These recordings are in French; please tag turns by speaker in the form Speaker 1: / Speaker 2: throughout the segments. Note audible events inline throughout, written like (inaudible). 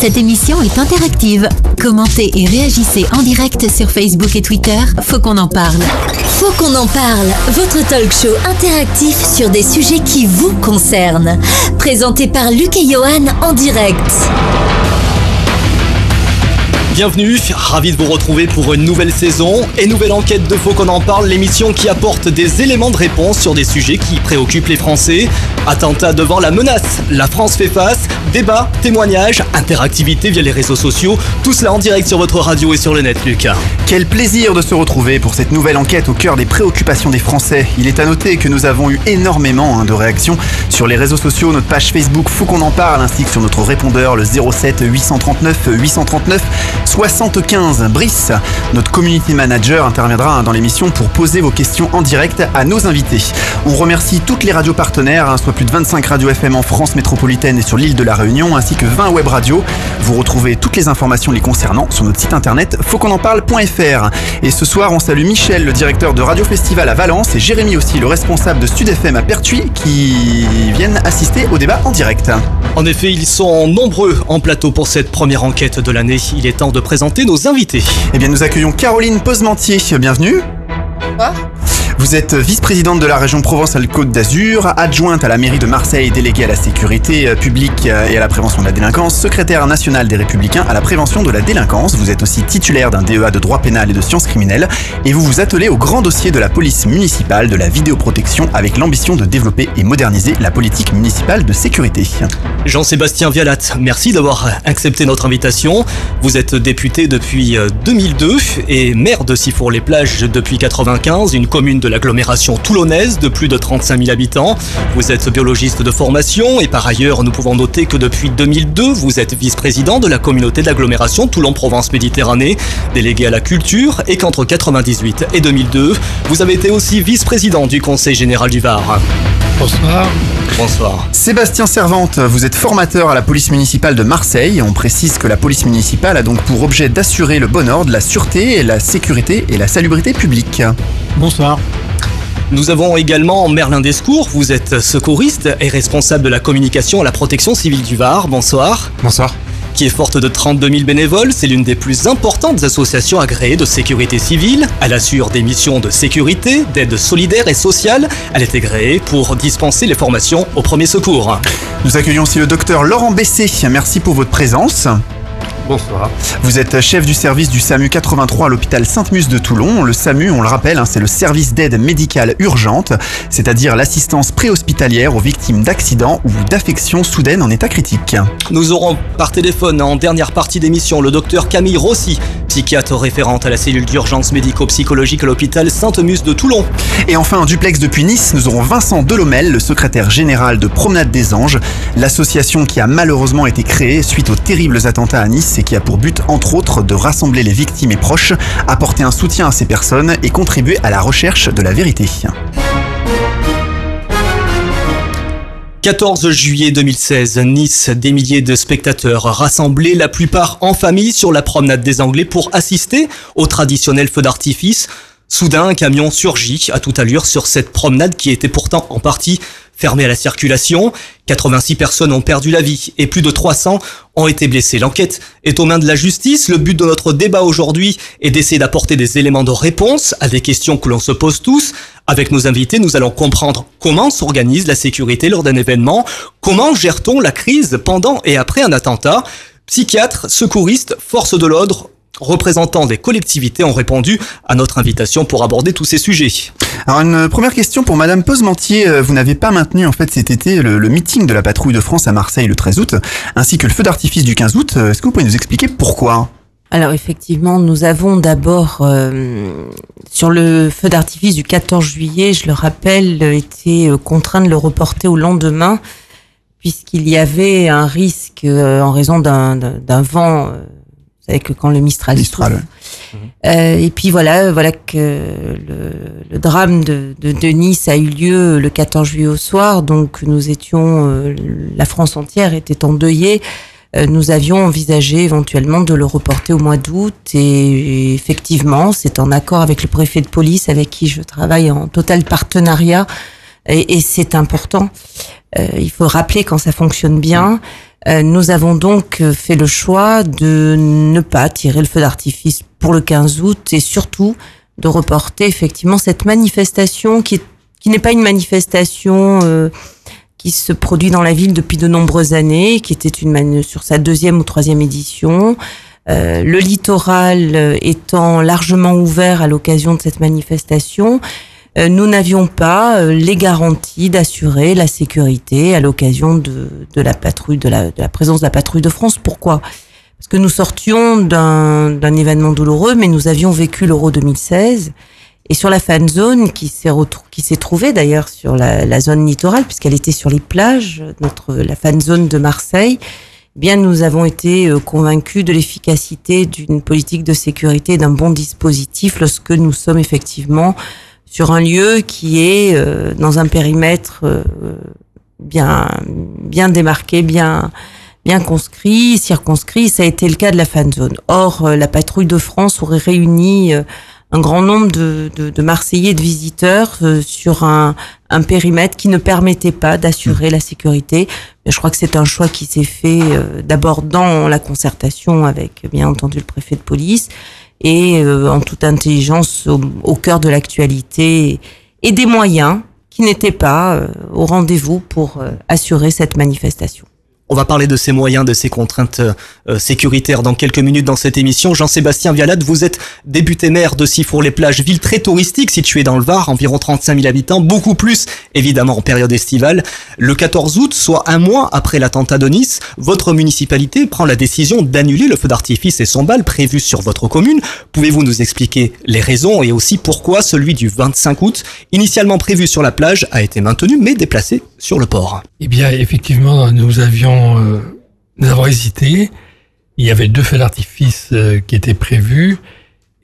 Speaker 1: Cette émission est interactive. Commentez et réagissez en direct sur Facebook et Twitter. Faut qu'on en parle.
Speaker 2: Faut qu'on en parle. Votre talk show interactif sur des sujets qui vous concernent. Présenté par Luc et Johan en direct.
Speaker 3: Bienvenue, ravi de vous retrouver pour une nouvelle saison et nouvelle enquête de Faut qu'on en parle, l'émission qui apporte des éléments de réponse sur des sujets qui préoccupent les Français. Attentat devant la menace, la France fait face, débat, témoignages, interactivité via les réseaux sociaux, tout cela en direct sur votre radio et sur le net, Lucas.
Speaker 4: Quel plaisir de se retrouver pour cette nouvelle enquête au cœur des préoccupations des Français. Il est à noter que nous avons eu énormément hein, de réactions sur les réseaux sociaux, notre page Facebook Faut qu'on en parle, ainsi que sur notre répondeur le 07 839 839 75. Brice, notre community manager, interviendra dans l'émission pour poser vos questions en direct à nos invités. On remercie toutes les radios partenaires, hein, soit plus de 25 radios FM en France métropolitaine et sur l'île de la Réunion, ainsi que 20 web radios. Vous retrouvez toutes les informations les concernant sur notre site internet fautquonenparle.fr. Et ce soir, on salue Michel, le directeur de Radio Festival à Valence, et Jérémy aussi, le responsable de Sud FM à Pertuis, qui viennent assister au débat en direct.
Speaker 3: En effet, ils sont nombreux en plateau pour cette première enquête de l'année. Il est temps de présenter nos invités.
Speaker 4: Eh bien, nous accueillons Caroline Posementier. Bienvenue. Vous êtes vice-présidente de la région Provence-Alpes-Côte d'Azur, adjointe à la mairie de Marseille, déléguée à la sécurité euh, publique euh, et à la prévention de la délinquance, secrétaire nationale des Républicains à la prévention de la délinquance. Vous êtes aussi titulaire d'un DEA de droit pénal et de sciences criminelles et vous vous attelez au grand dossier de la police municipale de la vidéoprotection avec l'ambition de développer et moderniser la politique municipale de sécurité.
Speaker 3: Jean-Sébastien Vialat, merci d'avoir accepté notre invitation. Vous êtes député depuis 2002 et maire de Sifour-les-Plages depuis 95, une commune de l'agglomération toulonnaise de plus de 35 000 habitants. Vous êtes biologiste de formation et par ailleurs, nous pouvons noter que depuis 2002, vous êtes vice-président de la communauté d'agglomération Toulon-Provence-Méditerranée, délégué à la culture et qu'entre 98 et 2002, vous avez été aussi vice-président du Conseil général du Var.
Speaker 5: Bonsoir.
Speaker 3: Bonsoir.
Speaker 4: Sébastien Servante, vous êtes formateur à la police municipale de Marseille. On précise que la police municipale a donc pour objet d'assurer le bon ordre, la sûreté, la sécurité et la salubrité publique.
Speaker 5: Bonsoir.
Speaker 3: Nous avons également Merlin Descours, vous êtes secouriste et responsable de la communication à la protection civile du Var. Bonsoir.
Speaker 5: Bonsoir.
Speaker 3: Qui est forte de 32 000 bénévoles, c'est l'une des plus importantes associations agréées de sécurité civile. Elle assure des missions de sécurité, d'aide solidaire et sociale. Elle est agréée pour dispenser les formations au premier secours.
Speaker 4: Nous accueillons aussi le docteur Laurent Bessé. Merci pour votre présence.
Speaker 5: Bonsoir.
Speaker 4: Vous êtes chef du service du SAMU 83 à l'hôpital Sainte-Muse de Toulon. Le SAMU, on le rappelle, hein, c'est le service d'aide médicale urgente, c'est-à-dire l'assistance préhospitalière aux victimes d'accidents ou d'affections soudaines en état critique.
Speaker 3: Nous aurons par téléphone en dernière partie d'émission le docteur Camille Rossi, psychiatre référente à la cellule d'urgence médico-psychologique à l'hôpital Sainte-Muse de Toulon.
Speaker 4: Et enfin, en duplex depuis Nice, nous aurons Vincent Delomel, le secrétaire général de Promenade des Anges, l'association qui a malheureusement été créée suite aux terribles attentats à Nice et qui a pour but, entre autres, de rassembler les victimes et proches, apporter un soutien à ces personnes et contribuer à la recherche de la vérité.
Speaker 3: 14 juillet 2016, Nice, des milliers de spectateurs rassemblés, la plupart en famille, sur la promenade des Anglais pour assister au traditionnel feu d'artifice. Soudain, un camion surgit à toute allure sur cette promenade qui était pourtant en partie fermée à la circulation. 86 personnes ont perdu la vie et plus de 300 ont été blessées. L'enquête est aux mains de la justice. Le but de notre débat aujourd'hui est d'essayer d'apporter des éléments de réponse à des questions que l'on se pose tous. Avec nos invités, nous allons comprendre comment s'organise la sécurité lors d'un événement, comment gère-t-on la crise pendant et après un attentat. Psychiatres, secouristes, forces de l'ordre, représentants des collectivités ont répondu à notre invitation pour aborder tous ces sujets.
Speaker 4: Alors une première question pour Madame Posementier. Euh, Vous n'avez pas maintenu en fait cet été le, le meeting de la patrouille de France à Marseille le 13 août, ainsi que le feu d'artifice du 15 août. Euh, Est-ce que vous pouvez nous expliquer pourquoi?
Speaker 6: Alors effectivement, nous avons d'abord euh, sur le feu d'artifice du 14 juillet, je le rappelle, été euh, contraint de le reporter au lendemain puisqu'il y avait un risque euh, en raison d'un vent. Euh, savez que quand le Mistral,
Speaker 4: Mistral,
Speaker 6: souffle. Euh, et puis voilà, voilà que le, le drame de, de, de Nice a eu lieu le 14 juillet au soir. Donc nous étions, euh, la France entière était endeuillée. Euh, nous avions envisagé éventuellement de le reporter au mois d'août et effectivement, c'est en accord avec le préfet de police avec qui je travaille en total partenariat et, et c'est important. Euh, il faut rappeler quand ça fonctionne bien. Euh, nous avons donc euh, fait le choix de ne pas tirer le feu d'artifice pour le 15 août et surtout de reporter effectivement cette manifestation qui, n'est pas une manifestation euh, qui se produit dans la ville depuis de nombreuses années, qui était une sur sa deuxième ou troisième édition. Euh, le littoral euh, étant largement ouvert à l'occasion de cette manifestation, euh, nous n'avions pas les garanties d'assurer la sécurité à l'occasion de, la patrouille, de la, présence de la patrouille de France. Pourquoi? Parce que nous sortions d'un événement douloureux, mais nous avions vécu l'Euro 2016. Et sur la fan zone qui s'est trouvée d'ailleurs sur la, zone littorale puisqu'elle était sur les plages, notre la fan zone de Marseille, bien nous avons été euh, convaincus de l'efficacité d'une politique de sécurité, d'un bon dispositif lorsque nous sommes effectivement sur un lieu qui est euh, dans un périmètre euh, bien bien démarqué, bien bien conscrit, circonscrit. Ça a été le cas de la fan zone. Or, la patrouille de France aurait réuni un grand nombre de, de, de Marseillais de visiteurs euh, sur un, un, périmètre qui ne permettait pas d'assurer la sécurité. Mais je crois que c'est un choix qui s'est fait euh, d'abord dans la concertation avec, bien entendu, le préfet de police et euh, en toute intelligence au, au cœur de l'actualité et des moyens qui n'étaient pas au rendez-vous pour assurer cette manifestation.
Speaker 3: On va parler de ces moyens, de ces contraintes euh, sécuritaires dans quelques minutes dans cette émission. Jean-Sébastien Vialade, vous êtes député maire de Sifour-les-Plages, ville très touristique située dans le Var, environ 35 000 habitants, beaucoup plus évidemment en période estivale. Le 14 août, soit un mois après l'attentat de Nice, votre municipalité prend la décision d'annuler le feu d'artifice et son bal prévu sur votre commune. Pouvez-vous nous expliquer les raisons et aussi pourquoi celui du 25 août, initialement prévu sur la plage, a été maintenu mais déplacé sur le port?
Speaker 5: Eh bien, effectivement, nous avions euh, nous avons hésité. Il y avait deux feux d'artifice euh, qui étaient prévus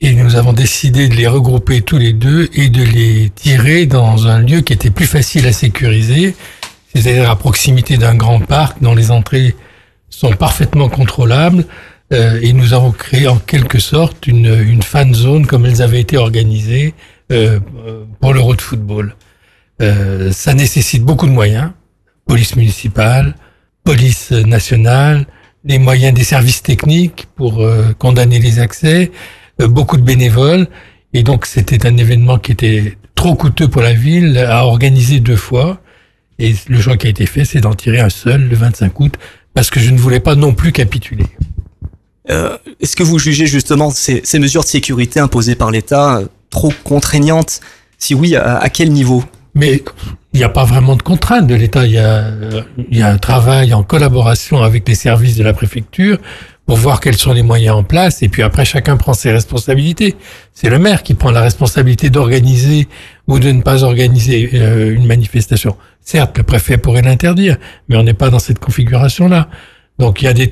Speaker 5: et nous avons décidé de les regrouper tous les deux et de les tirer dans un lieu qui était plus facile à sécuriser, c'est-à-dire à proximité d'un grand parc dont les entrées sont parfaitement contrôlables. Euh, et nous avons créé en quelque sorte une, fan zone comme elles avaient été organisées euh, pour l'Euro de football. Euh, ça nécessite beaucoup de moyens, police municipale, police nationale, les moyens des services techniques pour euh, condamner les accès, euh, beaucoup de bénévoles. Et donc c'était un événement qui était trop coûteux pour la ville à organiser deux fois. Et le choix qui a été fait, c'est d'en tirer un seul le 25 août, parce que je ne voulais pas non plus capituler.
Speaker 3: Euh, Est-ce que vous jugez justement ces, ces mesures de sécurité imposées par l'État euh, trop contraignantes? Si oui, à, à quel niveau?
Speaker 5: Mais il n'y a pas vraiment de contrainte de l'État. Il y a, il y a un travail en collaboration avec les services de la préfecture pour voir quels sont les moyens en place. Et puis après, chacun prend ses responsabilités. C'est le maire qui prend la responsabilité d'organiser ou de ne pas organiser euh, une manifestation. Certes, le préfet pourrait l'interdire, mais on n'est pas dans cette configuration-là. Donc il y a des,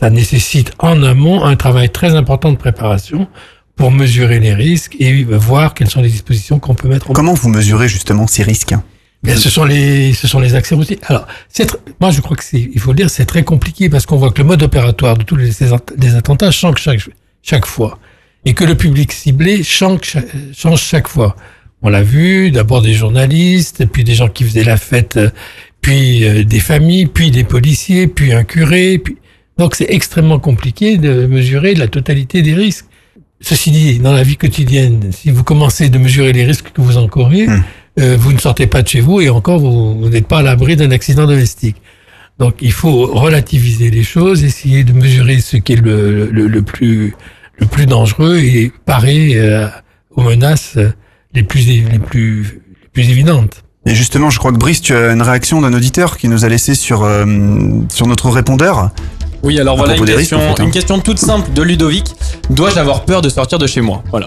Speaker 5: ça nécessite en amont un travail très important de préparation pour mesurer les risques et voir quelles sont les dispositions qu'on peut mettre en
Speaker 4: Comment vous mesurez justement ces risques?
Speaker 5: Bien, ce sont les, ce sont les accès routiers. Alors, c'est, moi, je crois que c'est, il faut le dire, c'est très compliqué parce qu'on voit que le mode opératoire de tous les, les attentats change chaque, chaque fois. Et que le public ciblé change, change chaque fois. On l'a vu, d'abord des journalistes, puis des gens qui faisaient la fête, puis euh, des familles, puis des policiers, puis un curé, puis, donc c'est extrêmement compliqué de mesurer la totalité des risques. Ceci dit, dans la vie quotidienne, si vous commencez de mesurer les risques que vous encourez, mmh euh, vous ne sortez pas de chez vous et encore vous, vous n'êtes pas à l'abri d'un accident domestique. Donc il faut relativiser les choses, essayer de mesurer ce qui est le, le, le plus le plus dangereux et parer euh, aux menaces les plus les plus les plus évidentes.
Speaker 4: Et justement, je crois que Brice, tu as une réaction d'un auditeur qui nous a laissé sur euh, sur notre répondeur.
Speaker 7: Oui, alors voilà une question, risques, en fait, hein. une question toute simple de Ludovic. Dois-je avoir peur de sortir de chez moi? Voilà.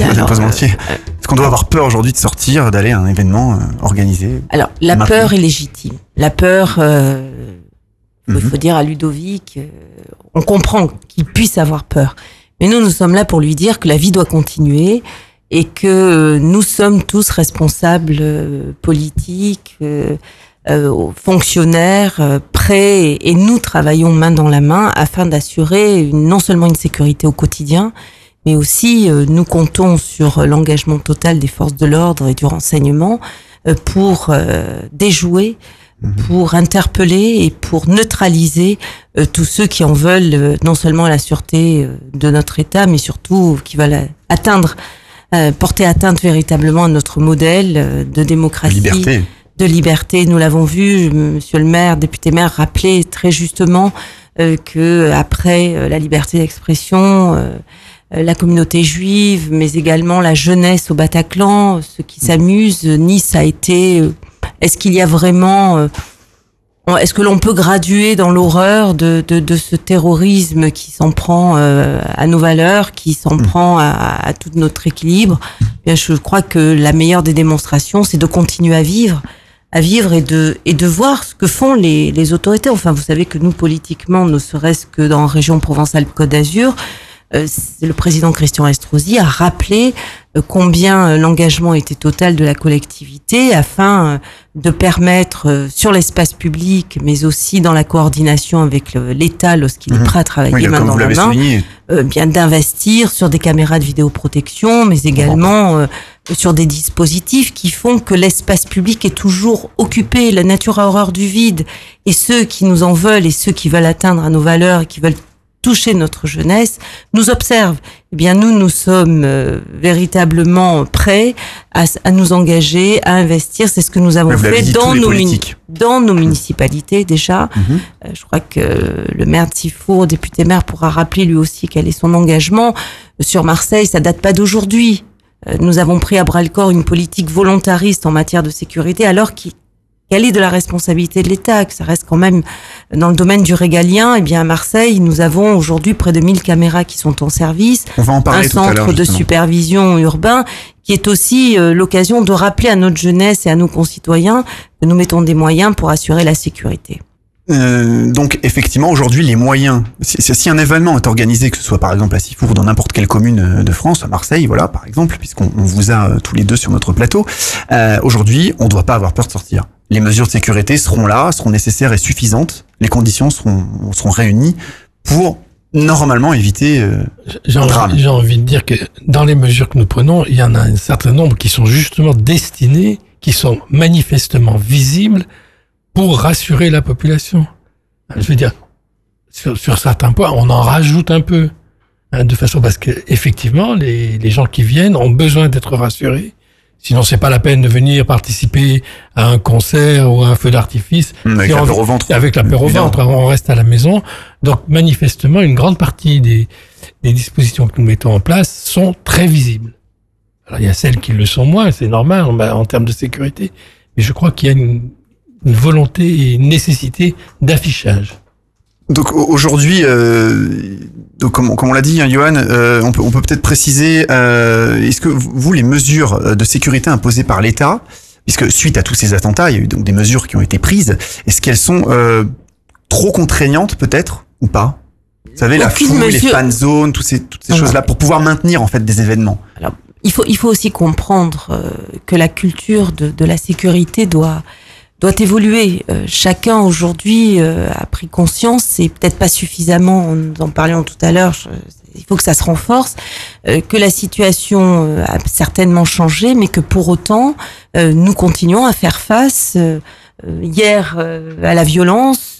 Speaker 4: Alors, pas mentir. Est-ce qu'on doit avoir peur aujourd'hui de sortir, d'aller à un événement euh, organisé
Speaker 6: Alors, la maintenant peur est légitime. La peur, euh, il mm -hmm. faut dire à Ludovic, euh, on comprend qu'il puisse avoir peur. Mais nous, nous sommes là pour lui dire que la vie doit continuer et que nous sommes tous responsables euh, politiques, euh, euh, fonctionnaires, euh, prêts, et nous travaillons main dans la main afin d'assurer non seulement une sécurité au quotidien, mais aussi euh, nous comptons sur l'engagement total des forces de l'ordre et du renseignement euh, pour euh, déjouer mhm. pour interpeller et pour neutraliser tous ceux qui en veulent non seulement la sûreté de notre État, mais surtout qui veulent atteindre, porter atteinte véritablement à notre modèle de démocratie.
Speaker 4: Liberté
Speaker 6: de liberté. Nous l'avons vu, Monsieur le maire, député maire, rappeler très justement euh, que après euh, la liberté d'expression, euh, la communauté juive, mais également la jeunesse au Bataclan, ceux qui s'amusent, Nice a été. Est-ce qu'il y a vraiment est-ce que l'on peut graduer dans l'horreur de, de, de, ce terrorisme qui s'en prend à nos valeurs, qui s'en mm. prend à, à, tout notre équilibre? Bien, Je crois que la meilleure des démonstrations, c'est de continuer à vivre, à vivre et de et de voir ce que font les, les autorités. Enfin, vous savez que nous politiquement, ne serait-ce que dans la région Provence-Alpes-Côte d'Azur, euh, le président Christian Estrosi a rappelé euh, combien euh, l'engagement était total de la collectivité afin de permettre sur l'espace public, mais aussi dans la coordination avec l'État lorsqu'il est mhm. prêt à travailler main dans la main, bien d'investir sur des caméras de vidéoprotection, mais également sur des dispositifs qui font que l'espace public est toujours occupé. La nature a horreur du vide et ceux qui nous en veulent et ceux qui veulent atteindre à nos valeurs et qui veulent toucher notre jeunesse nous observent. Eh bien, nous, nous sommes euh, véritablement prêts à, à, nous engager, à investir. C'est ce que nous avons fait dans nos, dans nos municipalités déjà. Mhm. Euh, je crois que le maire de Sifour, député maire, pourra rappeler lui aussi quel est son engagement. Sur Marseille, ça date pas d'aujourd'hui. Euh, nous avons pris à bras le corps une politique volontariste en matière de sécurité, alors qu'elle est de la responsabilité de l'État, que ça reste quand même dans le domaine du régalien. Et eh bien à Marseille, nous avons aujourd'hui près de 1000 caméras qui sont en service,
Speaker 4: un
Speaker 6: centre de supervision urbain qui est aussi euh, l'occasion de rappeler à notre jeunesse et à nos concitoyens que nous mettons des moyens pour assurer la sécurité.
Speaker 4: Euh, donc effectivement aujourd'hui les moyens, si, si, un événement est organisé, que ce soit par exemple à Sifour ou dans n'importe quelle commune euh, de France, à Marseille, voilà par exemple, puisqu'on vous a euh, tous les deux sur notre plateau, euh, aujourd'hui on ne doit pas avoir peur de sortir. Les mesures de sécurité seront là, seront nécessaires et suffisantes, les conditions seront, seront réunies pour normalement éviter euh,
Speaker 5: J'ai envie, envie de dire que dans les mesures que nous prenons, il y en a un certain nombre qui sont justement destinées, qui sont manifestement visibles pour rassurer la population. Je veux dire, sur, sur certains points, on en rajoute un peu, hein, de façon parce que effectivement, les, les gens qui viennent ont besoin d'être rassurés. Sinon, c'est pas la peine de venir participer à un concert ou à un feu d'artifice.
Speaker 4: Mmh, avec la peur au ventre.
Speaker 5: Avec la peur au ventre, on reste à la maison. Donc, manifestement, une grande partie des, des dispositions que nous mettons en place sont très visibles. Alors, il y a celles qui le sont moins, c'est normal en termes de sécurité. Mais je crois qu'il y a une, une volonté et une nécessité d'affichage.
Speaker 4: Donc aujourd'hui, euh, donc comme, comme on l'a dit, hein, Johan, euh, on peut, on peut peut-être préciser, euh, est-ce que vous, les mesures de sécurité imposées par l'État, puisque suite à tous ces attentats, il y a eu donc des mesures qui ont été prises, est-ce qu'elles sont euh, trop contraignantes peut-être ou pas? Vous savez, la foule, les fan zones, toutes ces, toutes ces choses-là, pour pouvoir maintenir en fait des événements.
Speaker 6: Alors, il faut, il faut aussi comprendre euh, que la culture de, de la sécurité doit doit évoluer. Euh, chacun aujourd'hui euh, a pris conscience, c'est peut-être pas suffisamment, nous en parlions tout à l'heure, il faut que ça se renforce, euh, que la situation a certainement changé, mais que pour autant, nous continuons à faire face hier à la violence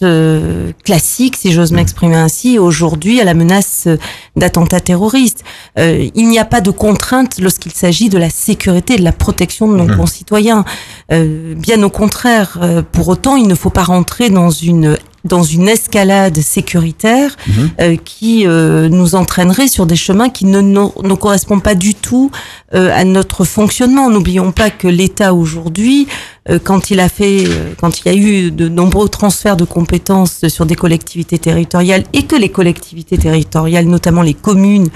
Speaker 6: classique, si j'ose m'exprimer ainsi, aujourd'hui à la menace d'attentats terroristes. il n'y a pas de contrainte lorsqu'il s'agit de la sécurité et de la protection de nos mmh. concitoyens. Euh, bien au contraire, euh, pour autant, il ne faut pas rentrer dans une dans une escalade sécuritaire mhm. euh, qui nous entraînerait sur des chemins qui ne, ne, correspondent pas du tout à notre fonctionnement. N'oublions pas que l'État aujourd'hui, quand il a fait, quand il y a eu de nombreux transferts de compétences sur des collectivités territoriales et que les collectivités territoriales, notamment les communes,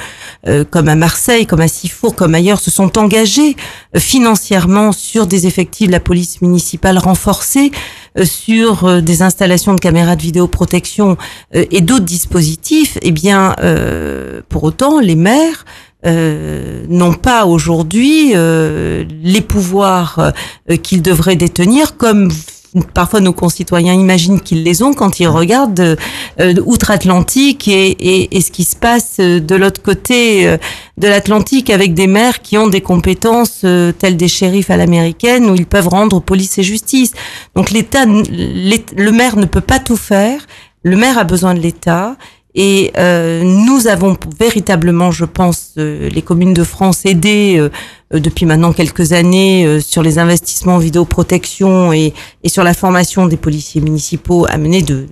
Speaker 6: comme à Marseille, comme à Sifour, comme ailleurs, se sont engagées financièrement sur des effectifs de la police municipale renforcée euh, sur euh, des installations de caméras de vidéoprotection euh, et d'autres dispositifs, eh bien, pour autant, les maires n'ont pas aujourd'hui les pouvoirs qu'ils devraient détenir, comme parfois nos concitoyens imaginent qu'ils les ont quand ils regardent euh, outre-Atlantique et, et, et, ce qui se passe de l'autre côté euh, de l'Atlantique avec des maires qui ont des compétences euh, telles des shérifs à l'américaine où ils peuvent rendre police et justice. Donc l'État, le maire ne peut pas tout faire. Le maire a besoin de l'État. Et euh, nous avons véritablement, je pense, euh, les communes de France aidé euh, depuis maintenant quelques années sur les investissements en vidéoprotection et, et sur la formation des policiers municipaux à mener de,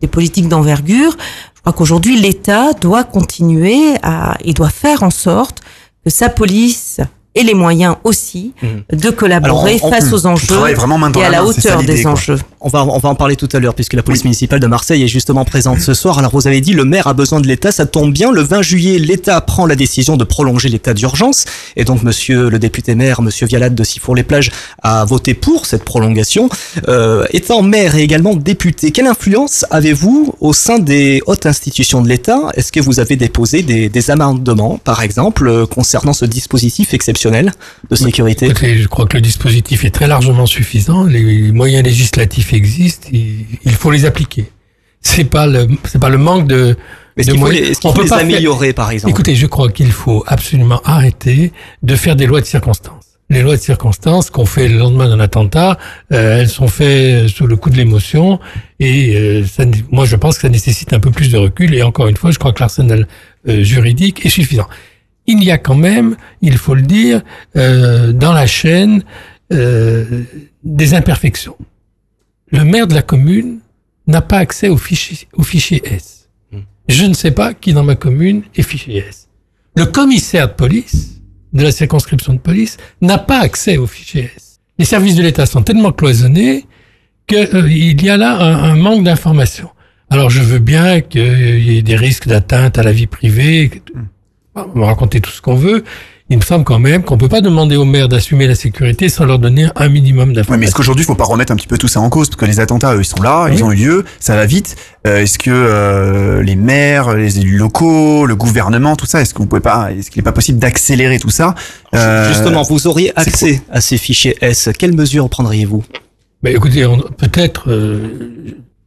Speaker 6: des politiques d'envergure. Je crois qu'aujourd'hui, l'État doit continuer à, et doit faire en sorte que sa police et les moyens aussi mmh. de collaborer face aux enjeux et à la, hauteur des enjeux.
Speaker 3: On va, on va en parler tout à l'heure puisque la police municipale de Marseille est justement présente ce soir. Alors vous avez dit le maire a besoin de l'État, ça tombe bien. Le 20 juillet, l'État prend la décision de prolonger l'état d'urgence et donc monsieur le député maire, monsieur Vialade de Sifour-les-Plages a voté pour cette prolongation. Euh, étant maire et également député, quelle influence avez-vous au sein des hautes institutions de l'État? Est-ce que vous avez déposé des, des amendements, par exemple, euh, concernant ce dispositif exceptionnel? De sécurité
Speaker 5: Je crois que le dispositif est très largement suffisant. Les moyens législatifs existent. Il faut les appliquer. C'est pas le, c'est pas le manque de,
Speaker 3: est-ce qu'il faut, les, est peut les améliorer, par exemple?
Speaker 5: Écoutez, je crois qu'il faut absolument arrêter de faire des lois de circonstances. Les lois de circonstances qu'on fait le lendemain d'un attentat, euh, elles sont faites sous le coup de l'émotion et euh, ça, moi je pense que ça nécessite un peu plus de recul et encore une fois, je crois que l'arsenal euh, juridique est suffisant il y a quand même, il faut le dire, euh, dans la chaîne euh, des imperfections. Le maire de la commune n'a pas accès au fichier, au fichier S. Hmm. Je ne sais pas qui dans ma commune est fichier S. Le commissaire de police de la circonscription de police n'a pas accès au fichier S. Les services de l'État sont tellement cloisonnés qu'il euh, y a là un, un manque d'information. Alors je veux bien qu'il y ait des risques d'atteinte à la vie privée. On va raconter tout ce qu'on veut. Il me semble quand même qu'on peut pas demander aux maires d'assumer la sécurité sans leur donner un minimum d'informations.
Speaker 4: mais est-ce qu'aujourd'hui, il faut pas remettre un petit peu tout ça en cause? Parce que les attentats, eux, ils sont là, ils ont eu lieu, ça va vite. Euh, est-ce que euh, les maires, les élus locaux, le gouvernement, tout ça, est-ce qu'on pouvez pas, est-ce qu'il n'est pas possible d'accélérer tout ça?
Speaker 3: Euh, Justement, vous auriez accès à ces fichiers S. Quelles mesures prendriez-vous?
Speaker 5: Mais ben, écoutez, peut-être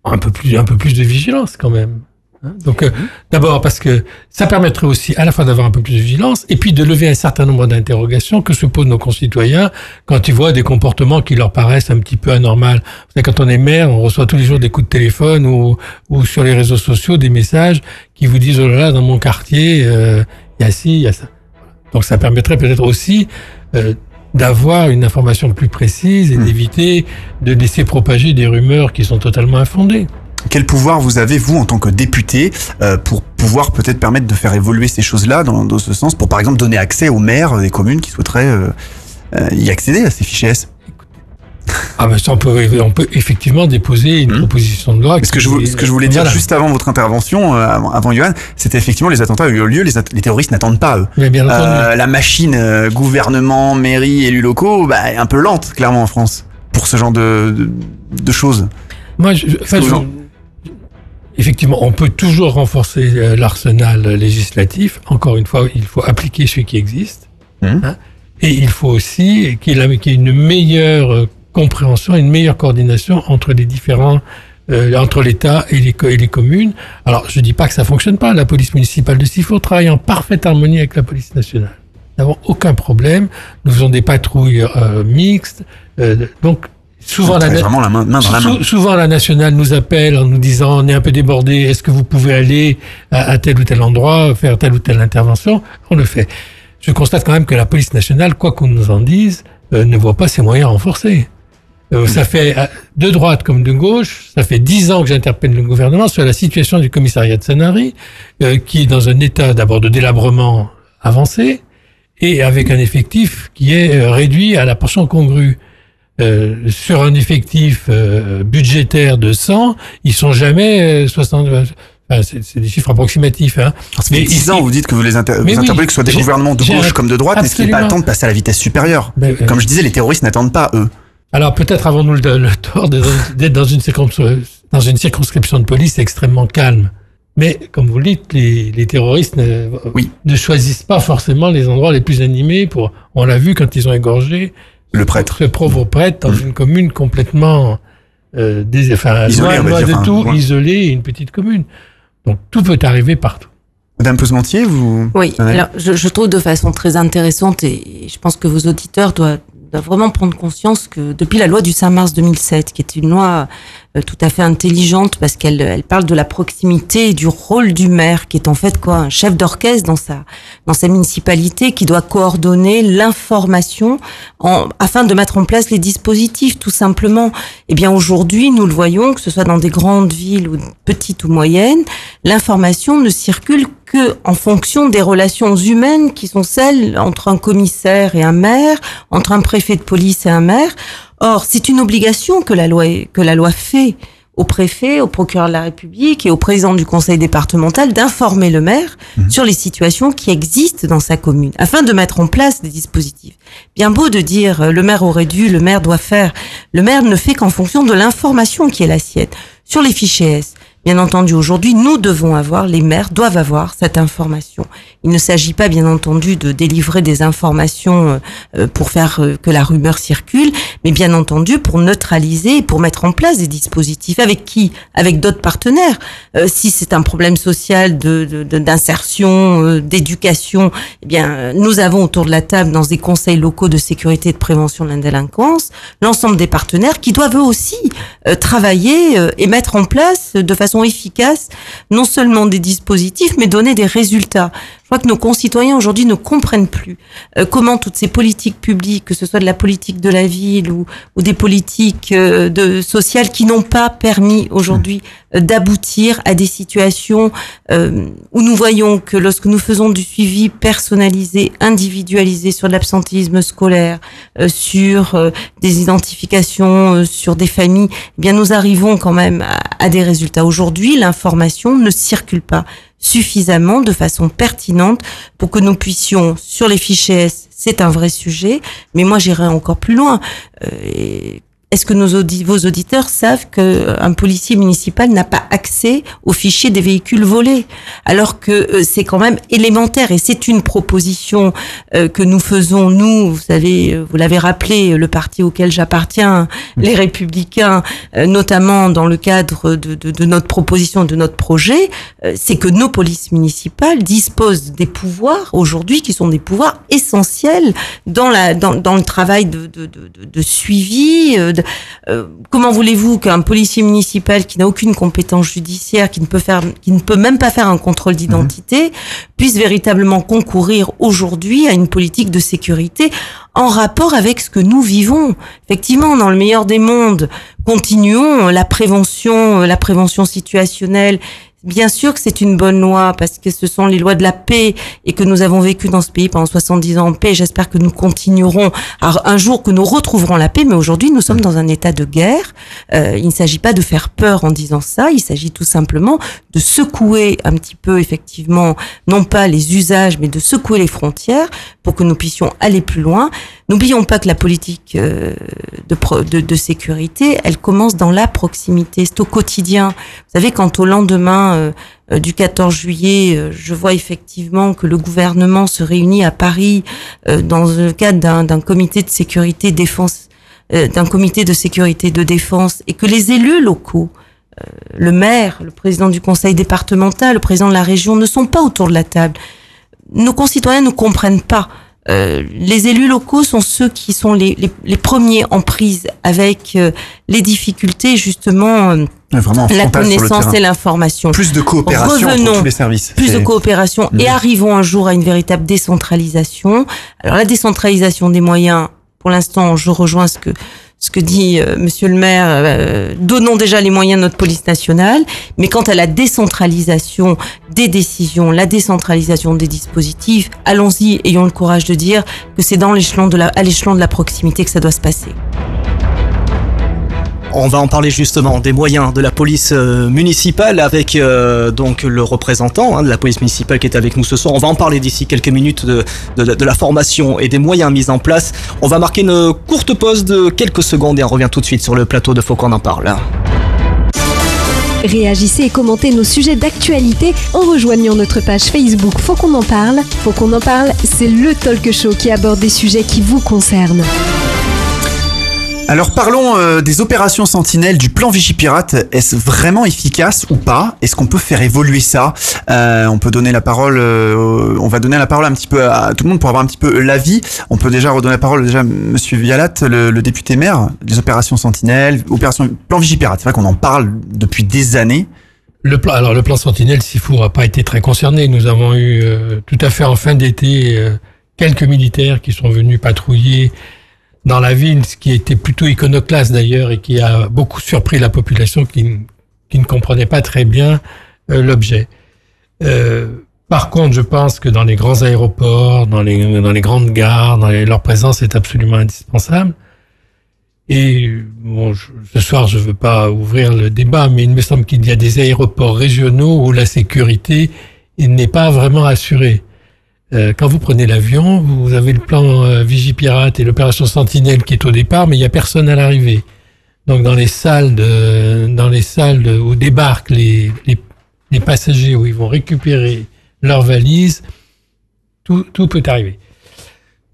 Speaker 5: un peu plus, un peu plus de vigilance quand même. Hein, donc, euh, d'abord parce que ça permettrait aussi à la fois d'avoir un peu plus de vigilance et puis de lever un certain nombre d'interrogations que se posent nos concitoyens quand ils voient des comportements qui leur paraissent un petit peu anormaux. Quand on est maire, on reçoit tous les jours des coups de téléphone ou, ou sur les réseaux sociaux des messages qui vous disent oh là là dans mon quartier euh, il y a ci, il y a ça. Donc ça permettrait peut-être aussi euh, d'avoir une information plus précise et hmm. d'éviter de laisser propager des rumeurs qui sont totalement infondées.
Speaker 4: Quel pouvoir vous avez, vous, en tant que député, euh, pour pouvoir peut-être permettre de faire évoluer ces choses-là dans, dans, ce sens, pour par exemple donner accès aux maires des communes qui souhaiteraient euh, euh, y accéder à ces fichiers S?
Speaker 5: Ah ben ça on peut, on peut effectivement déposer une hmm. proposition de loi.
Speaker 4: Ce que, je, ce que je voulais dire juste avant votre intervention, avant, avant Johan, c'était effectivement les attentats ont eu lieu, les, les terroristes n'attendent pas eux.
Speaker 5: Mais bien
Speaker 4: euh, la machine gouvernement, mairie, élus locaux, bah, est un peu lente clairement en France pour ce genre de, de, de choses.
Speaker 5: Moi, je, enfin, je, effectivement, on peut toujours renforcer euh, l'arsenal législatif. Encore une fois, il faut appliquer ce qui existe. Mmh. Hein. et il faut aussi qu'il y ait une meilleure euh, compréhension, une meilleure coordination entre les différents euh, entre l'État et les, et les communes. Alors, je dis pas que ça fonctionne pas. La police municipale de Sifour travaille en parfaite harmonie avec la police nationale. Nous n'avons aucun problème. Nous faisons des patrouilles mixtes. donc, Souvent la,
Speaker 4: vraiment la, main, dans la main.
Speaker 5: souvent la nationale nous appelle en nous disant on est un peu débordé, est-ce que vous pouvez aller à, tel ou tel endroit, faire telle ou telle intervention? On le fait. Je constate quand même que la police nationale, quoi qu'on nous en dise, euh, ne voit pas ses moyens renforcés. Euh, ça fait euh, de droite comme de gauche, ça fait dix ans que j'interpelle le gouvernement sur la situation du commissariat de Sanary, qui est dans un état d'abord de délabrement avancé et avec un effectif qui est réduit à la portion congrue. Euh, sur un effectif euh, budgétaire de 100, ils sont jamais 60. Euh, enfin, c'est des chiffres approximatifs. Hein.
Speaker 4: mais 10 ans, vous dites que vous les inter vous interpellez que ce soit des gouvernements de gauche comme de droite, est-ce qu'il n'est pas temps de passer à la vitesse supérieure ben, Comme je disais, les terroristes n'attendent pas eux.
Speaker 5: Alors peut-être avons-nous le, le, tort d'être dans une, dans une circonscription de police extrêmement calme. Mais comme vous le dites, les, les terroristes ne,
Speaker 4: oui.
Speaker 5: ne, choisissent pas forcément les endroits les plus animés. Pour, on l'a vu quand ils ont égorgé
Speaker 4: le prêtre.
Speaker 5: Ce pauvre prêtre dans mm. une commune complètement euh, des, enfin,
Speaker 4: Isolé,
Speaker 5: loin, loin de
Speaker 4: enfin,
Speaker 5: tout,
Speaker 4: loin.
Speaker 5: isolé, une petite commune. Donc tout peut arriver partout.
Speaker 4: Madame Pesementier, vous.
Speaker 6: Oui, alors je, je trouve de façon très intéressante et je pense que vos auditeurs doivent, doivent vraiment prendre conscience que depuis la loi du 5 mars 2007, qui est une loi tout à fait intelligente parce qu'elle elle parle de la proximité et du rôle du maire, qui est en fait quoi un chef d'orchestre dans sa dans sa municipalité qui doit coordonner l'information afin de mettre en place les dispositifs tout simplement. Eh bien aujourd'hui, nous le voyons, que ce soit dans des grandes villes ou petites ou moyennes, l'information ne circule que en fonction des relations humaines qui sont celles entre un commissaire et un maire, entre un préfet de police et un maire. Or, c'est une obligation que la loi que la loi fait au préfet, au procureur de la République et au président du conseil départemental d'informer le maire sur les situations qui existent dans sa commune afin de mettre en place des dispositifs. Bien beau de dire euh, le maire aurait dû, le maire doit faire. Le maire ne fait qu'en fonction de l'information qui est la sienne. Sur les fichiers S, Bien entendu, aujourd'hui, nous devons avoir, les maires doivent avoir cette information. Il ne s'agit pas, bien entendu, de délivrer des informations euh, pour faire euh, que la rumeur circule, mais bien entendu pour neutraliser et pour mettre en place des dispositifs. Avec qui? Avec d'autres partenaires. Euh, si c'est un problème social de de- de- d'insertion, euh, d'éducation, eh bien, nous avons autour de la table, dans des conseils locaux de sécurité et de prévention de la délinquance, l'ensemble des partenaires qui doivent eux aussi euh, travailler euh, et mettre en place de façon efficace non seulement des dispositifs, mais donner des résultats. Je crois que nos concitoyens aujourd'hui ne comprennent plus euh, comment toutes ces politiques publiques, que ce soit de la politique de la ville ou, ou des politiques euh, de, sociales qui n'ont pas permis aujourd'hui euh, d'aboutir à des situations euh, où nous voyons que lorsque nous faisons du suivi personnalisé, individualisé sur l'absentéisme scolaire, euh, sur euh, des identifications, sur des familles, eh bien nous arrivons quand même à, à des résultats. Aujourd'hui, l'information ne circule pas suffisamment de façon pertinente pour que nous puissions, sur les fichiers S, c'est un vrai sujet, mais moi j'irai encore plus loin. Euh, est-ce que nos audi- vos auditeurs savent qu'un policier municipal n'a pas accès aux fichiers des véhicules volés? Alors que euh, c'est quand même élémentaire et c'est une proposition euh, que nous faisons, nous, vous savez, euh, vous l'avez rappelé, le parti auquel j'appartiens, les Républicains, euh, notamment dans le cadre de, de- de notre proposition, de notre projet, euh, c'est que nos polices municipales disposent des pouvoirs aujourd'hui qui sont des pouvoirs essentiels dans la dans, dans le travail de- de suivi. Euh, comment voulez-vous qu'un policier municipal qui n'a aucune compétence judiciaire, qui ne peut faire, qui ne peut même pas faire un contrôle d'identité, puisse véritablement concourir aujourd'hui à une politique de sécurité en rapport avec ce que nous vivons? Effectivement, dans le meilleur des mondes, continuons la prévention, la prévention situationnelle. Bien sûr que c'est une bonne loi parce que ce sont les lois de la paix et que nous avons vécu dans ce pays pendant 70 ans en paix. J'espère que nous continuerons un jour que nous retrouverons la paix. Mais aujourd'hui, nous sommes dans un état de guerre. Euh, il ne s'agit pas de faire peur en disant ça. Il s'agit tout simplement de secouer un petit peu, effectivement, non pas les usages, mais de secouer les frontières pour que nous puissions aller plus loin. N'oublions pas que la politique euh, de, de, de sécurité, elle commence dans la proximité, c'est au quotidien. Vous savez, quand au lendemain euh, euh, du 14 juillet, euh, je vois effectivement que le gouvernement se réunit à Paris euh, dans le cadre d'un comité de sécurité défense, d'un comité de sécurité de défense, et que les élus locaux le maire, le président du conseil départemental, le président de la région ne sont pas autour de la table. Nos concitoyens ne comprennent pas. Euh, les élus locaux sont ceux qui sont les, les, les premiers en prise avec euh, les difficultés justement euh, la connaissance et l'information.
Speaker 4: Plus de coopération
Speaker 6: Revenons.
Speaker 4: tous les services.
Speaker 6: Plus de coopération et arrivons un jour à une véritable décentralisation. Alors la décentralisation des moyens, pour l'instant, je rejoins ce que ce que dit euh, Monsieur le Maire. euh, donnons déjà les moyens de notre police nationale, mais quant à la décentralisation des décisions, la décentralisation des dispositifs, allons-y, ayons le courage de dire que c'est dans l'échelon de la à l'échelon de la proximité que ça doit se passer.
Speaker 3: On va en parler justement des moyens de la police euh, municipale avec euh, donc le représentant hein, de la police municipale qui est avec nous ce soir. On va en parler d'ici quelques minutes de, la formation et des moyens mis en place. On va marquer une courte pause de quelques secondes et on revient tout de suite sur le plateau de Faut qu'on en parle.
Speaker 8: Réagissez et commentez nos sujets d'actualité en rejoignant notre page Facebook Faut qu'on en parle. Faut qu'on en parle, c'est le talk show qui aborde des sujets qui vous concernent.
Speaker 4: Alors parlons euh, des opérations sentinelles du plan Vigipirate. Est-ce vraiment efficace ou pas? Est-ce qu'on peut faire évoluer ça? Euh, On peut donner la parole, euh, on va donner la parole un petit peu à tout le monde pour avoir un petit peu l'avis. On peut déjà redonner la parole déjà à Monsieur Vialat, le, député maire des opérations sentinelles, opération plan Vigipirate. C'est vrai qu'on en parle depuis des années.
Speaker 5: Le plan, alors le plan Sentinelle, Sifour n'a pas été très concerné. Nous avons eu tout à fait en fin d'été quelques militaires qui sont venus patrouiller dans la ville, ce qui était plutôt iconoclaste d'ailleurs et qui a beaucoup surpris la population qui, ne comprenait pas très bien euh, l'objet. Euh, par contre, je pense que dans les grands aéroports, dans les, grandes gares, leur présence est absolument indispensable. Et bon, ce soir, je ne veux pas ouvrir le débat, mais il me semble qu'il y a des aéroports régionaux où la sécurité n'est pas vraiment assurée. Euh, quand vous prenez l'avion, vous avez le plan euh, Vigipirate et l'opération Sentinelle qui est au départ, mais il n'y a personne à l'arrivée. Donc dans les salles dans les salles où débarquent les, passagers, où ils vont récupérer leurs valises, tout, peut arriver.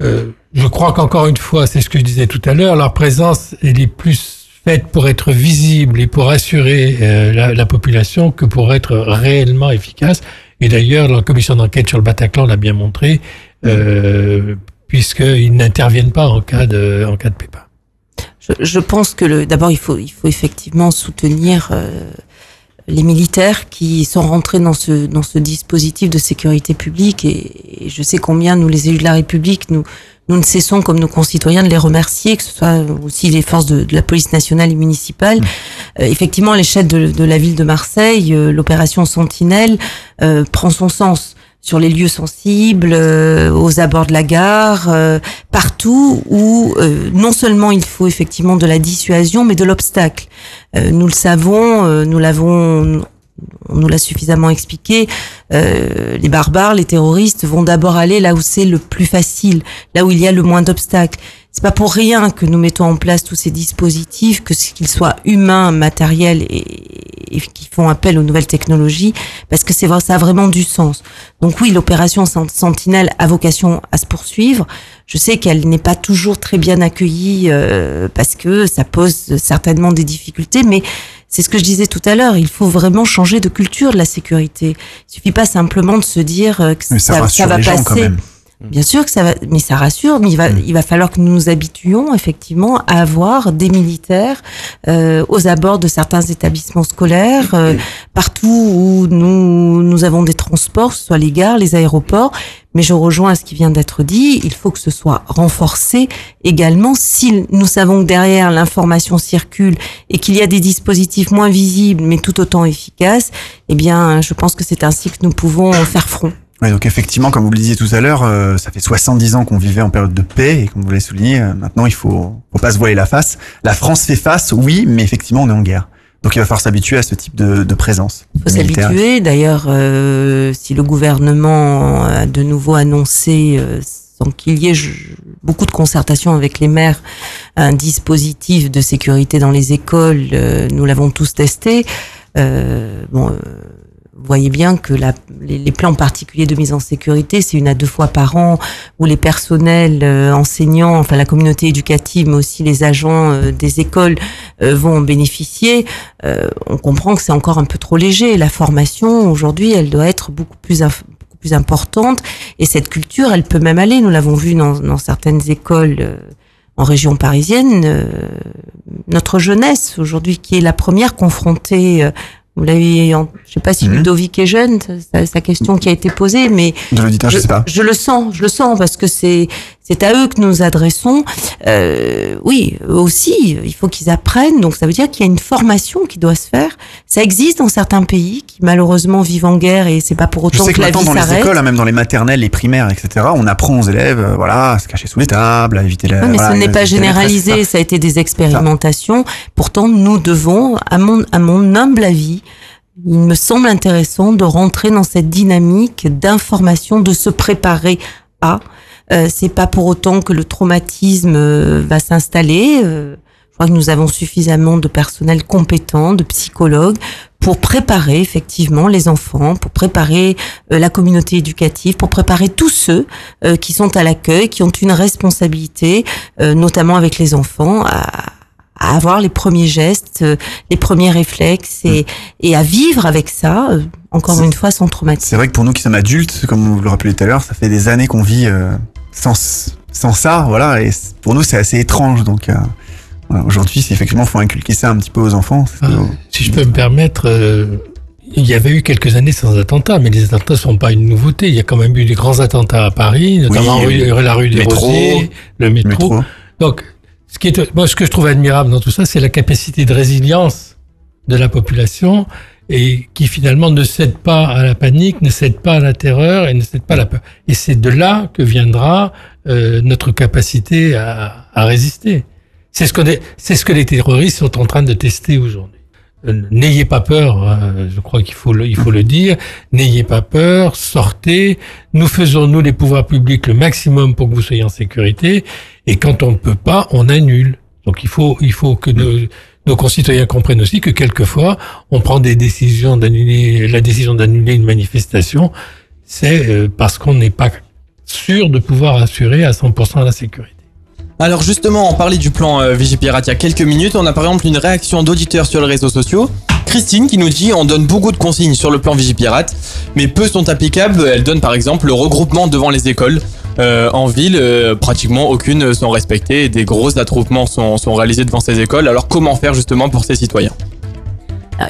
Speaker 5: Euh, je crois qu'encore une fois, c'est ce que je disais tout à l'heure, leur présence est plus faite pour être visible et pour assurer la population que pour être réellement efficace. Et d'ailleurs, la commission d'enquête sur le Bataclan l'a bien montré, euh, puisqu'ils n'interviennent pas en cas de, en cas de pépin.
Speaker 6: Je, pense que d'abord, il faut, il faut effectivement soutenir euh, les militaires qui sont rentrés dans ce, dans ce dispositif de sécurité publique. Et, et je sais combien nous, les élus de la République, nous, nous ne cessons, comme nos concitoyens, de les remercier, que ce soit aussi les forces de, de la police nationale et municipale. Mmh. Euh, effectivement, à l'échelle de, de, la ville de Marseille, euh, l'opération Sentinelle euh, prend son sens sur les lieux sensibles, euh, aux abords de la gare, euh, partout où non seulement il faut effectivement de la dissuasion, mais de l'obstacle. nous le savons, nous l'avons on nous l'a suffisamment expliqué, euh, les barbares, les terroristes vont d'abord aller là où c'est le plus facile, là où il y a le moins d'obstacles. C'est pas pour rien que nous mettons en place tous ces dispositifs, que ce qu'ils soient humains, matériels et, et qui font appel aux nouvelles technologies, parce que c'est ça a vraiment du sens. Donc oui, l'opération Sentinelle a vocation à se poursuivre. Je sais qu'elle n'est pas toujours très bien accueillie euh, parce que ça pose certainement des difficultés, mais c'est ce que je disais tout à l'heure. Il faut vraiment changer de culture de la sécurité. Il suffit pas simplement de se dire euh, que ça, ça, va passer. Bien sûr que ça va, mais ça rassure. Mais il va, mm. il va falloir que nous nous habituions effectivement à avoir des militaires euh, aux abords de certains établissements scolaires, euh, mm. partout où nous nous avons des transports, ce soit les gares, les aéroports. Mais je rejoins ce qui vient d'être dit. Il faut que ce soit renforcé également. Si nous savons que derrière l'information circule et qu'il y a des dispositifs moins visibles mais tout autant efficaces, eh bien, je pense que c'est ainsi que nous pouvons faire front.
Speaker 4: Oui, donc effectivement, comme vous le disiez tout à l'heure, euh, ça fait 70 ans qu'on vivait en période de paix et comme vous l'avez souligné, euh, maintenant il faut, faut pas se voiler la face. La France fait face, oui, mais effectivement on est en guerre. Donc il va falloir s'habituer à ce type de, de présence.
Speaker 6: Il faut s'habituer. D'ailleurs, euh, si le gouvernement a de nouveau annoncé, euh, sans qu'il y ait beaucoup de concertation avec les maires, un dispositif de sécurité dans les écoles, euh, nous l'avons tous testé. bon vous voyez bien que la, les, les, plans particuliers de mise en sécurité, c'est une à deux fois par an où les personnels euh, enseignants, enfin la communauté éducative, mais aussi les agents euh, des écoles euh, vont en bénéficier. Euh, on comprend que c'est encore un peu trop léger. La formation aujourd'hui, elle doit être beaucoup plus beaucoup plus importante. Et cette culture, elle peut même aller. Nous l'avons vu dans, dans, certaines écoles euh, en région parisienne. Euh, notre jeunesse aujourd'hui, qui est la première confrontée vous l'avez, je sais pas si mmh. Ludovic est jeune, c'est sa question qui a été posée, mais
Speaker 4: je, je, sais pas.
Speaker 6: je, le sens, je le sens parce que c'est c'est à eux que nous adressons. Euh, oui, eux aussi, il faut qu'ils apprennent. Donc ça veut dire qu'il y a une formation qui doit se faire. Ça existe dans certains pays qui malheureusement vivent en guerre et c'est pas pour autant
Speaker 4: je sais
Speaker 6: que, que la vie
Speaker 4: dans
Speaker 6: les
Speaker 4: écoles, hein, même dans les maternelles, les primaires, etc. On apprend aux élèves, euh, voilà, à se cacher sous les tables, à éviter la.
Speaker 6: Oui, mais
Speaker 4: voilà,
Speaker 6: ce n'est pas généralisé. Ça a été des expérimentations. Pourtant, nous devons, à mon à mon humble avis, il me semble intéressant de rentrer dans cette dynamique d'information, de se préparer à. Euh, c'est pas pour autant que le traumatisme euh, va s'installer. Euh, je crois que nous avons suffisamment de personnel compétent, de psychologues, pour préparer effectivement les enfants, pour préparer euh, la communauté éducative, pour préparer tous ceux euh, qui sont à l'accueil, qui ont une responsabilité, euh, notamment avec les enfants, à, à avoir les premiers gestes, euh, les premiers réflexes et, mm. et à vivre avec ça, euh, encore une fois, sans traumatisme.
Speaker 4: C'est vrai que pour nous qui sommes adultes, comme vous le rappelez tout à l'heure, ça fait des années qu'on vit euh, sans, sans ça, voilà, et pour nous c'est assez étrange. Donc aujourd'hui, c'est effectivement faut inculquer ça un petit peu aux enfants.
Speaker 5: Ah, si je peux me permettre. il y avait eu quelques années sans attentats, mais les attentats ne sont pas une nouveauté. Il y a quand même eu des grands attentats à Paris, notamment la rue des métro, Rosiers, le métro. métro. Donc, ce, qui est, moi, ce que je trouve admirable dans tout ça, c'est la capacité de résilience de la population et qui finalement ne cède pas à la panique, ne cède pas à la terreur et ne cède pas à la peur. Et c'est de là que viendra euh, notre capacité à, à résister. C'est ce, que c'est ce que les terroristes sont en train de tester aujourd'hui. Euh, n'ayez pas peur, hein, je crois qu'il faut le, il faut le dire. N'ayez pas peur, sortez. Nous faisons nous les pouvoirs publics le maximum pour que vous soyez en sécurité. Et quand on ne peut pas, on annule. Donc il faut, il faut que nos, nos concitoyens comprennent aussi que quelquefois, on prend des décisions d'annuler, la décision d'annuler une manifestation, c'est euh, parce qu'on n'est pas sûr de pouvoir assurer à 100% la sécurité.
Speaker 7: Alors justement, on parlait du plan euh, Vigipirate il y a quelques minutes. On a par exemple une réaction d'auditeurs sur les réseaux sociaux. Christine qui nous dit on donne beaucoup de consignes sur le plan Vigipirate, mais peu sont applicables. Elle donne par exemple le regroupement devant les écoles. Euh, en ville, euh, pratiquement aucune sont respectées et des gros attroupements sont, sont réalisés devant ces écoles. Alors comment faire justement pour ces citoyens?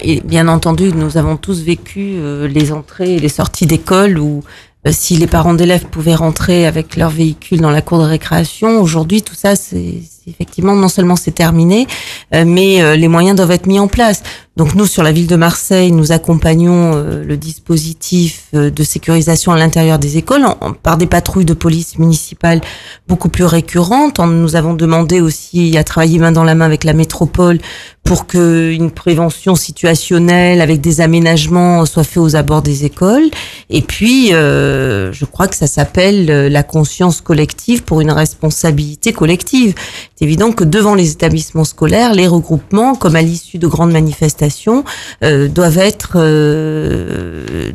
Speaker 6: Et bien entendu, nous avons tous vécu euh, les entrées et les sorties d'école où si les parents d'élèves pouvaient rentrer avec leur véhicule dans la cour de récréation, aujourd'hui tout ça c'est effectivement non seulement c'est terminé, euh, mais euh, les moyens doivent être mis en place. Donc nous sur la ville de Marseille, nous accompagnons le dispositif de sécurisation à l'intérieur des écoles par des patrouilles de police municipale beaucoup plus récurrentes. Nous avons demandé aussi à travailler main dans la main avec la métropole pour que une prévention situationnelle avec des aménagements soit fait aux abords des écoles. Et puis, euh, je crois que ça s'appelle euh, la conscience collective pour une responsabilité collective. C'est évident que devant les établissements scolaires, les regroupements, comme à l'issue de grandes manifestations, euh, doivent être euh,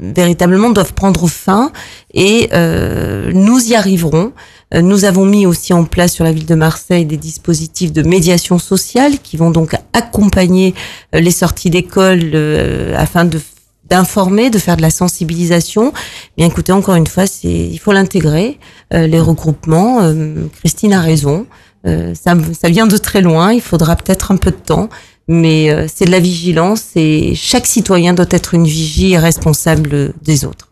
Speaker 6: véritablement doivent prendre fin et euh, nous y arriverons. Euh, nous avons mis aussi en place sur la ville de Marseille des dispositifs de médiation sociale qui vont donc accompagner euh, les sorties d'école afin de d'informer, de faire de la sensibilisation. Bien écoutez, encore une fois, c'est il faut l'intégrer. les regroupements, Christine a raison. Ça, ça vient de très loin. Il faudra peut-être un peu de temps, mais euh, c'est de la vigilance et chaque citoyen doit être une vigie responsable des autres.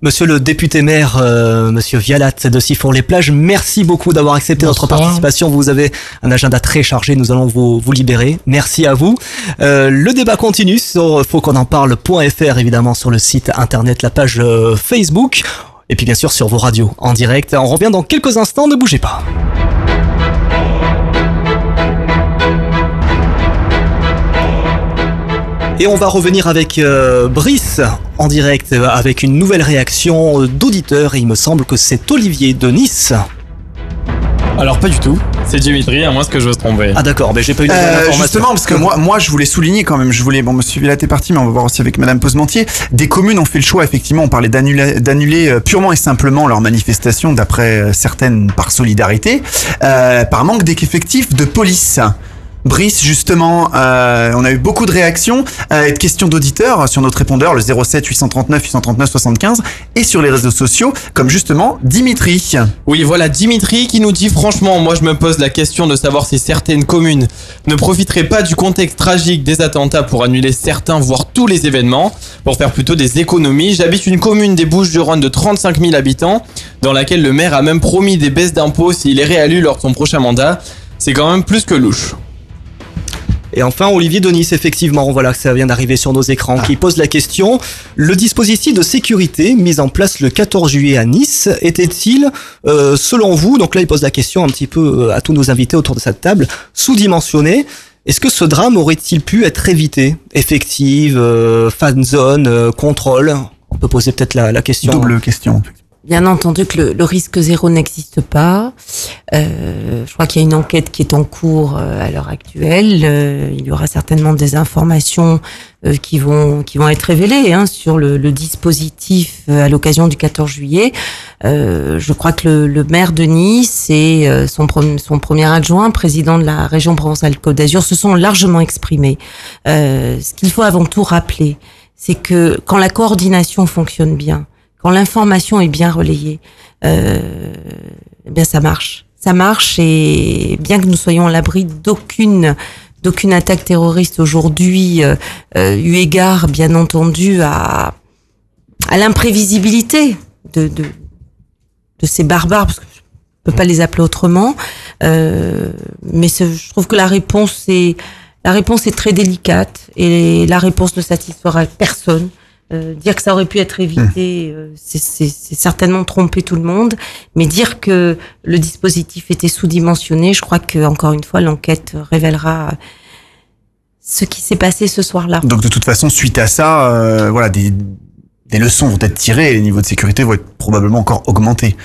Speaker 3: Monsieur le député maire, euh, Monsieur Vialat de Siphon-les-Plages, merci beaucoup d'avoir accepté notre participation. Vous avez un agenda très chargé, nous allons vous, vous libérer. Merci à vous. Euh, le débat continue sur faut qu'on en parle.fr, évidemment, sur le site internet, la page Facebook, et puis bien sûr sur vos radios en direct. On revient dans quelques instants, ne bougez pas. Et on va revenir avec euh, Brice en direct euh, avec une nouvelle réaction d'auditeur et il me semble que c'est Olivier de Nice.
Speaker 7: Alors pas du tout, c'est Dimitri, à moins que je me tromper.
Speaker 3: Ah d'accord, mais j'ai pas eu
Speaker 4: euh, Justement, parce que moi, moi je voulais souligner quand même, je voulais, bon Monsieur Villat est parti, mais on va voir aussi avec Madame Posementier, des communes ont fait le choix, effectivement, on parlait d'annuler, d'annuler euh, purement et simplement leur manifestation, d'après certaines par solidarité, par manque d'effectifs de police. Brice, justement, euh, on a eu beaucoup de réactions euh, et de questions d'auditeurs sur notre répondeur, le 07 839 839 75, et sur les réseaux sociaux, comme justement Dimitri.
Speaker 7: Oui, voilà Dimitri qui nous dit franchement, moi je me pose la question de savoir si certaines communes ne profiteraient pas du contexte tragique des attentats pour annuler certains, voire tous les événements, pour faire plutôt des économies. J'habite une commune des Bouches-du-Rhône de 35 000 habitants, dans laquelle le maire a même promis des baisses d'impôts s'il est réélu lors de son prochain mandat. C'est quand même plus que louche.
Speaker 3: Et enfin, Olivier Denis, effectivement, voilà, ça vient d'arriver sur nos écrans, qui pose la question, le dispositif de sécurité mis en place le 14 juillet à Nice était-il, euh, selon vous, donc là il pose la question un petit peu euh, à tous nos invités autour de cette table, sous-dimensionné est-ce que ce drame aurait-il pu être évité? Effective, euh, fan zone, contrôle? On peut poser peut-être la, la question.
Speaker 4: Double question.
Speaker 6: Bien entendu que le, le risque zéro n'existe pas. Euh, je crois qu'il y a une enquête qui est en cours euh, à l'heure actuelle. Euh, il y aura certainement des informations euh, qui vont qui vont être révélées hein, sur le, le dispositif euh, à l'occasion du 14 juillet. Euh, je crois que le, le maire de Nice et son, son premier adjoint, président de la région Provence-Alpes-Côte d'Azur, se sont largement exprimés. Ce qu'il faut avant tout rappeler, c'est que quand la coordination fonctionne bien, quand l'information est bien relayée, euh, eh bien ça marche. Ça marche et bien que nous soyons à l'abri d'aucune d'aucune attaque terroriste aujourd'hui, euh, euh, eu égard bien entendu à à l'imprévisibilité de, de de ces barbares, parce que je peux pas les appeler autrement. Euh, mais ce- je trouve que la réponse est la réponse est très délicate et la réponse ne satisfera personne. Euh, dire que ça aurait pu être évité, euh, c'est- c'est c'est certainement tromper tout le monde. Mais dire que le dispositif était sous-dimensionné, je crois que encore une fois l'enquête révélera ce qui s'est passé ce soir-là.
Speaker 4: Donc de toute façon, suite à ça, euh, voilà, des, des leçons vont être tirées et les niveaux de sécurité vont être probablement encore augmentés.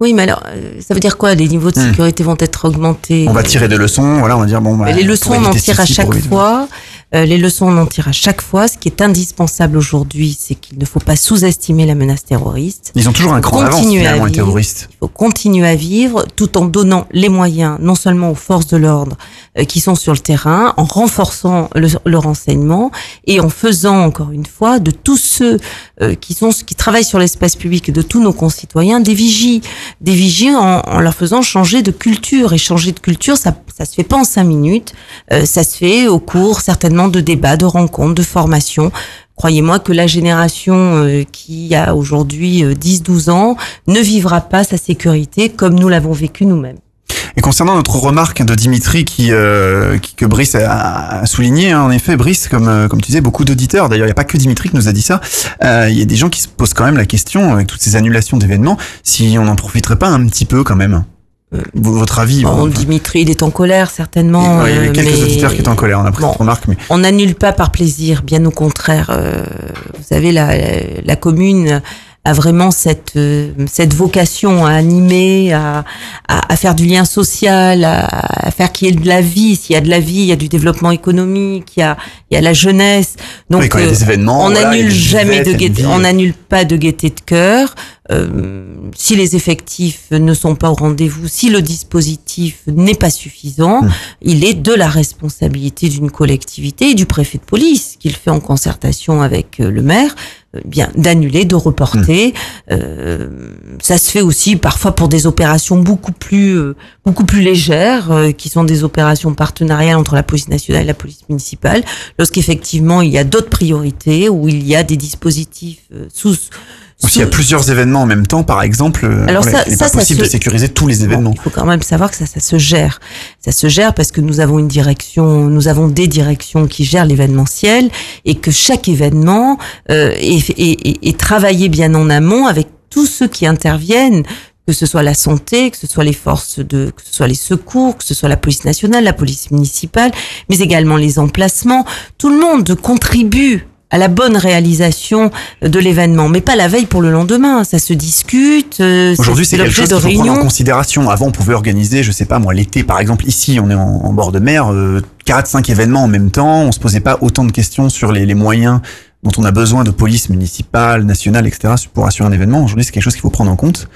Speaker 6: Oui, mais alors, euh, ça veut dire quoi? Les niveaux de
Speaker 4: Hmm.
Speaker 6: sécurité vont être augmentés?
Speaker 4: On va tirer des leçons, voilà, on va dire bon. bah,
Speaker 6: les leçons, on en tire à chaque fois. Euh, les leçons, on en tire à chaque fois. Ce qui est indispensable aujourd'hui, c'est qu'il ne faut pas sous-estimer la menace terroriste.
Speaker 4: Ils ont toujours un cran d'avance finalement les terroristes.
Speaker 6: Il faut continuer à vivre tout en donnant les moyens, non seulement aux forces de l'ordre euh, qui sont sur le terrain, en renforçant le, le renseignement et en faisant, encore une fois, de tous ceux euh, qui sont qui travaillent sur l'espace public, de tous nos concitoyens, des vigies, des vigies en, en leur faisant changer de culture. Et changer de culture, ça, ça se fait pas en cinq minutes. Euh, ça se fait au cours certainement de débats, de rencontres, de formations. Croyez-moi que la génération euh, qui a aujourd'hui euh, 10-12 ans ne vivra pas sa sécurité comme nous l'avons vécu nous-mêmes.
Speaker 4: Et concernant notre remarque de Dimitri qui, euh, qui que Brice a, a souligné, hein, en effet, Brice, comme euh, comme tu disais, beaucoup d'auditeurs. D'ailleurs, il n'y a pas que Dimitri qui nous a dit ça. Euh, Il y a des gens qui se posent quand même la question avec toutes ces annulations d'événements, si on n'en profiterait pas un petit peu quand même.
Speaker 6: Euh,
Speaker 4: Votre avis
Speaker 6: Bon,
Speaker 4: euh,
Speaker 6: Dimitri, il est en colère certainement.
Speaker 4: Il y
Speaker 6: euh,
Speaker 4: quelques
Speaker 6: mais
Speaker 4: auditeurs qui étaient en colère, on a pris
Speaker 6: Bon.
Speaker 4: cette remarque, mais
Speaker 6: On n'annule pas par plaisir, bien au contraire. Euh, vous savez, la, la commune a vraiment cette euh, cette vocation à animer, à, à, à faire du lien social, à, à faire qu'il y ait de la vie. S'il y a de la vie, il y a du développement économique, il y a il y a la jeunesse. Donc
Speaker 4: oui, quand il y a
Speaker 6: euh,
Speaker 4: des événements,
Speaker 6: on
Speaker 4: voilà, il y a
Speaker 6: n'annule
Speaker 4: des
Speaker 6: jamais de gaieté, on n'annule pas de gaieté de cœur. Euh, si les effectifs ne sont pas au rendez-vous, si le dispositif n'est pas suffisant,
Speaker 4: Hmm.
Speaker 6: il est de la responsabilité d'une collectivité et du préfet de police, qu'il fait en concertation avec euh, le maire, euh, bien d'annuler, de reporter. Euh, ça se fait aussi parfois pour des opérations beaucoup plus euh, beaucoup plus légères, euh, qui sont des opérations partenariales entre la police nationale et la police municipale, lorsqu'effectivement il y a d'autres priorités ou il y a des dispositifs sous
Speaker 4: ou s'il y a plusieurs événements en même temps, par exemple, euh,
Speaker 6: Alors
Speaker 4: voilà,
Speaker 6: ça-
Speaker 4: il n'est pas
Speaker 6: ça
Speaker 4: possible
Speaker 6: se-
Speaker 4: de sécuriser tous les événements.
Speaker 6: il faut quand même savoir que ça, ça se gère. Ça se gère parce que nous avons une direction, nous avons des directions qui gèrent l'événementiel et que chaque événement euh, est, est- est- est travaillé bien en amont avec tous ceux qui interviennent que ce soit la santé, que ce soit les forces de, que ce soit les secours, que ce soit la police nationale, la police municipale, mais également les emplacements. Tout le monde contribue à la bonne réalisation de l'événement, mais pas la veille pour le lendemain. Ça se discute. euh,
Speaker 4: Aujourd'hui, c'est quelque
Speaker 6: l'objet
Speaker 4: chose qu'il faut prendre en considération. Avant, on pouvait organiser, je sais pas moi, l'été, par exemple, ici, on est en, en bord de mer, euh, 4-5 événements en même temps. On se posait pas autant de questions sur les, les moyens dont on a besoin de police municipale, nationale, etc. pour assurer un événement. Aujourd'hui, c'est quelque chose qu'il faut prendre en compte.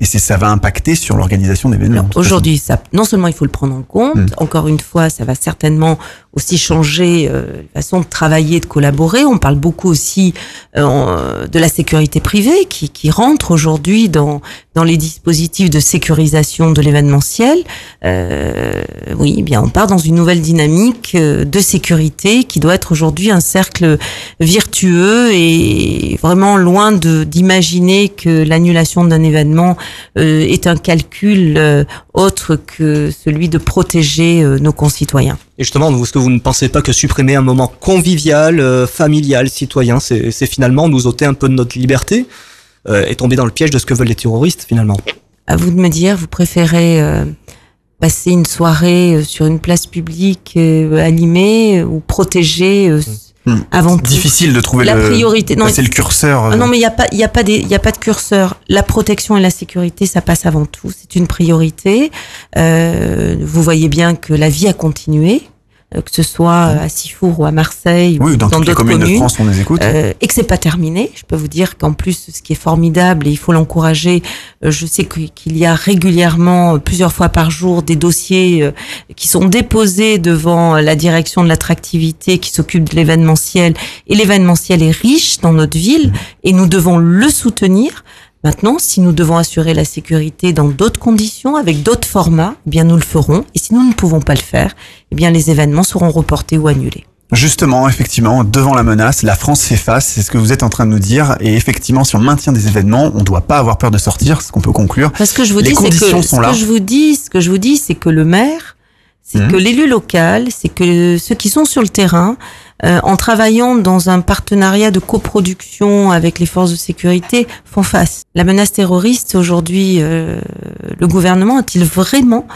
Speaker 4: Et ça va impacter sur l'organisation d'événements.
Speaker 6: Aujourd'hui, ça, non seulement il faut le prendre en compte,
Speaker 4: Mm.
Speaker 6: encore une fois, ça va certainement aussi changer euh, la façon de travailler, de collaborer. On parle beaucoup aussi euh, de la sécurité privée qui, qui rentre aujourd'hui dans dans les dispositifs de sécurisation de l'événementiel. Euh, oui, eh bien, on part dans une nouvelle dynamique euh, de sécurité qui doit être aujourd'hui un cercle virtueux et vraiment loin de d'imaginer que l'annulation d'un événement euh, est un calcul euh, autre que celui de protéger euh, nos concitoyens.
Speaker 3: Et justement, est-ce que vous ne pensez pas que supprimer un moment convivial, familial, citoyen, c'est finalement nous ôter un peu de notre liberté et tomber dans le piège de ce que veulent les terroristes finalement?
Speaker 6: À vous de me dire, vous préférez passer une soirée sur une place publique animée ou protéger euh,
Speaker 4: Hmm.
Speaker 6: Avant tout.
Speaker 4: Difficile de trouver
Speaker 6: La
Speaker 4: le,
Speaker 6: priorité. Non,
Speaker 4: passer le curseur.
Speaker 6: Ah
Speaker 4: euh,
Speaker 6: non, mais il n'y a pas, il y a pas des, il y a pas de curseur. La protection et la sécurité, ça passe avant tout. C'est une priorité. Euh, vous voyez bien que la vie a continué, euh, que ce soit à Sifour ou à Marseille
Speaker 4: Oui,
Speaker 6: ou
Speaker 4: dans,
Speaker 6: dans d'autres
Speaker 4: communes
Speaker 6: communes.
Speaker 4: de France, on les écoute.
Speaker 6: Euh, et que c'est pas terminé. Je peux vous dire qu'en plus, ce qui est formidable et il faut l'encourager. euh, je sais qu'il y a régulièrement, euh, plusieurs fois par jour, des dossiers euh, qui sont déposés devant la direction de l'attractivité qui s'occupe de l'événementiel. Et l'événementiel est riche dans notre ville et nous devons le soutenir. Maintenant, si nous devons assurer la sécurité dans d'autres conditions, avec d'autres formats, eh bien nous le ferons. Et si nous ne pouvons pas le faire, eh bien les événements seront reportés ou annulés.
Speaker 4: Justement, effectivement, devant la menace, la France fait face, c'est ce que vous êtes en train de nous dire. Et effectivement, si on maintient des événements, on ne doit pas avoir peur de sortir, ce qu'on peut conclure.
Speaker 6: Parce que je vous
Speaker 4: Les
Speaker 6: dis, c'est
Speaker 4: conditions
Speaker 6: que
Speaker 4: sont
Speaker 6: ce
Speaker 4: là.
Speaker 6: que je vous dis, ce que je vous dis, c'est que le maire, c'est
Speaker 4: Mhm.
Speaker 6: que l'élu local, c'est que ceux qui sont sur le terrain, euh, en travaillant dans un partenariat de coproduction avec les forces de sécurité, font face. La menace terroriste aujourd'hui, euh, le gouvernement a-t-il vraiment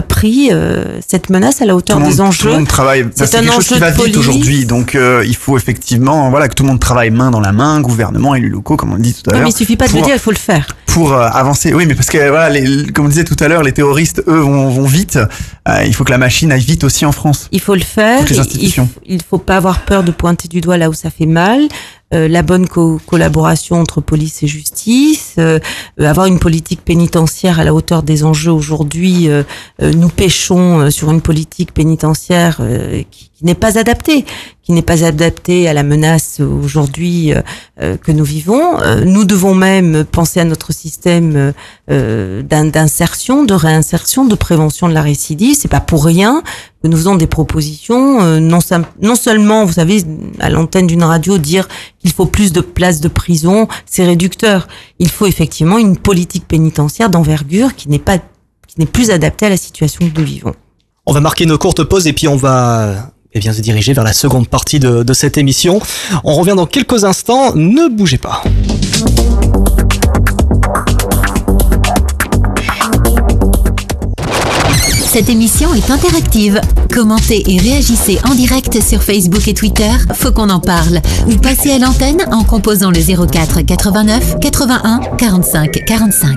Speaker 6: pris euh, cette menace à la
Speaker 4: Tout
Speaker 6: hauteur
Speaker 4: monde,
Speaker 6: des
Speaker 4: tout
Speaker 6: enjeux
Speaker 4: le monde travaille.
Speaker 6: C'est un
Speaker 4: quelque chose
Speaker 6: enjeu
Speaker 4: qui va vite aujourd'hui, donc euh, il faut effectivement, voilà, que tout le monde travaille main dans la main, gouvernement, élus locaux, comme on le dit tout à
Speaker 6: Non,
Speaker 4: l'heure.
Speaker 6: mais il suffit pas de le dire, il faut le faire.
Speaker 4: pour euh, avancer. Oui, mais parce que voilà, les, comme on disait tout à l'heure, les terroristes, eux, vont, vont vite. Euh, il faut que la machine aille vite aussi en France.
Speaker 6: Il faut le faire. Il, il faut pas avoir peur de pointer du doigt là où ça fait mal. Euh, la bonne co- collaboration entre police et justice, euh, euh, avoir une politique pénitentiaire à la hauteur des enjeux aujourd'hui. euh, nous pêchons sur une politique pénitentiaire qui, qui n'est pas adaptée, qui n'est pas adaptée à la menace aujourd'hui euh, euh, que nous vivons. Euh, nous devons même penser à notre système euh, euh, d'in- d'insertion, de réinsertion, de prévention de la récidive. C'est pas pour rien que nous faisons des propositions, euh, non, non seulement, vous savez, à l'antenne d'une radio, dire qu'il faut plus de places de prison, c'est réducteur. Il faut effectivement une politique pénitentiaire d'envergure qui n'est pas, qui n'est plus adaptée à la situation que nous vivons.
Speaker 3: On va marquer une courte pause et puis on va eh bien, se diriger vers la seconde partie de, de cette émission. On revient dans quelques instants, ne bougez pas.
Speaker 1: Cette émission est interactive. Commentez et réagissez en direct sur Facebook et Twitter. Faut qu'on en parle. Ou passez à l'antenne en composant le 04 89 81 45 45.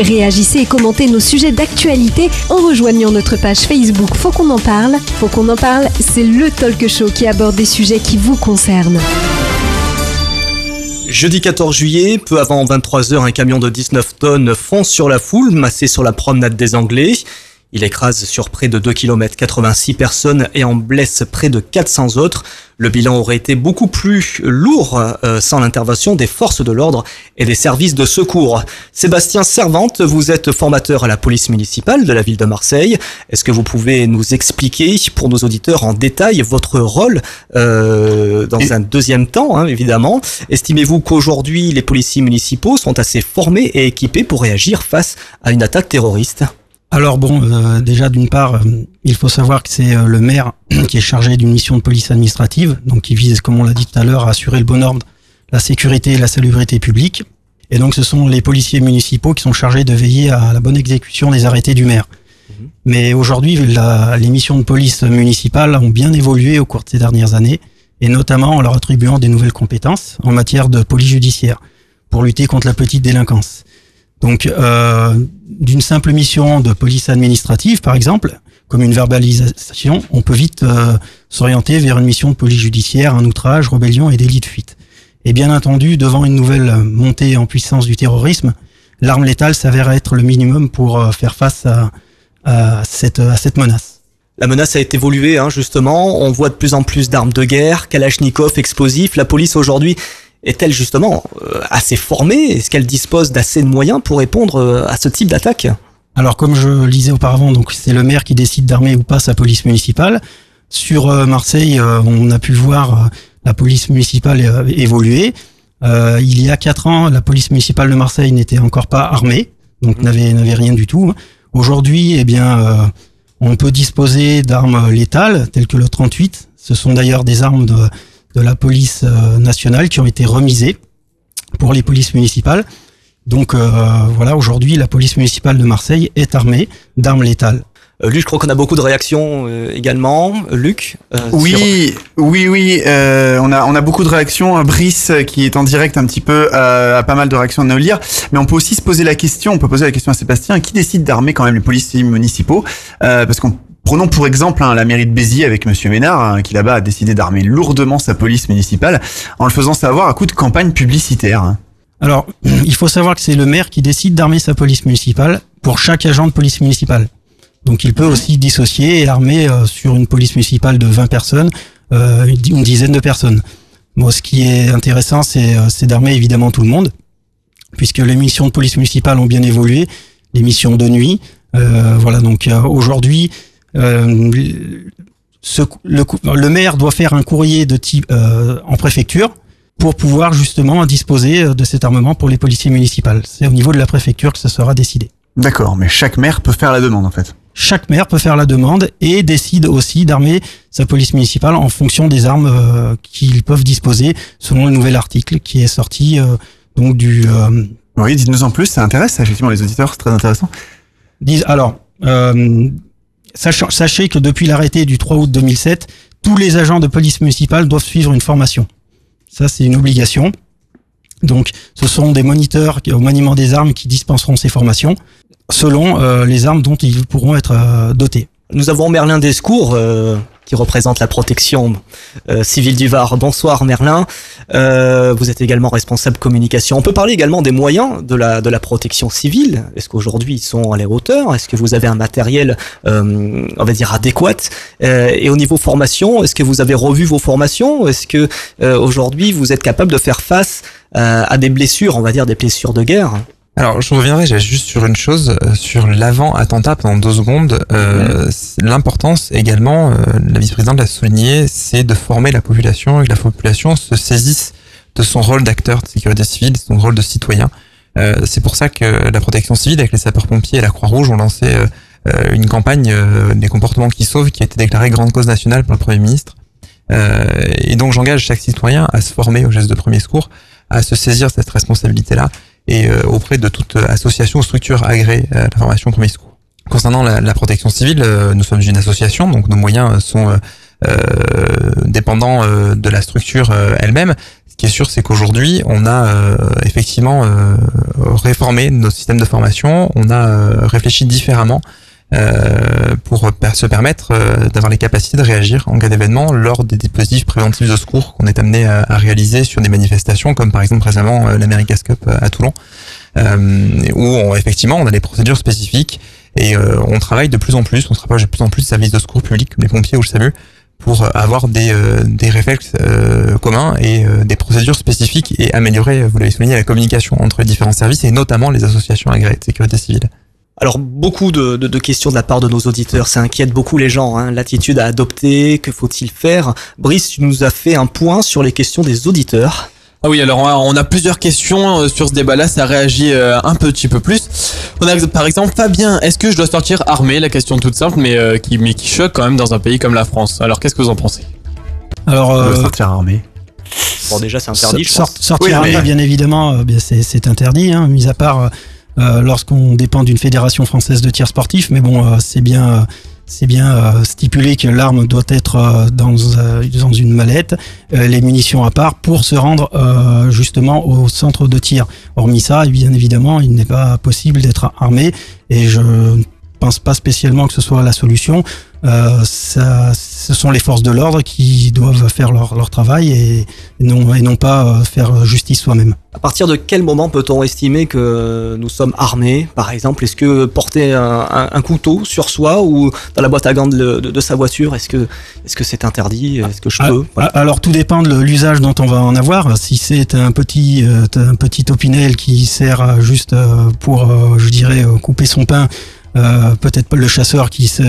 Speaker 8: Réagissez et commentez nos sujets d'actualité en rejoignant notre page Facebook Faut qu'on en parle. Faut qu'on en parle, c'est le talk show qui aborde des sujets qui vous concernent.
Speaker 3: Jeudi 14 juillet, peu avant 23h, un camion de 19 tonnes fonce sur la foule, massé sur la promenade des Anglais. Il écrase sur près de 2 km 86 personnes et en blesse près de 400 autres. Le bilan aurait été beaucoup plus lourd euh, sans l'intervention des forces de l'ordre et des services de secours. Sébastien Servante, vous êtes formateur à la police municipale de la ville de Marseille. Est-ce que vous pouvez nous expliquer pour nos auditeurs en détail votre rôle euh, dans
Speaker 4: Et-
Speaker 3: un deuxième temps, hein, évidemment? Estimez-vous qu'aujourd'hui les policiers municipaux sont assez formés et équipés pour réagir face à une attaque terroriste?
Speaker 9: Alors bon, euh, déjà d'une part, euh, il faut savoir que c'est euh, le maire (clears throat) qui est chargé d'une mission de police administrative, donc qui vise, comme on l'a dit tout à l'heure, à assurer le bon ordre, la sécurité et la salubrité publique. Et donc ce sont les policiers municipaux qui sont chargés de veiller à la bonne exécution des arrêtés du maire. Mais aujourd'hui, les missions de police municipale ont bien évolué au cours de ces dernières années, et notamment en leur attribuant des nouvelles compétences en matière de police judiciaire pour lutter contre la petite délinquance. Donc, euh, d'une simple mission de police administrative, par exemple, comme une verbalisation, on peut vite euh, s'orienter vers une mission de police judiciaire, un outrage, rébellion et délit de fuite. Et bien entendu, devant une nouvelle montée en puissance du terrorisme, l'arme létale s'avère être le minimum pour euh, faire face à, cette menace.
Speaker 3: La menace a évolué, hein, justement. On voit de plus en plus d'armes de guerre, kalachnikov, explosifs. La police aujourd'hui est-elle justement euh, assez formée? Est-ce qu'elle dispose d'assez de moyens pour répondre euh, à ce type d'attaque?
Speaker 9: Alors, comme je le disais auparavant, donc c'est le maire qui décide d'armer ou pas sa police municipale. Sur euh, Marseille, on a pu voir la police municipale évoluer. Euh, il y a quatre ans, la police municipale de Marseille n'était encore pas armée, donc n'avait n'avait rien du tout. Aujourd'hui, eh bien, euh, on peut disposer d'armes létales telles que le 38. Ce sont d'ailleurs des armes de, de la police euh, nationale qui ont été remisées pour les polices municipales. Donc euh, voilà, aujourd'hui, la police municipale de Marseille est armée d'armes létales.
Speaker 3: Euh, Luc, je crois qu'on a beaucoup de réactions euh, également. Luc euh, sur-
Speaker 4: Oui, oui, oui. euh, on a on a beaucoup de réactions. Brice qui est en direct un petit peu euh, a pas mal de réactions à nous lire. Mais on peut aussi se poser la question. On peut poser la question à Sébastien qui décide d'armer quand même les policiers municipaux euh, parce qu'on Prenons pour exemple hein, la mairie de Béziers avec Monsieur Ménard, hein, qui là-bas a décidé d'armer lourdement sa police municipale en le faisant savoir à coup de campagne publicitaire. hein.
Speaker 9: Alors, il faut savoir que c'est le maire qui décide d'armer sa police municipale pour chaque agent de police municipale. Donc il peut aussi dissocier et armer euh, sur une police municipale de 20 personnes euh, une di- une dizaine de personnes. Bon, ce qui est intéressant, c'est euh, c'est d'armer évidemment tout le monde, puisque les missions de police municipale ont bien évolué, les missions de nuit. voilà, donc aujourd'hui, ce- le, maire doit faire un courrier de type euh, en préfecture pour pouvoir justement disposer euh, de cet armement pour les policiers municipaux. C'est au niveau de la préfecture que ça sera décidé.
Speaker 4: D'accord, mais chaque maire peut faire la demande en fait.
Speaker 9: Chaque maire peut faire la demande et décide aussi d'armer sa police municipale en fonction des armes euh, qu'ils peuvent disposer selon le nouvel article qui est sorti euh, donc du euh,
Speaker 4: Oui, dites-nous en plus, ça intéresse effectivement les auditeurs, c'est très intéressant.
Speaker 9: Dis- alors, euh, sachez que depuis l'arrêté du 3 août 2007, tous les agents de police municipale doivent suivre une formation. Ça, c'est une obligation. Donc, ce sont des moniteurs au maniement des armes qui dispenseront ces formations selon euh, les armes dont ils pourront être euh, dotés.
Speaker 3: Nous avons Merlin Descours, euh, qui représente la protection euh, civile du Var. Bonsoir Merlin. Euh, vous êtes également responsable communication. On peut parler également des moyens de la, de la protection civile. Est-ce qu'aujourd'hui ils sont à la hauteur Est-ce que vous avez un matériel, euh, on va dire, adéquat? Euh, Et au niveau formation, est-ce que vous avez revu vos formations? Est-ce que euh, aujourd'hui vous êtes capable de faire face euh, à des blessures, on va dire des blessures de guerre?
Speaker 10: Alors, je reviendrai juste sur une chose, euh, sur l'avant-attentat pendant deux secondes. Euh, L'importance également, euh, la vice-présidente l'a souligné, c'est de former la population et que la population se saisisse de son rôle d'acteur de sécurité civile, de son rôle de citoyen. Euh, c'est pour ça que la protection civile, avec les sapeurs-pompiers et la Croix-Rouge, ont lancé euh, euh, une campagne euh, des comportements qui sauvent, qui a été déclarée grande cause nationale par le Premier ministre. Euh, et donc, j'engage chaque citoyen à se former au geste de premier secours, à se saisir de cette responsabilité-là et euh, auprès de toute association ou structure agréée à la formation premier secours. Concernant la, la protection civile, euh, nous sommes une association, donc nos moyens sont euh, euh, dépendants euh, de la structure euh, elle-même. Ce qui est sûr, c'est qu'aujourd'hui, on a euh, effectivement euh, réformé nos systèmes de formation, on a euh, réfléchi différemment euh, pour se permettre euh, d'avoir les capacités de réagir en cas d'événement lors des dispositifs préventifs de secours qu'on est amené à, réaliser sur des manifestations comme par exemple récemment euh, l'America's Cup à Toulon où on- effectivement on a des procédures spécifiques et on travaille de plus en plus, on se rapproche de plus en plus des services de secours publics comme les pompiers ou le SAMU pour avoir des, euh, des réflexes euh, communs et euh, des procédures spécifiques et améliorer, vous l'avez souligné, la communication entre les différents services et notamment les associations agréées de sécurité civile.
Speaker 3: Alors beaucoup de, de- de questions de la part de nos auditeurs, ça inquiète beaucoup les gens, hein. l'attitude à adopter, que faut-il faire? Brice, tu nous as fait un point sur les questions des auditeurs.
Speaker 7: Ah oui, alors on a- on a plusieurs questions euh, sur ce débat-là, ça réagit euh, un petit peu plus. On a par exemple Fabien, est-ce que je dois sortir armé? La question toute simple, mais, euh, qui, mais qui choque quand même dans un pays comme la France. Alors qu'est-ce que vous en pensez?
Speaker 9: Alors, euh,
Speaker 4: sortir armé.
Speaker 3: Bon déjà c'est interdit, je
Speaker 9: Sort-
Speaker 3: pense.
Speaker 9: sortir
Speaker 4: Oui,
Speaker 9: armé,
Speaker 4: mais-
Speaker 9: bien évidemment, c'est interdit, hein, mis à part lorsqu'on dépend d'une fédération française de tir sportif. Mais bon, euh, c'est bien, euh, c'est bien euh, stipulé que l'arme doit être euh, dans, euh, dans une mallette, euh, les munitions à part, pour se rendre euh, justement au centre de tir. Hormis ça, bien évidemment, il n'est pas possible d'être armé, et je ne pense pas spécialement que ce soit la solution. Euh, ça, ce sont les forces de l'ordre qui doivent faire leur, leur travail et non, et non pas euh, faire justice soi-même.
Speaker 3: À partir de quel moment peut-on estimer que nous sommes armés? Par exemple, est-ce que porter un, un- un couteau sur soi ou dans la boîte à gants de, de- de sa voiture, est-ce que est-ce que c'est interdit? Est-ce que je
Speaker 9: Ah,
Speaker 3: peux? Voilà.
Speaker 9: ah, Alors tout dépend de l'usage dont on va en avoir. Si c'est un petit euh, un petit opinel qui sert juste pour, je dirais, couper son pain, euh, peut-être pas le chasseur qui se,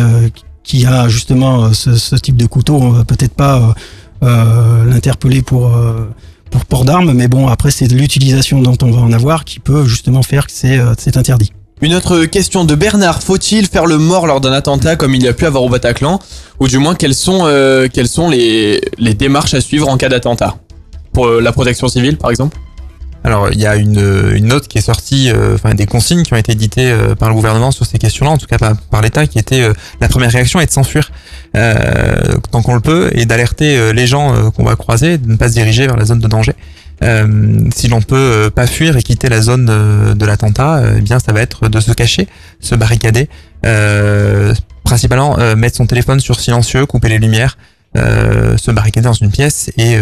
Speaker 9: qui a justement euh, ce, type de couteau, on va peut-être pas euh, euh, l'interpeller pour pour port d'armes, mais bon après c'est l'utilisation dont on va en avoir qui peut justement faire que c'est interdit.
Speaker 7: Une autre question de Bernard, faut-il faire le mort lors d'un attentat comme il y a pu avoir au Bataclan? Ou du moins, quelles sont, les, démarches à suivre en cas d'attentat? Pour la protection civile, par exemple?
Speaker 10: Alors il y a une, une note qui est sortie, euh, enfin des consignes qui ont été éditées euh, par le gouvernement sur ces questions-là, en tout cas par, l'État, qui était euh, la première réaction est de s'enfuir euh, tant qu'on le peut et d'alerter euh, les gens euh, qu'on va croiser, de ne pas se diriger vers la zone de danger. Si l'on peut pas fuir et quitter la zone de l'attentat, eh bien ça va être de se cacher, se barricader, principalement mettre son téléphone sur silencieux, couper les lumières, se barricader dans une pièce et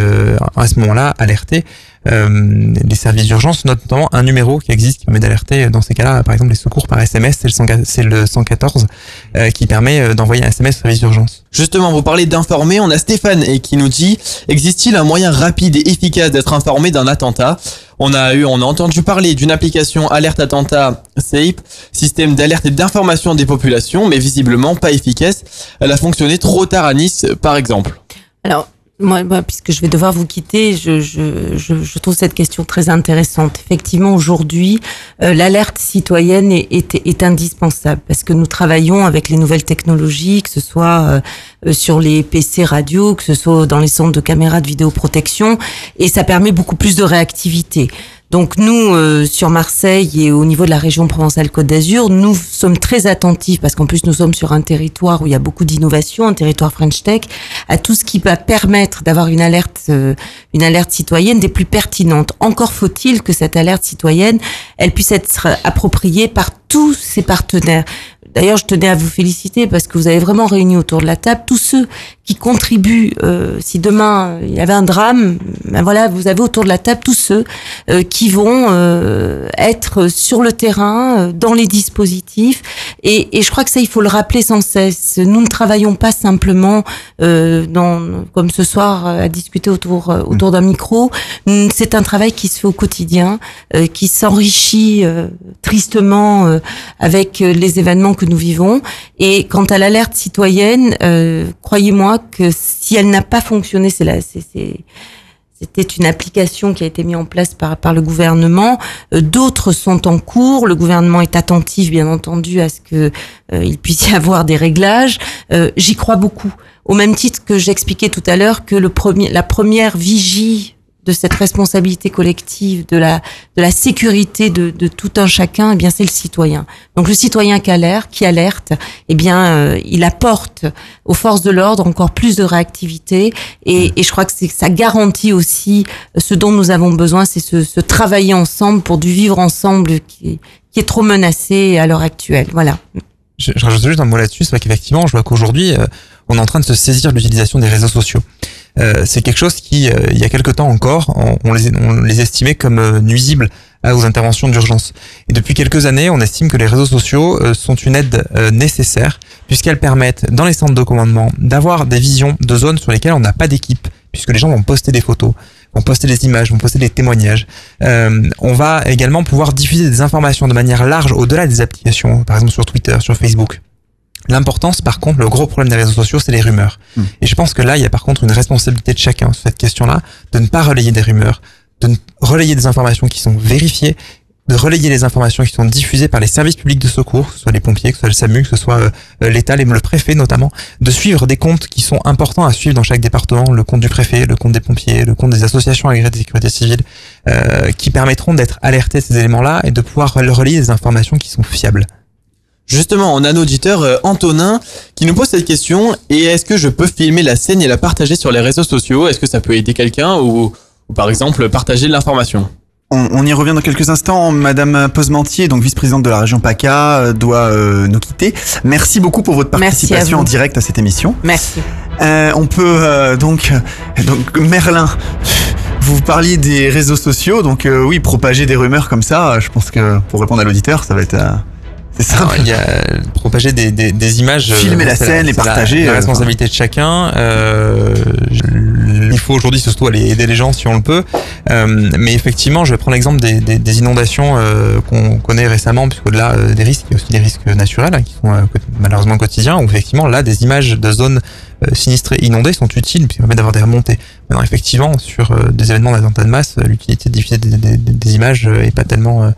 Speaker 10: à ce moment-là alerter les services d'urgence, notamment un numéro qui existe qui permet d'alerter dans ces cas-là, par exemple les secours par SMS, c'est le, 114 c'est le 114 euh, qui permet euh, d'envoyer un SMS au service d'urgence.
Speaker 7: Justement, vous parlez d'informer, on a Stéphane et qui nous dit existe-t-il un moyen rapide et efficace d'être informé d'un attentat? On a eu, on a entendu parler d'une application alerte attentat SAPE, système d'alerte et d'information des populations, mais visiblement pas efficace. Elle a fonctionné trop tard à Nice, par exemple.
Speaker 6: Alors, moi, moi, puisque je vais devoir vous quitter, je, je, je, je trouve cette question très intéressante. Effectivement, aujourd'hui, euh, l'alerte citoyenne est, est, est indispensable parce que nous travaillons avec les nouvelles technologies, que ce soit euh, sur les PC radio, que ce soit dans les centres de caméras de vidéoprotection, et ça permet beaucoup plus de réactivité. Donc nous, euh, sur Marseille et au niveau de la région Provence-Alpes-Côte d'Azur, nous sommes très attentifs parce qu'en plus nous sommes sur un territoire où il y a beaucoup d'innovation, un territoire French Tech, à tout ce qui va permettre d'avoir une alerte, euh, une alerte citoyenne des plus pertinentes. Encore faut-il que cette alerte citoyenne, elle puisse être appropriée par tous ses partenaires. D'ailleurs, je tenais à vous féliciter parce que vous avez vraiment réuni autour de la table tous ceux qui contribuent. Euh, si demain euh, il y avait un drame, ben voilà, vous avez autour de la table tous ceux euh, qui vont euh, être sur le terrain, euh, dans les dispositifs. Et, et je crois que ça, il faut le rappeler sans cesse. Nous ne travaillons pas simplement euh, dans, comme ce soir à discuter autour autour d'un micro. Mm, C'est un travail qui se fait au quotidien, qui s'enrichit tristement avec les événements que nous vivons. Et quant à l'alerte citoyenne, euh, que si elle n'a pas fonctionné, c'est c'est c'est- c'était une application qui a été mise en place par, par le gouvernement. Euh, D'autres sont en cours. Le gouvernement est attentif, bien entendu, à ce que euh, il puisse y avoir des réglages. Euh, J'y crois beaucoup. Au même titre que j'expliquais tout à l'heure que le premier, la première vigie de cette responsabilité collective, de la, de la sécurité de, de tout un chacun, eh bien c'est le citoyen. Donc le citoyen qui alerte, qui alerte, eh bien euh, il apporte aux forces de l'ordre encore plus de réactivité et, et je crois que ça garantit aussi ce dont nous avons besoin, c'est ce, ce travailler ensemble pour du vivre ensemble qui, qui est trop menacé à l'heure actuelle. Voilà.
Speaker 10: Je, je rajoute juste un mot là-dessus, c'est vrai qu'effectivement, je vois qu'aujourd'hui, euh, on est en train de se saisir de l'utilisation des réseaux sociaux. Euh, c'est quelque chose qui, euh, il y a quelque temps encore, on, les, on les estimait comme euh, nuisibles à- aux interventions d'urgence. Et depuis quelques années, on estime que les réseaux sociaux euh, sont une aide euh, nécessaire, puisqu'elles permettent, dans les centres de commandement, d'avoir des visions de zones sur lesquelles on n'a pas d'équipe, puisque les gens vont poster des photos, vont poster des images, vont poster des témoignages. Euh, on va également pouvoir diffuser des informations de manière large au-delà des applications, par exemple sur Twitter, sur Facebook. L'importance, par contre, le gros problème des réseaux sociaux, c'est les rumeurs.
Speaker 4: Mm.
Speaker 10: Et je pense que là, il y a par contre une responsabilité de chacun sur cette question-là, de ne pas relayer des rumeurs, de ne- relayer des informations qui sont vérifiées, de relayer les informations qui sont diffusées par les services publics de secours, que ce soit les pompiers, que ce soit le SAMU, que ce soit euh, euh, l'État, le préfet notamment, de suivre des comptes qui sont importants à suivre dans chaque département, le compte du préfet, le compte des pompiers, le compte des associations agréées de sécurité civile, euh, qui permettront d'être alertés à ces éléments-là et de pouvoir rel- relayer des informations qui sont fiables.
Speaker 7: Justement, on a un auditeur, euh, Antonin, qui nous pose cette question. Et est-ce que je peux filmer la scène et la partager sur les réseaux sociaux? Est-ce que ça peut aider quelqu'un ou, ou par exemple partager de l'information?
Speaker 4: On, on y revient dans quelques instants. Madame Posementier, donc vice-présidente de la région PACA, euh, doit euh, nous quitter. Merci beaucoup pour votre participation en direct à cette émission.
Speaker 6: Merci.
Speaker 4: Euh, on peut euh, donc, donc Merlin. Vous parliez des réseaux sociaux, donc euh, oui, propager des rumeurs comme ça, je pense que pour répondre à l'auditeur, ça va être... euh, c'est simple.
Speaker 10: il y a propager des, des, des images. euh,
Speaker 4: Filmer la scène, les
Speaker 10: c'est la-
Speaker 4: partager,
Speaker 10: La,
Speaker 4: euh,
Speaker 10: responsabilité de chacun. Euh, il faut aujourd'hui surtout aller aider les gens si on le peut. Euh, mais effectivement, je vais prendre l'exemple des, des, des inondations euh, qu'on connaît récemment, puisque là, euh, des risques, il y a aussi des risques naturels hein, qui sont euh, malheureusement quotidiens, où effectivement, là, des images de zones sinistrées, inondées sont utiles, puisqu'elles permettent d'avoir des remontées. Maintenant, effectivement, sur euh, des événements d'attentat de masse, l'utilité de diffuser des, des, des- des images est pas tellement...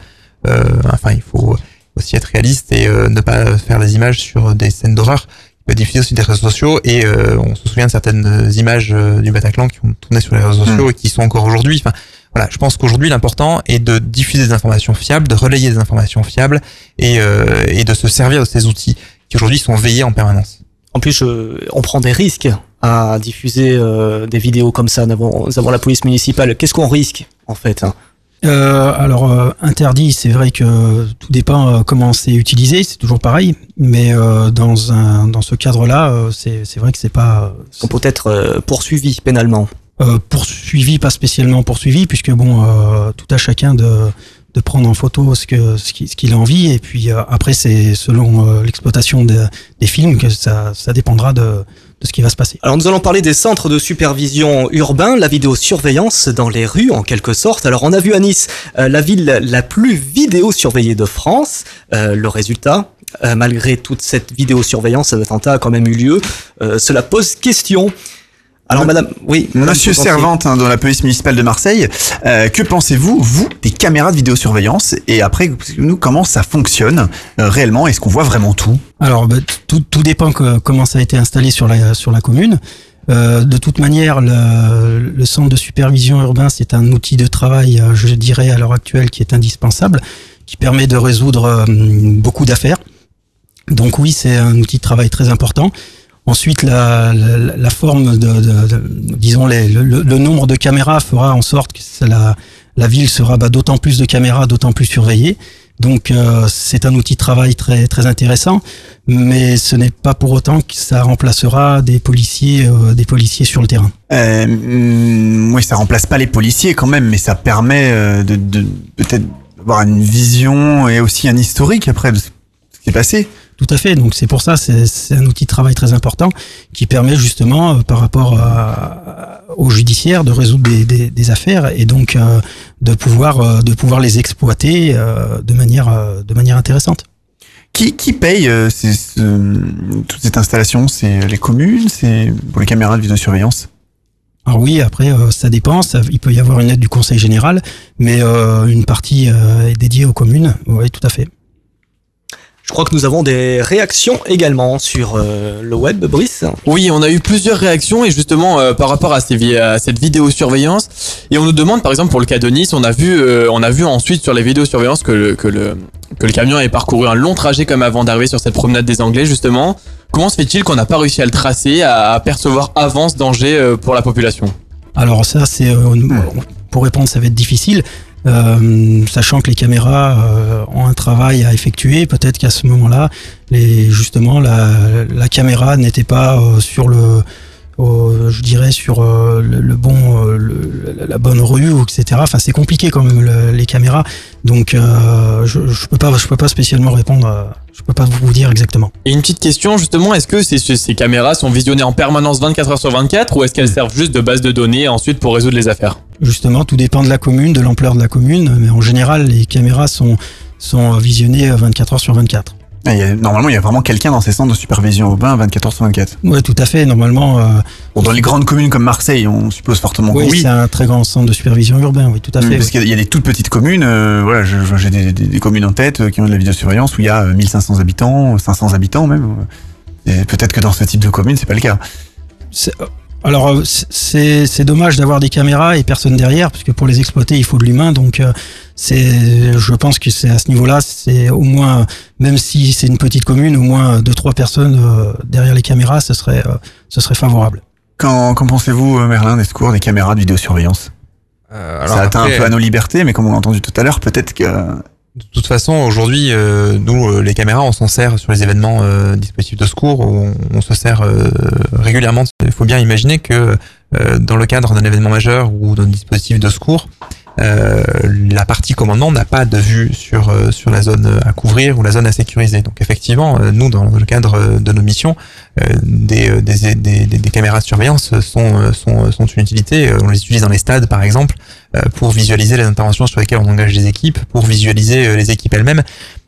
Speaker 10: enfin, il faut aussi être réaliste et euh, ne pas faire des images sur des scènes d'horreur. Il peut diffuser aussi des réseaux sociaux et euh, on se souvient de certaines images euh, du Bataclan qui ont tourné sur les réseaux sociaux et qui sont encore aujourd'hui. Enfin, voilà, je pense qu'aujourd'hui l'important est de diffuser des informations fiables, de relayer des informations fiables et, euh, et de se servir de ces outils qui aujourd'hui sont veillés en permanence.
Speaker 3: En plus, je- on prend des risques à diffuser des vidéos comme ça. Nous avons, nous avons la police municipale. Qu'est-ce qu'on risque en fait hein?
Speaker 9: Euh, alors euh, interdit, c'est vrai que tout dépend euh, comment c'est utilisé, c'est toujours pareil, mais dans un dans ce cadre-là, c'est vrai que c'est pas
Speaker 3: On peut être poursuivi pénalement.
Speaker 9: poursuivi, pas spécialement poursuivi, puisque bon, tout à chacun de de prendre en photo ce que ce qui- ce qu'il a envie, et puis après c'est selon l'exploitation de- des films que ça ça dépendra de
Speaker 3: Alors nous allons parler des centres de supervision urbain, la vidéosurveillance dans les rues en quelque sorte. Alors on a vu à Nice euh, la ville la plus vidéosurveillée de France. Euh, le résultat, euh, malgré toute cette vidéosurveillance, cet attentat a quand même eu lieu. Euh, cela pose question. Alors madame, oui. madame
Speaker 4: Monsieur. Servante, hein, dans la police municipale de Marseille, euh, que pensez-vous, vous, des caméras de vidéosurveillance Et après, nous, comment ça fonctionne euh, réellement? Est-ce qu'on voit vraiment tout?
Speaker 9: Alors, bah, tout, tout dépend que, comment ça a été installé sur la, sur la commune. Euh, de toute manière, le, le centre de supervision urbain, c'est un outil de travail, euh, je dirais, à l'heure actuelle, qui est indispensable, qui permet de résoudre euh, beaucoup d'affaires. Donc oui, c'est un outil de travail très important. Ensuite, la, forme disons, le, nombre de caméras fera en sorte que la, ville sera bah, d'autant plus de caméras, d'autant plus surveillée. Donc euh, c'est un outil de travail très intéressant, mais ce n'est pas pour autant que ça remplacera des policiers euh, des policiers sur le terrain.
Speaker 4: euh, hum, Oui, ça remplace pas les policiers quand même, mais ça permet euh, de, peut-être avoir une vision et aussi un historique après de ce qui est passé.
Speaker 9: Tout à fait. Donc c'est pour ça c'est c'est un outil de travail très important qui permet justement euh, par rapport à, au judiciaire de résoudre des, des, des affaires et donc euh, de pouvoir euh, de pouvoir les exploiter euh, de manière euh, de manière intéressante.
Speaker 4: Qui, qui paye euh, ces- ce- toute cette installation C'est les communes? C'est pour les caméras de vidéosurveillance?
Speaker 9: Alors oui, après euh, ça dépend. Ça, il peut y avoir une aide du Conseil général, mais euh, une partie euh, est dédiée aux communes. Oui, tout à fait.
Speaker 3: Je crois que nous avons des réactions également sur euh, le web, Brice.
Speaker 7: Oui, on a eu plusieurs réactions et justement euh, par rapport à, ces à cette vidéosurveillance et on nous demande par exemple pour le cas de Nice, on a vu euh, on a vu ensuite sur les vidéosurveillances que le, que le que le camion avait parcouru un long trajet comme avant d'arriver sur cette promenade des Anglais justement. Comment se fait-il qu'on n'a pas réussi à le tracer, à apercevoir avant ce danger euh, pour la population?
Speaker 9: Alors ça, c'est euh, pour répondre, ça va être difficile. Euh, sachant que les caméras euh, ont un travail à effectuer, peut-être qu'à ce moment-là, justement la, la caméra n'était pas euh, sur le, je dirais sur euh, le, le bon, euh, le- la bonne rue, etc. Enfin, c'est compliqué quand même le- les caméras, donc euh, je, je peux pas, je peux pas spécialement répondre. à- je peux pas vous dire exactement.
Speaker 7: Et une petite question justement, est-ce que ces caméras sont visionnées en permanence 24 heures sur 24 ou est-ce qu'elles servent juste de base de données ensuite pour résoudre les affaires?
Speaker 9: Justement, tout dépend de la commune, de l'ampleur de la commune, mais en général, les caméras sont, sont visionnées 24 heures sur 24.
Speaker 4: Il y a- Normalement, il y a vraiment quelqu'un dans ces centres de supervision urbain 24 heures sur 24.
Speaker 9: Ouais, tout à fait. Normalement, euh,
Speaker 4: Bon, dans les grandes communes comme Marseille, on suppose fortement
Speaker 9: oui,
Speaker 4: que oui.
Speaker 9: c'est un très grand centre de supervision urbain. Oui, tout à fait.
Speaker 4: Parce
Speaker 9: oui.
Speaker 4: qu'il y a- il y a des toutes petites communes, euh, voilà, j'ai des, des- des communes en tête euh, qui ont de la vidéosurveillance où il y a euh, 1500 habitants, 500 habitants même. euh, peut-être que dans ce type de commune, c'est pas le cas.
Speaker 9: Alors, euh, c'est c'est dommage d'avoir des caméras et personne derrière, parce que pour les exploiter, il faut de l'humain. Donc, euh, c'est, je pense que c'est à ce niveau-là, c'est au moins, même si c'est une petite commune, au moins deux trois personnes euh, derrière les caméras, ce serait, euh, ce serait favorable.
Speaker 4: Qu'en qu'en pensez-vous, Merlin, des secours, des caméras de vidéosurveillance?
Speaker 10: Euh, alors
Speaker 4: Ça atteint
Speaker 10: après,
Speaker 4: un peu à nos libertés, mais comme on l'a entendu tout à l'heure, peut-être que...
Speaker 10: De toute façon, aujourd'hui, euh, nous, euh, les caméras, on s'en sert sur les événements euh, dispositifs de secours. On, on se sert euh, régulièrement. Il faut bien imaginer que dans le cadre d'un événement majeur ou d'un dispositif de secours, euh, la partie commandement n'a pas de vue sur euh, sur la zone à couvrir ou la zone à sécuriser. Donc effectivement, euh, nous, dans le cadre de nos missions, des, des, des, des- caméras de surveillance sont, sont, sont une utilité. On les utilise dans les stades, par exemple, pour visualiser les interventions sur lesquelles on engage des équipes, pour visualiser les équipes elles-mêmes.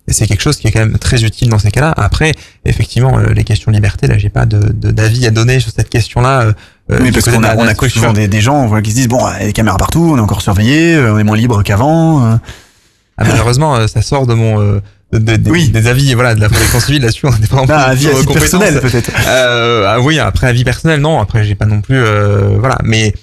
Speaker 10: C'est quelque chose qui est quand même très utile dans ces cas-là. Après, effectivement, les questions de liberté, là, j'ai pas d'avis à donner sur cette question-là. Euh,
Speaker 4: oui, parce qu'on a, on a
Speaker 10: structure.
Speaker 4: souvent des, des gens voilà, qui se disent, bon, il y a des caméras partout, on est encore surveillé, euh, on est moins libre qu'avant. euh.
Speaker 10: Ah, malheureusement, euh, ça sort de mon euh, de- de- des-
Speaker 4: Oui.
Speaker 10: des avis voilà de la protection civile là-dessus on n'est pas en
Speaker 4: Ah, avis
Speaker 10: compétences.
Speaker 4: personnel, peut-être.
Speaker 10: Euh, ah oui, après avis personnel, non. Après, j'ai pas non plus, euh, voilà. Mais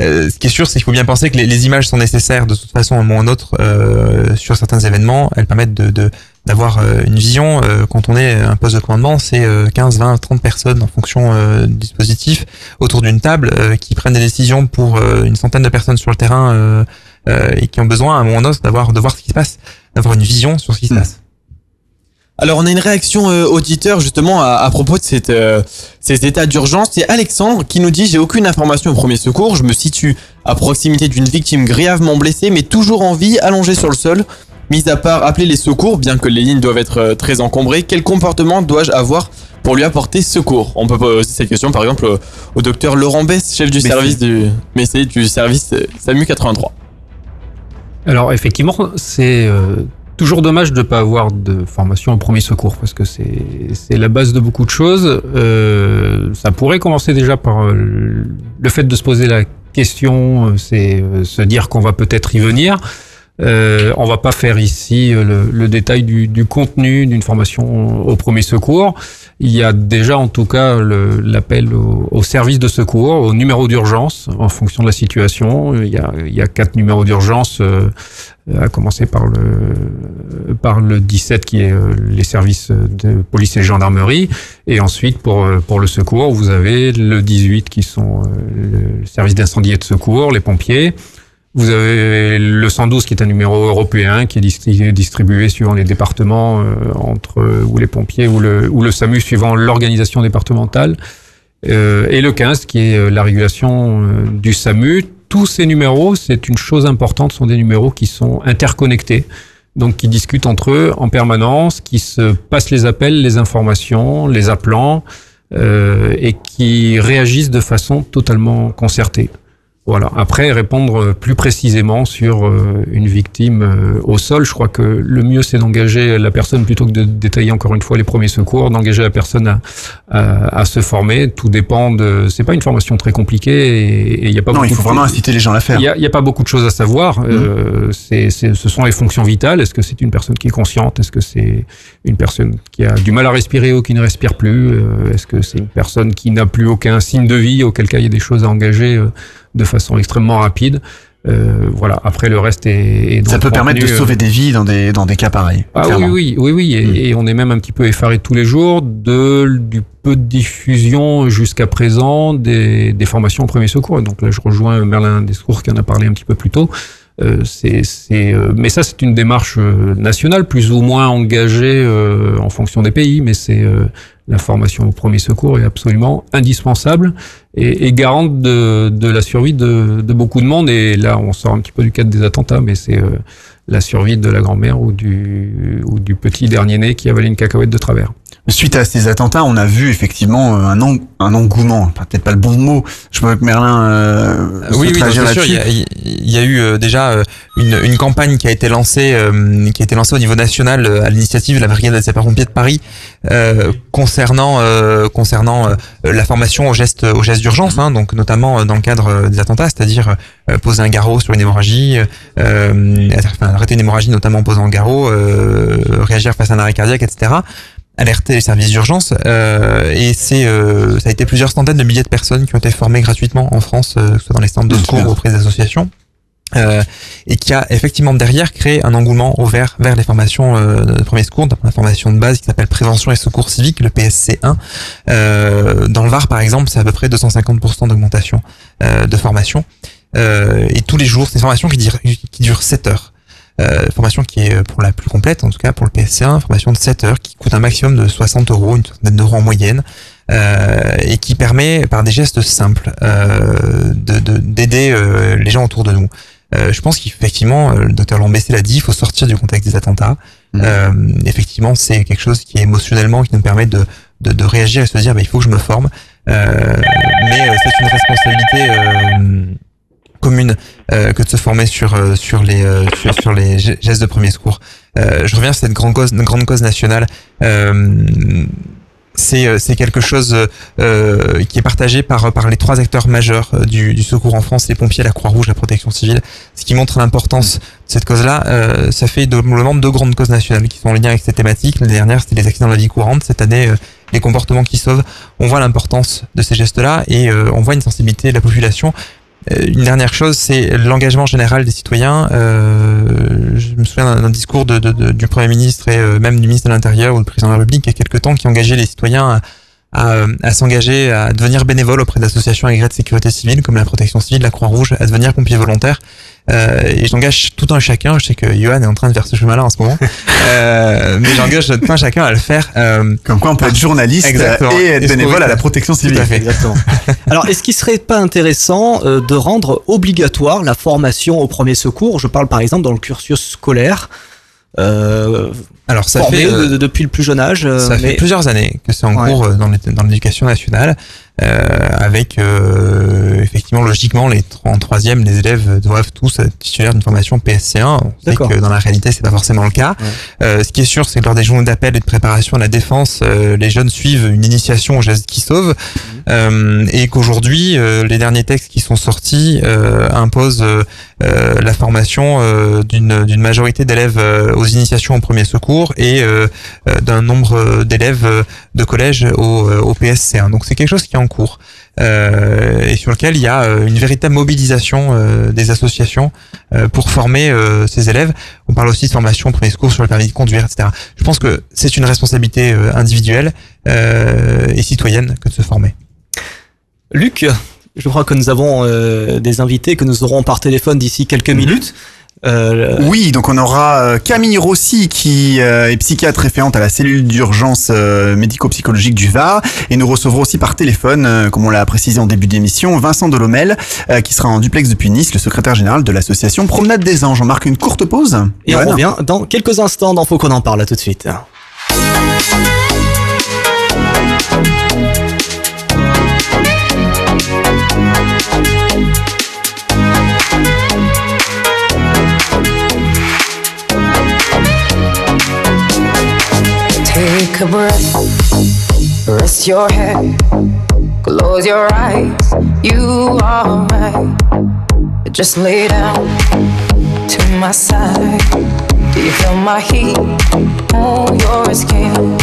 Speaker 10: Euh, ce qui est sûr, c'est qu'il faut bien penser que les, les, images sont nécessaires de toute façon à un moment ou à un autre euh, sur certains événements. Elles permettent de, de d'avoir euh, une vision. Euh, quand on est un poste de commandement, c'est 15, 20, 30 personnes en fonction du dispositif autour d'une table qui prennent des décisions pour une centaine de personnes sur le terrain et qui ont besoin à un moment ou à un autre d'avoir de voir ce qui se passe, d'avoir une vision sur ce qui se
Speaker 7: Hmm.
Speaker 10: passe.
Speaker 7: Alors on a une réaction euh, auditeur justement à, à propos de cette, euh, ces états d'urgence. C'est Alexandre qui nous dit j'ai aucune information au premier secours. Je me situe à proximité d'une victime grièvement blessée mais toujours en vie, allongée sur le sol. Mis à part appeler les secours, bien que les lignes doivent être euh, très encombrées, quel comportement dois-je avoir pour lui apporter secours? On peut poser cette question par exemple au, au docteur Laurent Bess, chef du
Speaker 4: Messi.
Speaker 7: service du, Messi, du service euh, SAMU 83.
Speaker 11: Alors effectivement, c'est euh, toujours dommage de ne pas avoir de formation au premier secours parce que c'est la base de beaucoup de choses. Euh, ça pourrait commencer déjà par euh, le fait de se poser la question, euh, c'est euh, se dire qu'on va peut-être y venir. Euh, on va pas faire ici le, le détail du, du contenu d'une formation au premier secours. Il y a déjà en tout cas l'appel au, au service de secours, au numéro d'urgence en fonction de la situation. Il y a, il y a quatre numéros d'urgence, euh, à commencer par le par le 17 qui est euh, les services de police et gendarmerie, et ensuite pour euh, pour le secours vous avez le 18 qui sont euh, le service d'incendie et de secours, les pompiers. Vous avez le 112 qui est un numéro européen qui est distri- distribué suivant les départements euh, entre euh, ou les pompiers ou le ou le SAMU suivant l'organisation départementale. Euh, et le 15 qui est euh, la régulation euh, du SAMU. Tous ces numéros, c'est une chose importante, sont des numéros qui sont interconnectés, donc qui discutent entre eux en permanence, qui se passent les appels, les informations, les appelants, euh, et qui réagissent de façon totalement concertée. Voilà. Après, répondre plus précisément sur euh, une victime euh, au sol, je crois que le mieux c'est d'engager la personne plutôt que de détailler encore une fois les premiers secours, d'engager la personne à, à, à se former. Tout dépend de. C'est pas une formation très compliquée et il n'y a pas
Speaker 4: Non,
Speaker 11: beaucoup
Speaker 4: il faut
Speaker 11: de-
Speaker 4: vraiment inciter les gens à la faire.
Speaker 11: il n'y a, pas beaucoup de choses à savoir. Euh, c'est, c'est- ce sont les fonctions vitales. Est-ce que c'est une personne qui est consciente? Est-ce que c'est une personne qui a du mal à respirer ou qui ne respire plus? Euh, Est-ce que c'est une personne qui n'a plus aucun signe de vie Auquel cas, il y a des choses à engager euh, de façon extrêmement rapide. Euh, voilà. Après, le reste est, est
Speaker 4: Ça peut permettre de
Speaker 11: euh,
Speaker 4: sauver des vies dans des, dans des cas pareils.
Speaker 11: ah oui,
Speaker 4: clairement.
Speaker 11: Oui, oui, oui, et, et on est même un petit peu effaré tous les jours de du peu de diffusion jusqu'à présent des, des formations au premier secours. Et Donc là, je rejoins Merlin Descours qui en a parlé un petit peu plus tôt. Euh, c'est, c'est, euh, mais ça, c'est une démarche nationale, plus ou moins engagée en fonction des pays. Mais c'est la formation au premier secours est absolument indispensable et, et garante de, la survie de, beaucoup de monde. Et là, on sort un petit peu du cadre des attentats, mais c'est euh, la survie de la grand-mère ou du, ou du petit dernier né qui avalait une cacahuète de travers.
Speaker 4: Suite à ces attentats, on a vu effectivement euh, un, eng- un engouement, enfin, peut-être pas le bon mot. Je vois que Merlin euh,
Speaker 10: oui, oui, c'est sûr. Il y a, il y a eu euh, déjà euh, une, une campagne qui a été lancée, euh, qui a été lancée au niveau national à l'initiative de la brigade des sapeurs-pompiers de Paris euh, concernant euh, concernant la formation aux gestes aux gestes d'urgence, hein, donc notamment dans le cadre des attentats, c'est-à-dire poser un garrot sur une hémorragie, euh, enfin, arrêter une hémorragie notamment en posant un garrot, euh, réagir face à un arrêt cardiaque, etc alerter les services d'urgence euh, et c'est euh, ça a été plusieurs centaines de milliers de personnes qui ont été formées gratuitement en France, euh, que ce soit dans les centres de
Speaker 4: Mmh,
Speaker 10: secours ou auprès des associations. Euh, et qui a effectivement derrière créé un engouement ouvert vers les formations euh, de premier secours, la formation de base qui s'appelle prévention et secours civique, le PSC1. Euh, dans le Var par exemple, c'est à peu près 250% d'augmentation euh, de formation. Euh, et tous les jours, c'est une formation qui dure, qui dure 7 heures. Euh, formation qui est euh, pour la plus complète, en tout cas pour le PSC1, formation de 7 heures qui coûte un maximum de 60 euros, une soixantaine d'euros en moyenne, euh, et qui permet par des gestes simples euh, de de- d'aider euh, les gens autour de nous. Euh, je pense qu'effectivement, le docteur Lambessé l'a dit, il faut sortir du contexte des attentats. Euh, effectivement, c'est quelque chose qui est émotionnellement qui nous permet de, de, de réagir et se dire, bah, il faut que je me forme. Euh, mais euh, c'est une responsabilité euh, commune euh, que de se former sur euh, sur les euh, sur, les ge- gestes de premier secours. Euh, je reviens sur cette grande cause grande cause nationale. C'est c'est quelque chose qui est partagé par par les trois acteurs majeurs du, du secours en France les pompiers, la Croix-Rouge, la Protection civile. Ce qui montre l'importance de cette cause-là. Ça fait doublement deux grandes causes nationales qui sont en lien avec cette thématique. L'année dernière, c'était les accidents de la vie courante. Cette année, les comportements qui sauvent. On voit l'importance de ces gestes-là et euh, on voit une sensibilité de la population Une dernière chose, c'est l'engagement général des citoyens. Euh, je me souviens d'un discours du Premier ministre et euh, même du ministre de l'Intérieur ou du Président de la République il y a quelques temps qui engageait les citoyens à, à, à s'engager, à devenir bénévoles auprès d'associations agréées de sécurité civile comme la Protection civile, la Croix-Rouge, à devenir pompiers volontaires. Euh, et j'engage tout un chacun, je sais que Johan est en train de faire ce chemin-là en ce moment, (laughs) euh, mais j'engage tout un chacun à le faire. Euh,
Speaker 4: Comme quoi on peut être journaliste
Speaker 10: Exactement.
Speaker 4: et être bénévole à la protection
Speaker 10: Tout
Speaker 4: civile.
Speaker 10: à fait.
Speaker 3: Exactement. Alors, est-ce qu'il serait pas intéressant euh, de rendre obligatoire la formation au premier secours? Je parle par exemple dans le cursus scolaire. Euh,
Speaker 10: Alors ça fait, euh,
Speaker 3: de- depuis le plus jeune âge. euh,
Speaker 10: Ça fait plusieurs années que c'est en
Speaker 3: Ouais.
Speaker 10: cours euh, dans l'é- dans l'éducation nationale, euh, avec euh, effectivement logiquement les en troisième, les élèves doivent tous être titulaires d'une formation PSC1. On sait que dans la réalité c'est pas forcément le cas. Euh, ce qui est sûr, c'est que lors des journées d'appel et de préparation à la défense, euh, les jeunes suivent une initiation au geste qui sauve, euh, et qu'aujourd'hui euh, les derniers textes qui sont sortis euh, imposent euh, euh, la formation euh, d'une d'une majorité d'élèves euh, aux initiations au premier secours et euh, euh, d'un nombre euh, d'élèves euh, de collège au, euh, au PSC1. Donc c'est quelque chose qui est en cours euh, et sur lequel il y a euh, une véritable mobilisation euh, des associations euh, pour former euh, ces élèves. On parle aussi de formation premier secours sur le permis de conduire, etc. Je pense que c'est une responsabilité euh, individuelle euh, et citoyenne que de se former.
Speaker 3: Luc, je crois que nous avons euh, des invités que nous aurons par téléphone d'ici quelques minutes. Euh,
Speaker 4: Oui, donc on aura euh, Camille Rossi qui euh, est psychiatre référente à la cellule d'urgence médico-psychologique du Var et nous recevrons aussi par téléphone, comme on l'a précisé en début d'émission, Vincent Delomel qui sera en duplex depuis Nice, le secrétaire général de l'association Promenade des Anges. On marque une courte pause.
Speaker 3: et on revient dans quelques instants dans Faut qu'on en parle. À tout de suite.
Speaker 12: Take a breath, rest your head, close your eyes. You are right. Just lay down to my side. Do you feel my heat on your skin?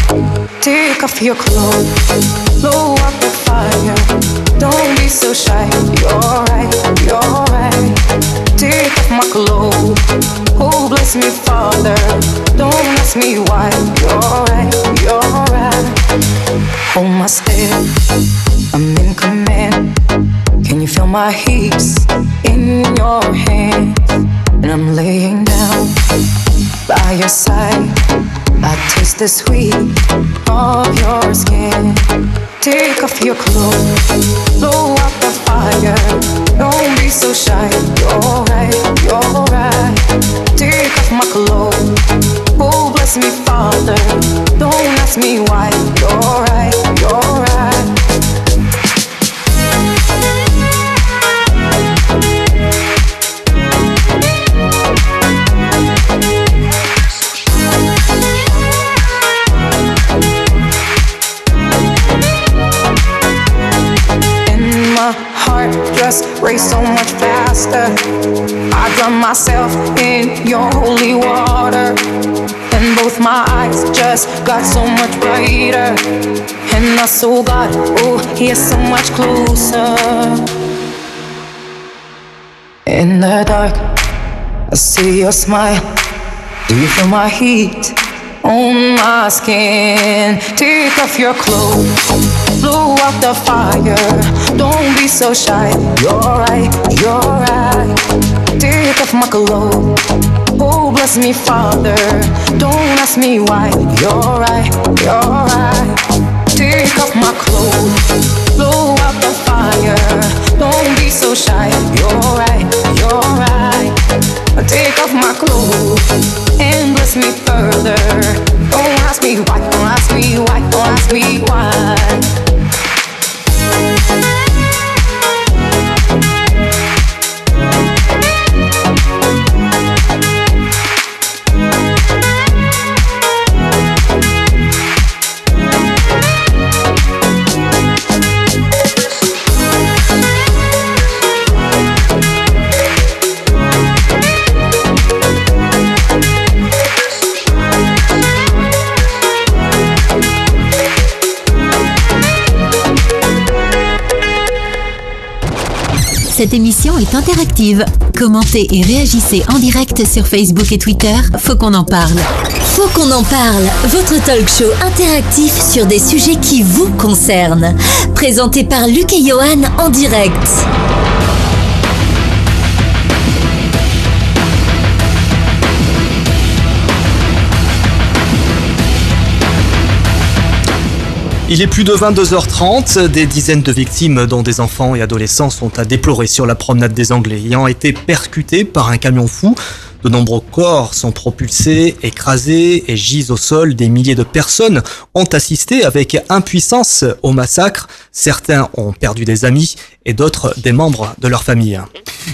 Speaker 12: Take off your clothes, blow out the fire. Don't be so shy. You're right, you're right. Take off my clothes. Bless me, Father. Don't ask me why. You're right, you're right. Hold my step. I'm in command. Can you feel my hips in your hands? And I'm laying down by your side. I taste the sweet of your skin. Take off your clothes, blow out the fire. Don't be so shy. You're right, you're right. Take off my clothes. Bless me, Father. Don't ask me why. You're right, you're right. And my heart just raced so much faster. I drown myself in your holy water. Both my eyes just got so much brighter. And I saw God, oh, He is so much closer. In the dark, I see your smile. Do you feel my heat on my skin? Take off your clothes, blow out the fire. Don't be so shy. You're right, you're right. Take off my clothes. Oh, bless me, Father. Don't ask me why. You're right, you're right. Take off my clothes, blow out the fire. Don't be so shy. You're right, you're right. Take off my clothes and bless me further. Don't ask me why, don't ask me why, don't ask me why.
Speaker 1: Cette émission est interactive. Commentez et réagissez en direct sur Facebook et Twitter. Faut qu'on en parle.
Speaker 2: Faut qu'on en parle, votre talk show interactif sur des sujets qui vous concernent. Présenté par Luc et Johan en direct.
Speaker 3: Il est plus de 22h30. Des dizaines de victimes, dont des enfants et adolescents, sont à déplorer sur la promenade des Anglais, ayant été percutés par un camion fou. De nombreux corps sont propulsés, écrasés et gisent au sol. Des milliers de personnes ont assisté avec impuissance au massacre. Certains ont perdu des amis et d'autres des membres de leur famille.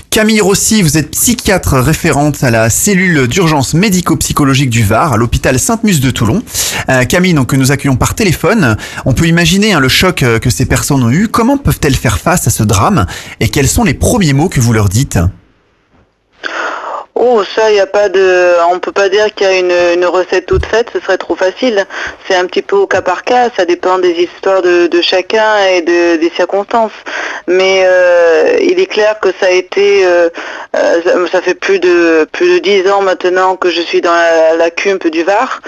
Speaker 4: Camille Rossi, vous êtes psychiatre référente à la cellule d'urgence médico-psychologique du Var, à l'hôpital Sainte-Muse de Toulon. Euh, Camille, donc, que nous accueillons par téléphone. On peut imaginer hein, le choc euh, que ces personnes ont eu. Comment peuvent-elles faire face à ce drame Et quels sont les premiers mots que vous leur dites?
Speaker 13: Oh, ça, il a pas de. On peut pas dire qu'il y a une, recette toute faite, ce serait trop facile. C'est un petit peu au cas par cas, ça dépend des histoires de, chacun et de, des circonstances. Mais euh, il est clair que ça a été. euh, euh, ça- fait plus de plus de dix ans maintenant que je suis dans la, la du Var.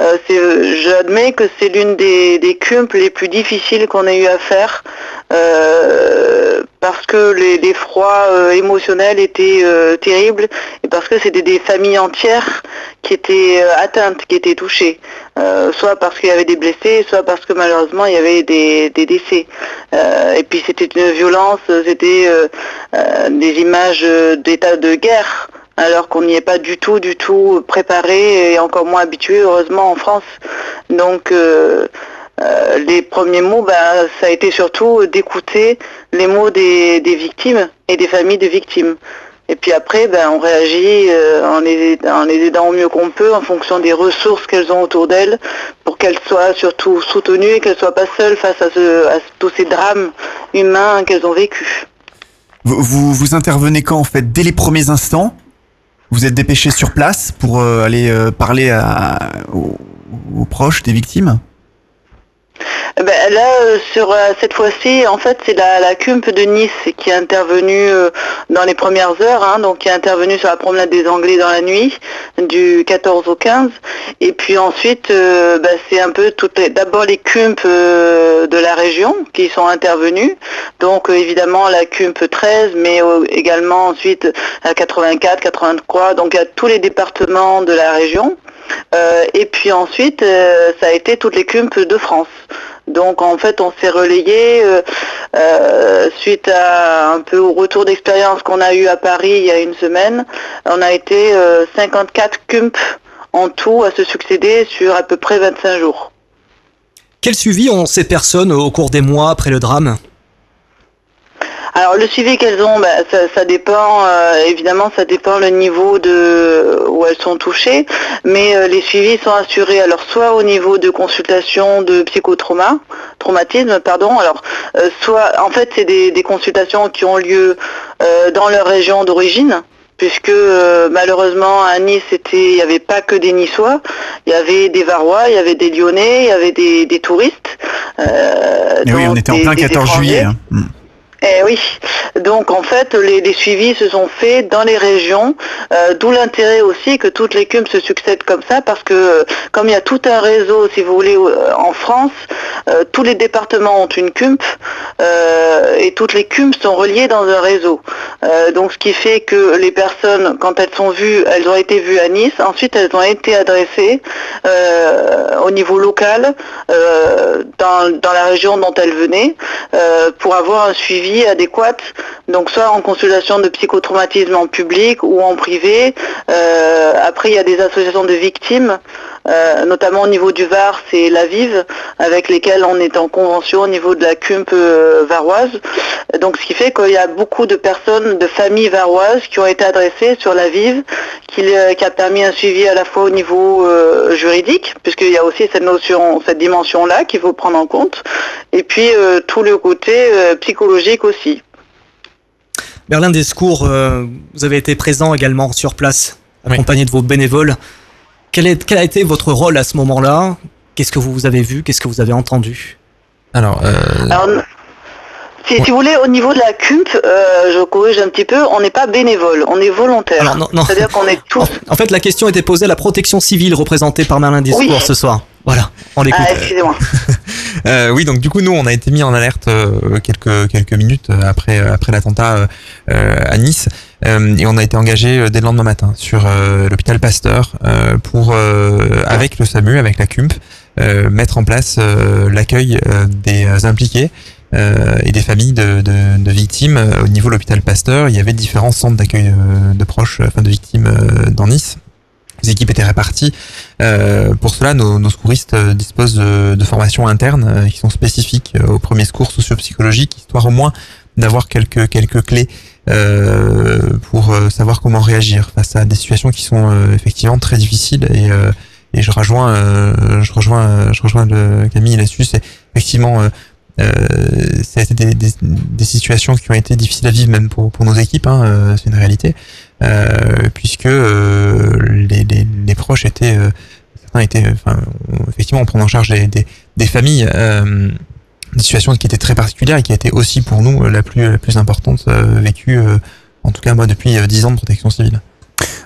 Speaker 13: Euh, c'est- J'admets que c'est l'une des, des CUMP les plus difficiles qu'on ait eu à faire. euh, parce que les, froids euh, émotionnels étaient euh, terribles et parce que c'était des familles entières qui étaient euh, atteintes, qui étaient touchées, Euh, soit parce qu'il y avait des blessés, soit parce que malheureusement il y avait des, décès. Euh, et puis c'était une violence, c'était euh, euh, des images euh, d'état de guerre alors qu'on n'y est pas du tout, du tout préparé et encore moins habitué, heureusement, en France. Donc, euh, euh, les premiers mots, bah, ça a été surtout d'écouter les mots des, victimes et des familles de victimes. Et puis après, ben, on réagit euh, en, les, aidant au mieux qu'on peut en fonction des ressources qu'elles ont autour d'elles pour qu'elles soient surtout soutenues et qu'elles ne soient pas seules face à, tous ces drames humains qu'elles ont vécus.
Speaker 4: vous intervenez quand en fait? Dès les premiers instants? Vous êtes dépêché sur place pour euh, aller euh, parler aux, proches des victimes?
Speaker 13: Ben, là, euh, sur euh, cette fois-ci, en fait, c'est la, la CUMP de Nice qui est intervenue euh, dans les premières heures, hein, donc qui est intervenue sur la promenade des Anglais dans la nuit, du 14 au 15. Et puis ensuite, ben, c'est un peu toutes d'abord les CUMP de la région qui sont intervenues. Donc évidemment la CUMP 13, mais également ensuite la 84, 83. Donc a tous les départements de la région. Euh, et puis ensuite, euh, ça a été toutes les CUMP de France. Donc en fait, on s'est relayé euh, suite à un peu au retour d'expérience qu'on a eu à Paris il y a une semaine. On a été euh, 54 CUMP en tout à se succéder sur à peu près 25 jours.
Speaker 3: Quel suivi ont ces personnes au cours des mois après le drame?
Speaker 13: Alors le suivi qu'elles ont, bah, ça, ça dépend, euh, évidemment ça dépend le niveau de où elles sont touchées, mais euh, les suivis sont assurés alors soit au niveau de consultation de psychotrauma, traumatisme, pardon, alors euh, soit en fait c'est des, des consultations qui ont lieu dans leur région d'origine, puisque euh, malheureusement à Nice il n'y avait pas que des Niçois, il y avait des Varois, il y avait des Lyonnais, il y avait des, des touristes. euh,
Speaker 4: Mais oui, on était en plein
Speaker 13: des
Speaker 4: 14
Speaker 13: étrangers.
Speaker 4: juillet. hein.
Speaker 13: Eh oui, donc en fait les, suivis se sont faits dans les régions, euh, d'où l'intérêt aussi que toutes les CUMP se succèdent comme ça, parce que euh, comme il y a tout un réseau, si vous voulez, euh, en France, tous les départements ont une CUMP et toutes les CUMP sont reliées dans un réseau. Donc ce qui fait que les personnes, quand elles sont vues, elles ont été vues à Nice, ensuite elles ont été adressées au niveau local dans, la région dont elles venaient pour avoir un suivi adéquat, donc soit en consultation de psychotraumatisme en public ou en privé. Euh, après, il y a des associations de victimes, euh, notamment au niveau du Var, c'est la Vive, avec lesquelles on est en convention au niveau de la CUMP euh, varoise. Donc, ce qui fait qu'il y a beaucoup de personnes, de familles varoises qui ont été adressées sur la Vive, qui, euh, qui a permis un suivi à la fois au niveau euh, juridique, puisqu'il y a aussi cette notion, cette dimension-là qu'il faut prendre en compte, et puis euh, tout le côté euh, psychologique aussi.
Speaker 3: Berlin Descours, euh, vous avez été présent également sur place, accompagné de vos bénévoles. Quel, est, quel a été votre rôle à ce moment-là? Qu'est-ce que vous avez vu? Qu'est-ce que vous avez entendu?
Speaker 10: Alors, euh,
Speaker 13: Alors, Si, si vous voulez, au niveau de la CUMP, euh, je corrige un petit peu, on n'est pas bénévole, on est volontaire.
Speaker 3: Alors, non, non.
Speaker 13: C'est-à-dire qu'on est tous.
Speaker 3: En fait, la question était posée à la protection civile représentée par Merlin Discours
Speaker 13: Oui.
Speaker 3: ce soir. Voilà, on l'écoute.
Speaker 13: Ah, excusez-moi. (laughs)
Speaker 10: Euh, oui, donc du coup, nous, on a été mis en alerte euh, quelques quelques minutes après euh, après l'attentat euh, euh, à Nice, euh, et on a été engagé dès le lendemain matin sur euh, l'hôpital Pasteur euh, pour euh, avec le SAMU, avec la CUMP, euh, mettre en place euh, l'accueil euh, des impliqués. euh, et des familles de, de, de victimes au niveau de l'hôpital Pasteur. Il y avait différents centres d'accueil de proches, enfin de victimes dans Nice. Les équipes étaient réparties. Euh, pour cela, nos, nos secouristes euh, disposent de, de formations internes euh, qui sont spécifiques euh, aux premiers secours socio-psychologiques, histoire au moins d'avoir quelques quelques clés euh, pour euh, savoir comment réagir face à des situations qui sont effectivement très difficiles. Et, et je rejoins, je rejoins, je rejoins le Camille là-dessus. C'est effectivement euh, euh, c'est des, des, des situations qui ont été difficiles à vivre même pour, pour nos équipes, hein, euh, c'est une réalité, euh, puisque euh, les, les, les proches étaient, certains étaient, enfin, effectivement, on prend en charge des, des, des familles, euh, des situations qui étaient très particulières et qui étaient aussi pour nous la plus, la plus importante euh, vécue, euh, en tout cas moi depuis 10 ans de protection civile.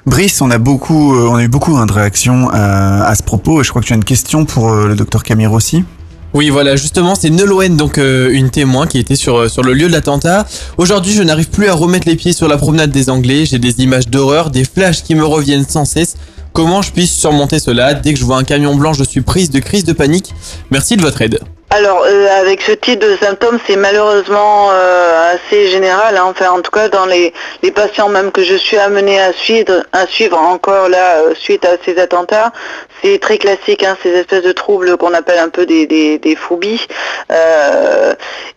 Speaker 4: Brice, on a beaucoup, on a eu beaucoup de réactions euh, à ce propos et je crois que tu as une question pour le docteur Camille aussi.
Speaker 7: Oui, voilà, justement, c'est Nolwenn, donc euh, une témoin qui était sur, euh, sur le lieu de l'attentat. Aujourd'hui, je n'arrive plus à remettre les pieds sur la promenade des Anglais. J'ai des images d'horreur, des flashs qui me reviennent sans cesse. Comment je puisse surmonter cela? Dès que je vois un camion blanc, je suis prise de crise de panique. Merci de votre aide.
Speaker 13: Alors, euh, avec ce type de symptômes, c'est malheureusement euh, assez général. hein. Enfin, en tout cas, dans les, patients même que je suis amenée à suivre, à suivre encore là, euh, suite à ces attentats, c'est très classique, hein, ces espèces de troubles qu'on appelle un peu des, phobies.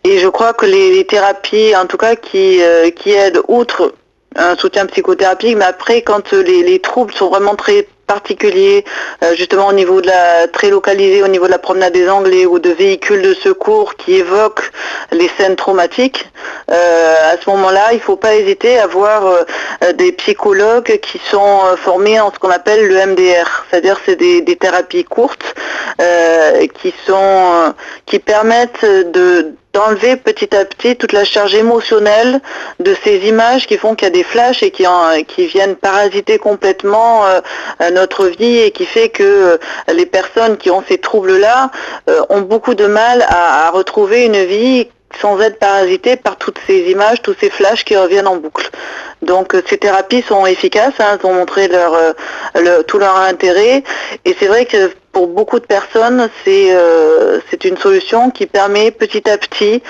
Speaker 13: Et je crois que les, thérapies, en tout cas, qui, aident, outre un soutien psychothérapique, mais après, quand les troubles sont vraiment très particuliers, euh, justement au niveau de la très localisé au niveau de la promenade des Anglais ou de véhicules de secours qui évoquent les scènes traumatiques, euh, à ce moment-là, il ne faut pas hésiter à voir euh, des psychologues qui sont euh, formés en ce qu'on appelle le MDR, c'est-à-dire c'est des, des thérapies courtes euh, qui sont euh, qui permettent de d'enlever petit à petit toute la charge émotionnelle de ces images qui font qu'il y a des flashs et qui, en- qui viennent parasiter complètement euh, euh, notre vie et qui fait que euh, les personnes qui ont ces troubles-là ont beaucoup de mal à, à retrouver une vie sans être parasitées par toutes ces images, tous ces flashs qui reviennent en boucle. Donc ces thérapies sont efficaces, hein, elles ont montré leur, le- tout leur intérêt et c'est vrai que pour beaucoup de personnes, c'est euh, c'est une solution qui permet petit à petit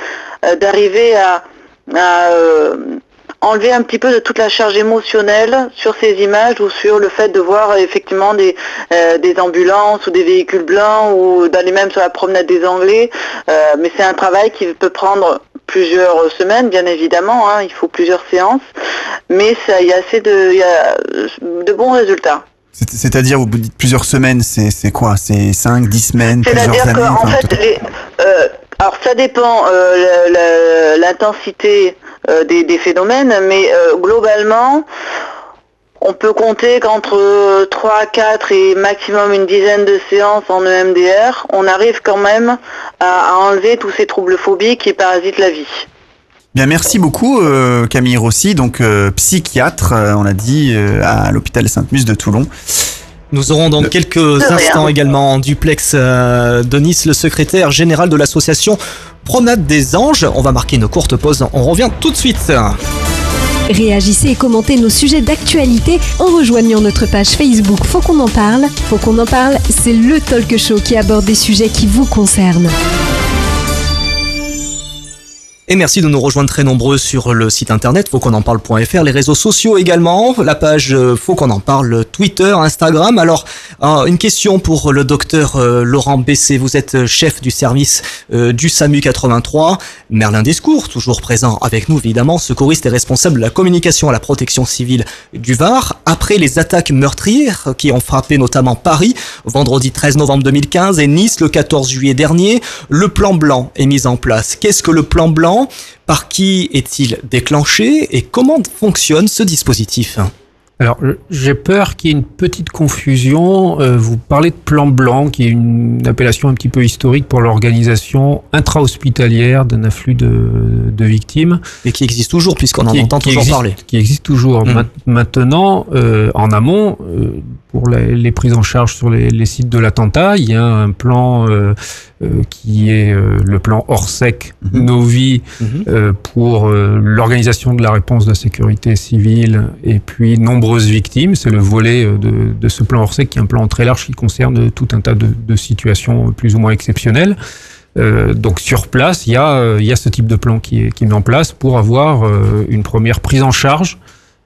Speaker 13: euh, d'arriver à, euh, enlever un petit peu de toute la charge émotionnelle sur ces images ou sur le fait de voir effectivement des, des ambulances ou des véhicules blancs ou d'aller même sur la promenade des Anglais. Mais c'est un travail qui peut prendre plusieurs semaines, bien évidemment. hein, il faut plusieurs séances, mais ça, il y a assez de bons résultats.
Speaker 4: C'est- C'est-à-dire, vous dites plusieurs semaines, c'est quoi? C'est 5, 10 semaines, plusieurs
Speaker 13: C'est-à-dire
Speaker 4: années
Speaker 13: qu'en
Speaker 4: enfin,
Speaker 13: fait, les, euh, alors ça dépend euh, l'intensité euh, des, des phénomènes, mais globalement, on peut compter qu'entre 3, 4 et maximum une dizaine de séances en EMDR, on arrive quand même à, à enlever tous ces troubles phobiques qui parasitent la vie.
Speaker 4: Bien, merci beaucoup euh, Camille Rossi, donc euh, psychiatre, euh, on l'a dit, euh, à l'hôpital Sainte-Muse de Toulon.
Speaker 3: Nous aurons dans quelques instants également en duplex euh, de Nice le secrétaire général de l'association Promenade des Anges. On va marquer une courte pause. On revient tout de suite.
Speaker 8: Réagissez et commentez nos sujets d'actualité en rejoignant notre page Facebook Faut qu'on en parle. Faut qu'on en parle, c'est le talk show qui aborde des sujets qui vous concernent.
Speaker 3: Et merci de nous rejoindre très nombreux sur le site internet faut qu'on en parle.fr, les réseaux sociaux également, la page euh, faut qu'on en parle, Twitter, Instagram. Alors, une question pour le docteur euh, Laurent Bessé. Vous êtes euh, chef du service euh, du SAMU 83. Merlin Descours, toujours présent avec nous évidemment, secouriste et responsable de la communication à la protection civile du Var. Après les attaques meurtrières qui ont frappé notamment Paris vendredi 13 novembre 2015 et Nice le 14 juillet dernier, le plan blanc est mis en place. Qu'est-ce que le plan blanc? Par qui est-il déclenché? Et comment fonctionne ce dispositif?
Speaker 11: Alors, j'ai peur qu'il y ait une petite confusion. Euh, vous parlez de plan blanc, qui est une appellation un petit peu historique pour l'organisation intra-hospitalière d'un afflux de, de victimes.
Speaker 3: Et qui existe toujours, puisqu'on en
Speaker 11: Qui-
Speaker 3: entend
Speaker 11: qui
Speaker 3: toujours
Speaker 11: existe-
Speaker 3: parler.
Speaker 11: Qui existe toujours.
Speaker 3: Mm.
Speaker 11: Ma- Maintenant, euh, en amont, euh, pour les, les prises en charge sur les, les sites de l'attentat, il y a un plan euh, euh, qui est euh, le plan Orsec Novi
Speaker 3: Mhm.
Speaker 11: pour l'organisation de la réponse de la sécurité civile et puis nombreuses victimes. C'est le volet de, de ce plan Orsec qui est un plan très large qui concerne tout un tas de, de situations plus ou moins exceptionnelles. Euh, donc sur place, il y, a, euh, il y a ce type de plan qui est, qui est mis en place pour avoir euh, une première prise en charge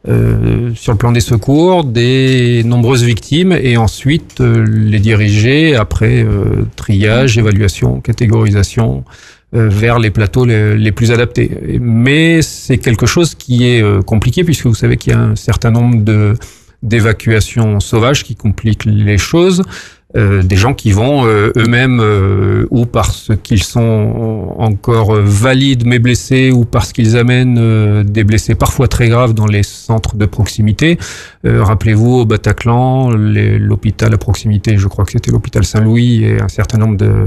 Speaker 11: euh, sur le plan des secours, des nombreuses victimes et ensuite euh, les diriger après euh, triage, évaluation, catégorisation euh, vers les plateaux les, plus adaptés. Mais c'est quelque chose qui est euh, compliqué puisque vous savez qu'il y a un certain nombre de d'évacuations sauvages qui compliquent les choses. Euh, des gens qui vont euh, eux-mêmes euh, ou parce qu'ils sont encore valides mais blessés ou parce qu'ils amènent des blessés parfois très graves dans les centres de proximité. Rappelez-vous au Bataclan, l'hôpital à proximité, je crois que c'était l'hôpital Saint-Louis et un certain nombre de,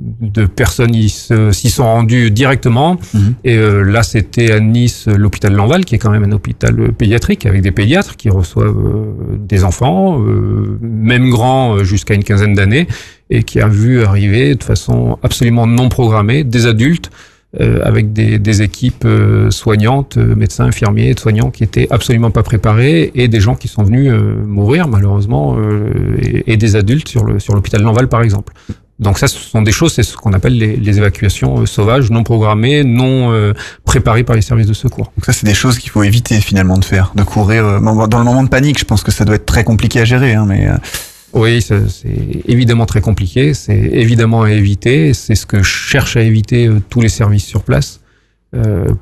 Speaker 11: de personnes s'y sont rendues directement. Et euh, là, c'était à Nice, l'hôpital Lanval, qui est quand même un hôpital euh, pédiatrique avec des pédiatres qui reçoivent euh, des enfants, euh, même grands euh, jusqu'à une quinzaine d'années, et qui a vu arriver de façon absolument non programmée des adultes euh, avec des, des équipes euh, soignantes, médecins, infirmiers, soignants qui étaient absolument pas préparés et des gens qui sont venus euh, mourir malheureusement euh, et, et des adultes sur le sur l'hôpital Lanval par exemple. Donc ça, ce sont des choses, c'est ce qu'on appelle les, les évacuations euh, sauvages, non programmées, non euh, préparées par les services de secours.
Speaker 4: Donc ça, c'est des choses qu'il faut éviter finalement de faire, de courir euh, dans le moment de panique. Je pense que ça doit être très compliqué à gérer, hein, mais
Speaker 11: Oui, c'est évidemment très compliqué, c'est évidemment à éviter, c'est ce que cherchent à éviter tous les services sur place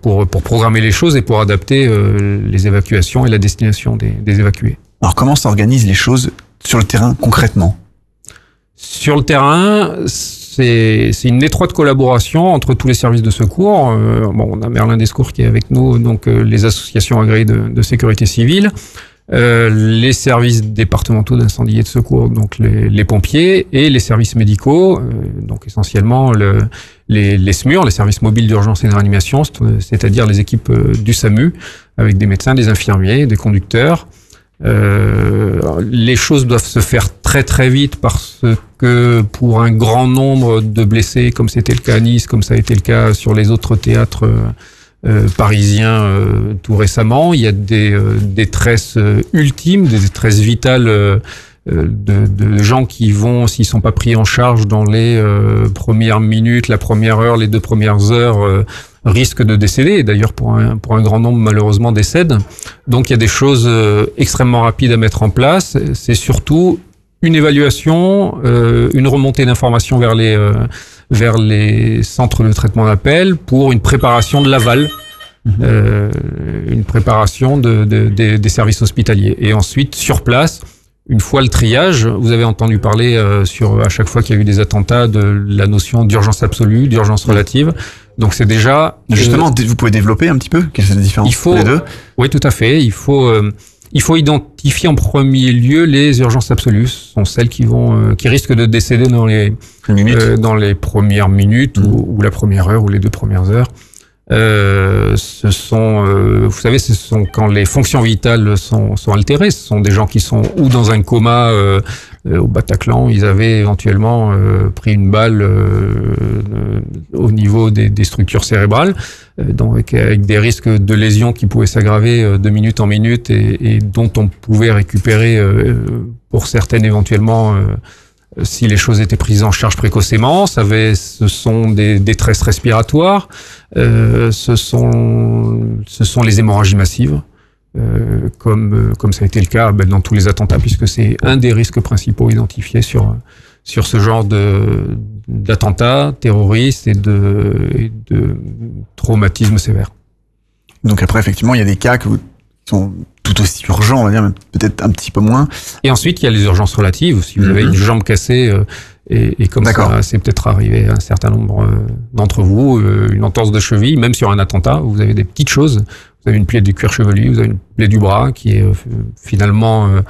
Speaker 11: pour, pour programmer les choses et pour adapter les évacuations et la destination des, des évacués.
Speaker 4: alors comment s'organisent les choses sur le terrain concrètement?
Speaker 11: Sur le terrain, c'est une étroite collaboration entre tous les services de secours. Euh, bon, on a Merlin Descours qui est avec nous, donc euh, les associations agréées de, de sécurité civile, euh, les services départementaux d'incendie et de secours, donc les, les pompiers, et les services médicaux, euh, donc essentiellement le, les, les SMUR, les services mobiles d'urgence et de réanimation, c'est- c'est-à-dire les équipes euh, du SAMU, avec des médecins, des infirmiers, des conducteurs. Euh, les choses doivent se faire très très vite parce que pour un grand nombre de blessés, comme c'était le cas à Nice, comme ça a été le cas sur les autres théâtres euh, euh, parisiens euh, tout récemment, il y a des euh, détresses euh, ultimes, des détresses vitales de, de gens qui vont, s'ils sont pas pris en charge dans les euh, premières minutes, la première heure, les deux premières heures, euh, risquent de décéder. D'ailleurs, pour un, pour un grand nombre, malheureusement, décèdent. Donc, il y a des choses euh, extrêmement rapides à mettre en place. C'est surtout une évaluation, euh, une remontée d'informations vers les euh, vers les centres de traitement d'appel pour une préparation de l'aval, euh, une préparation de, de- des- des services hospitaliers. Et ensuite, sur place, une fois le triage, vous avez entendu parler euh, sur à chaque fois qu'il y a eu des attentats de la notion d'urgence absolue, d'urgence relative. Donc c'est déjà
Speaker 4: Justement, vous pouvez développer un petit peu quelle est la différence
Speaker 11: il faut,
Speaker 4: entre les deux?
Speaker 11: Oui, tout à fait. Il faut, euh, il faut identifier en premier lieu les urgences absolues. Ce sont celles qui vont, euh, qui risquent de décéder dans les, euh, dans les premières minutes ou, ou la première heure ou les deux premières heures. Euh, ce sont, euh, vous savez, ce sont quand les fonctions vitales sont, sont altérées. Ce sont des gens qui sont ou dans un coma euh, euh, au Bataclan, ils avaient éventuellement euh, pris une balle au niveau des, des structures cérébrales, donc avec, des risques de lésions qui pouvaient s'aggraver de minute en minute et, et dont on pouvait récupérer pour certaines éventuellement. Euh, si les choses étaient prises en charge précocement, ça avait, ce sont des détresses respiratoires, euh, ce sont, ce sont les hémorragies massives, euh, comme, comme ça a été le cas ben, dans tous les attentats, puisque c'est un des risques principaux identifiés sur, sur ce genre de, d'attentats terroristes et de, et de traumatismes sévères.
Speaker 4: Donc après, effectivement, il y a des cas que vous- sont tout aussi urgents, on va dire, peut-être un petit peu moins.
Speaker 11: Et ensuite, il y a les urgences relatives. Si vous avez
Speaker 4: Mhm.
Speaker 11: une jambe cassée, euh, et, et comme ça, c'est peut-être arrivé à un certain nombre euh, d'entre vous, euh, une entorse de cheville, même sur un attentat, vous avez des petites choses. vous avez une plaie du cuir chevelu, vous avez une plaie du bras qui est euh, finalement euh,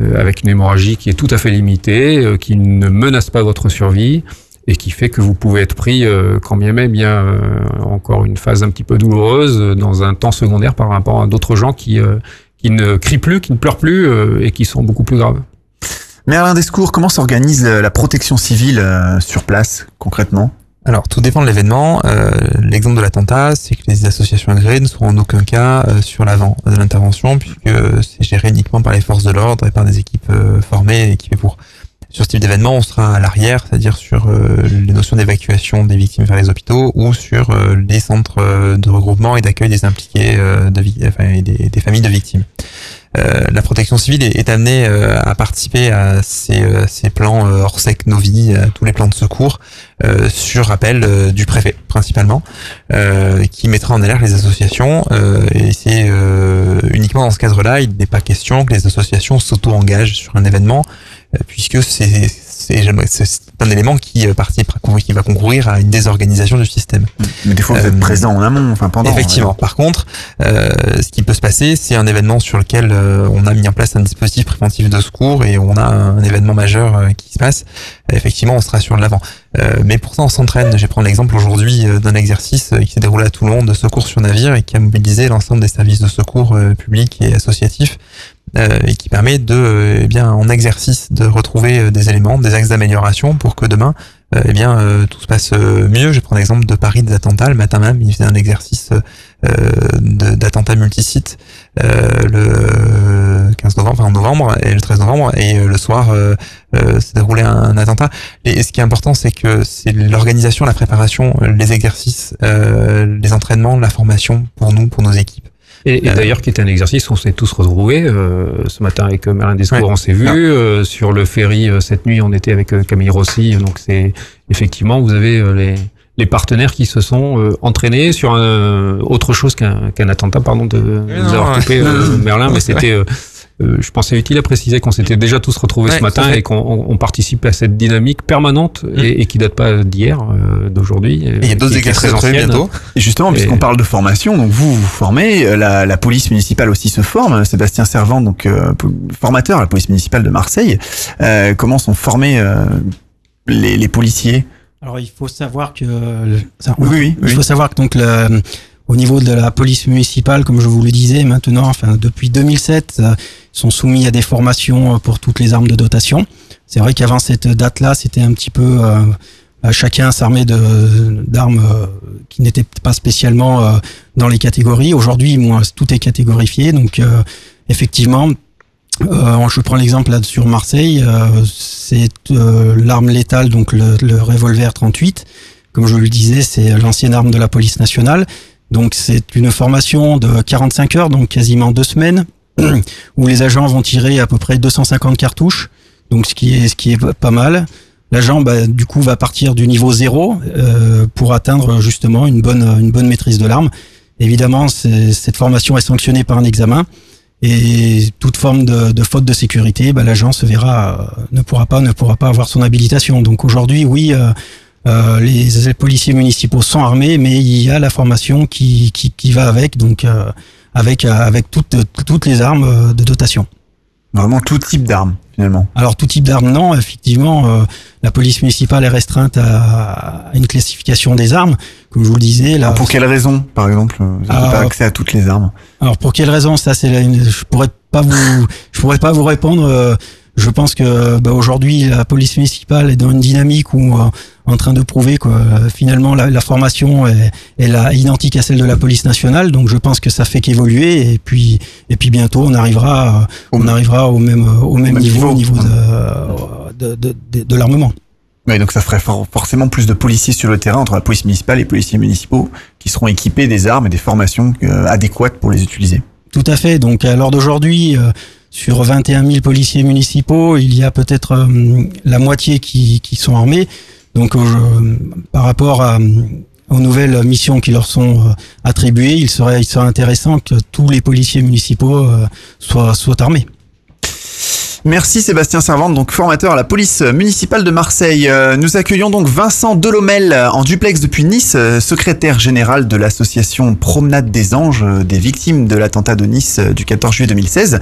Speaker 11: euh, avec une hémorragie qui est tout à fait limitée, euh, qui ne menace pas votre survie et qui fait que vous pouvez être pris, euh, quand bien même il y a euh, encore une phase un petit peu douloureuse, euh, dans un temps secondaire par rapport à d'autres gens qui, euh, qui ne crient plus, qui ne pleurent plus euh, et qui sont beaucoup plus graves.
Speaker 4: Merlin Descours, comment s'organise la protection civile euh, sur place concrètement?
Speaker 10: Alors, tout dépend de l'événement. Euh, L'exemple de l'attentat, c'est que les associations agréées ne seront en aucun cas euh, sur l'avant de l'intervention, puisque c'est géré uniquement par les forces de l'ordre et par des équipes euh, formées et équipées pour. Sur ce type d'événement, on sera à l'arrière, c'est-à-dire sur euh, les notions d'évacuation des victimes vers les hôpitaux ou sur euh, les centres euh, de regroupement et d'accueil des impliqués, des, familles de victimes. La protection civile est, amenée à participer à ces, ces plans Orsec Novi, à tous les plans de secours, sur appel du préfet principalement, qui mettra en alerte les associations. et c'est uniquement dans ce cadre-là, il n'est pas question que les associations s'auto-engagent sur un événement, puisque c'est un élément qui euh, participe, qui va concourir à une désorganisation du système.
Speaker 4: Mais des fois, vous
Speaker 10: Euh,
Speaker 4: êtes présent en amont, enfin pendant.
Speaker 10: Effectivement. Par contre, euh, ce qui peut se passer, c'est un événement sur lequel euh, on a mis en place un dispositif préventif de secours et on a un événement majeur euh, qui se passe. Euh, effectivement, on sera sur l'avant. Euh, mais pour ça, on s'entraîne. Je vais prendre l'exemple aujourd'hui euh, d'un exercice euh, qui s'est déroulé à Toulon de secours sur navire et qui a mobilisé l'ensemble des services de secours euh, publics et associatifs. Euh, et qui permet de, eh bien, en exercice, de retrouver euh, des éléments, des axes d'amélioration pour que demain, euh, eh bien, tout se passe mieux. Je prendre l'exemple de Paris des attentats. Le matin même, il faisait un exercice d'attentats multisites le 15 novembre, enfin en novembre et le 13 novembre, et le soir, s'est déroulé un, un attentat. Et, ce qui est important, c'est que c'est l'organisation, la préparation, les exercices, les entraînements, la formation pour nous, pour nos équipes.
Speaker 11: Et, et
Speaker 10: Euh,
Speaker 11: d'ailleurs, qui était un exercice où on s'est tous retrouvés. euh, ce matin, avec euh, Merlin Descours,
Speaker 10: Ouais.
Speaker 11: on s'est vu.
Speaker 10: Ah.
Speaker 11: euh, sur le ferry, euh, cette nuit, on était avec Camille Rossi. Donc, c'est effectivement, vous avez les, les partenaires qui se sont euh, entraînés sur un, autre chose qu'un qu'un attentat, pardon, de nous
Speaker 10: non,
Speaker 11: avoir coupé, euh, (laughs) Merlin, mais c'était... euh, euh, je pensais utile à préciser qu'on s'était déjà tous retrouvés
Speaker 10: Ouais,
Speaker 11: ce matin et qu'on on, on participe à cette dynamique permanente et, et qui date pas d'hier, euh, d'aujourd'hui.
Speaker 10: Et il y a d'autres exercices prévus bientôt.
Speaker 4: Et justement, puisqu'on parle de formation, donc vous vous formez, euh, la, la police municipale aussi se forme. Sébastien Servant, donc euh, formateur à la police municipale de Marseille. Euh, comment sont formés euh, les, les policiers?
Speaker 9: Alors il faut savoir que le- ça-
Speaker 4: Oui, oui,
Speaker 9: il
Speaker 4: oui.
Speaker 9: faut savoir que donc le- au niveau de la police municipale, comme je vous le disais, maintenant, enfin depuis 2007, euh, ils sont soumis à des formations euh, pour toutes les armes de dotation. C'est vrai qu'avant cette date-là, c'était un petit peu euh, euh, chacun s'armait de d'armes euh, qui n'étaient pas spécialement dans les catégories. Aujourd'hui, tout est catégorifié, donc effectivement. Je prends l'exemple là sur Marseille, c'est l'arme létale, donc le, le revolver 38. Comme je le disais, c'est l'ancienne arme de la police nationale. Donc c'est une formation de 45 heures, donc quasiment deux semaines, (clears throat) où les agents vont tirer à peu près 250 cartouches, donc ce qui est ce qui est pas mal. L'agent, bah, du coup, va partir du niveau zéro euh, pour atteindre justement une bonne une bonne maîtrise de l'arme. Évidemment, cette formation est sanctionnée par un examen. Et toute forme de, de faute de sécurité, bah, l'agent se verra, euh, ne pourra pas, ne pourra pas avoir son habilitation. Donc aujourd'hui, oui, euh, euh, les, les policiers municipaux sont armés, mais il y a la formation qui, qui, qui va avec, donc euh, avec euh, avec toutes toutes les armes euh, de dotation.
Speaker 4: Vraiment tout type d'armes, finalement.
Speaker 9: Alors tout type d'armes, non. Effectivement, euh, la police municipale est restreinte à, à une classification des armes, comme je vous le disais. Là,
Speaker 4: pour quelle raison, par exemple Vous n'avez pas accès à toutes les armes?
Speaker 9: Alors pour quelle raison? Ça c'est je pourrais pas vous je pourrais pas vous répondre euh, je pense que bah, aujourd'hui la police municipale est dans une dynamique où euh, en train de prouver que euh, finalement la, la formation est, est la, identique à celle de la police nationale donc je pense que ça fait qu'évoluer et puis et puis bientôt on arrivera euh, on arrivera au même au même, niveau,
Speaker 4: niveau.
Speaker 9: au niveau de de, de, de- de l'armement.
Speaker 4: Oui, donc ça ferait for- forcément plus de policiers sur le terrain entre la police municipale et les policiers municipaux qui seront équipés des armes et des formations euh, adéquates pour les utiliser.
Speaker 9: Tout à fait. Donc à l'heure d'aujourd'hui, euh, sur 21 000 policiers municipaux, il y a peut-être euh, la moitié qui, sont armés. Donc euh, par rapport aux nouvelles missions qui leur sont euh, attribuées, il serait, intéressant que tous les policiers municipaux soient armés.
Speaker 4: Merci Sébastien Servante, donc formateur à la police municipale de Marseille. Euh, Nous accueillons donc Vincent Delomel euh, en duplex depuis Nice, euh, secrétaire général de l'association Promenade des Anges des victimes de l'attentat de Nice du 14 juillet 2016.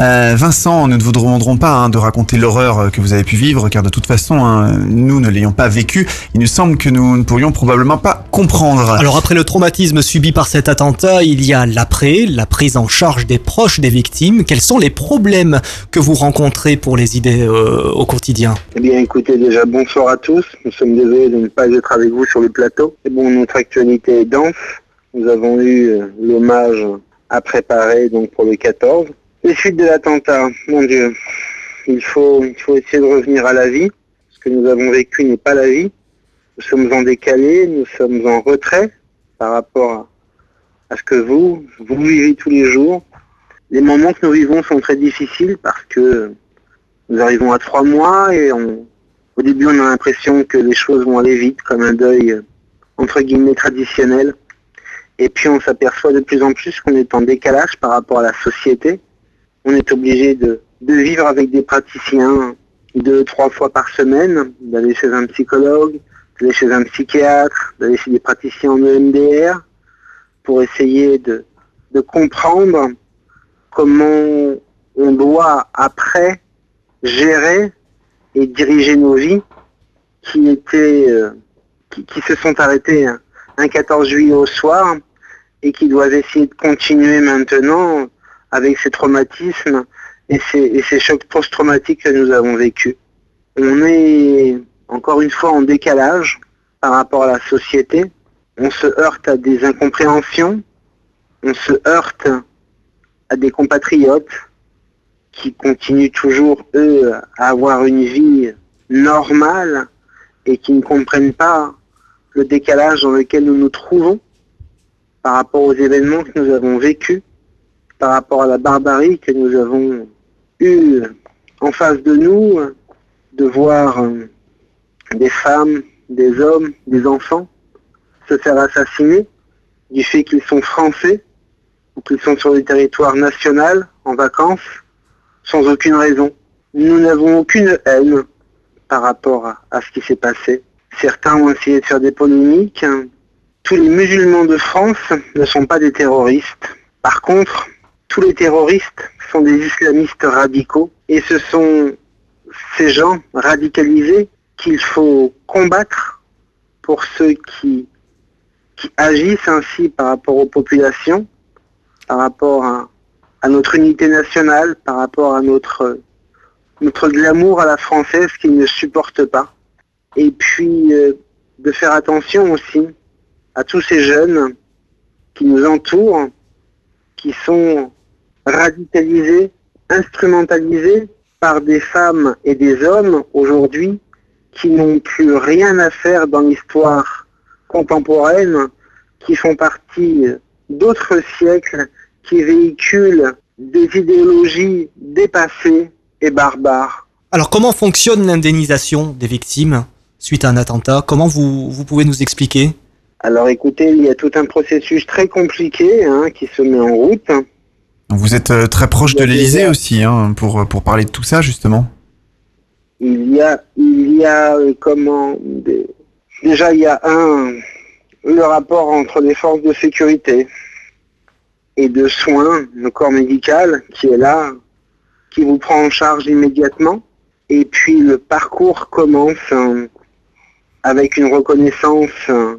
Speaker 4: Euh, Vincent, nous ne vous demanderons pas hein, de raconter l'horreur que vous avez pu vivre, car de toute façon, hein, nous ne l'ayons pas vécu. Il nous semble que nous ne pourrions probablement pas comprendre.
Speaker 3: Alors après le traumatisme subi par cet attentat, il y a l'après, la prise en charge des proches des victimes. Quels sont les problèmes que vous rencontrez pour les idées euh, au quotidien?
Speaker 14: Eh bien, écoutez, déjà, bonsoir à tous. Nous sommes désolés de ne pas être avec vous sur le plateau. Et bon, notre actualité est dense. Nous avons eu euh, l'hommage à préparer, donc, pour le 14. Les suites de l'attentat, mon Dieu. Il faut, il faut essayer de revenir à la vie. Ce que nous avons vécu n'est pas la vie. Nous sommes en décalé, nous sommes en retrait par rapport à ce que vous, vous vivez tous les jours. Les moments que nous vivons sont très difficiles parce que nous arrivons à trois mois et au début on a l'impression que les choses vont aller vite, comme un deuil euh, entre guillemets traditionnel. Et puis on s'aperçoit de plus en plus qu'on est en décalage par rapport à la société. On est obligé de, de vivre avec des praticiens deux, trois fois par semaine, d'aller chez un psychologue, d'aller chez un psychiatre, d'aller chez des praticiens en EMDR pour essayer de, de comprendre comment on doit après gérer et diriger nos vies qui euh, se sont arrêtées un, un 14 juillet au soir et qui doivent essayer de continuer maintenant avec ces traumatismes et ces, et ces chocs post-traumatiques que nous avons vécus. On est encore une fois en décalage par rapport à la société. On se heurte à des incompréhensions, on se heurte à des compatriotes qui continuent toujours, eux, à avoir une vie normale et qui ne comprennent pas le décalage dans lequel nous nous trouvons par rapport aux événements que nous avons vécus, par rapport à la barbarie que nous avons eue en face de nous, de voir euh, des femmes, des hommes, des enfants se faire assassiner du fait qu'ils sont français ou qu'ils sont sur le territoire national en vacances sans aucune raison. Nous n'avons aucune haine par rapport à, à ce qui s'est passé. Certains ont essayé de faire des polémiques. Tous les musulmans de France ne sont pas des terroristes. Par contre, tous les terroristes sont des islamistes radicaux et ce sont ces gens radicalisés qu'il faut combattre pour ceux qui, qui agissent ainsi par rapport aux populations, par rapport à, notre unité nationale, par rapport à notre, notre glamour à la française qu'ils ne supportent pas. Et puis euh, de faire attention aussi à tous ces jeunes qui nous entourent, qui sont radicalisés, instrumentalisés par des femmes et des hommes aujourd'hui qui n'ont plus rien à faire dans l'histoire contemporaine, qui font partie d'autres siècles, qui véhiculent des idéologies dépassées et barbares.
Speaker 3: Alors comment fonctionne l'indemnisation des victimes suite à un attentat? Comment vous, vous pouvez nous expliquer?
Speaker 14: Alors écoutez, il y a tout un processus très compliqué hein, qui se met en route.
Speaker 4: Vous êtes euh, très proche de l'Elysée aussi, hein, pour, pour parler de tout ça, justement.
Speaker 14: Il y a, il y a euh, comment des- Déjà, il y a un le rapport entre les forces de sécurité et de soins, le corps médical qui est là, qui vous prend en charge immédiatement. Et puis le parcours commence euh, avec une reconnaissance euh,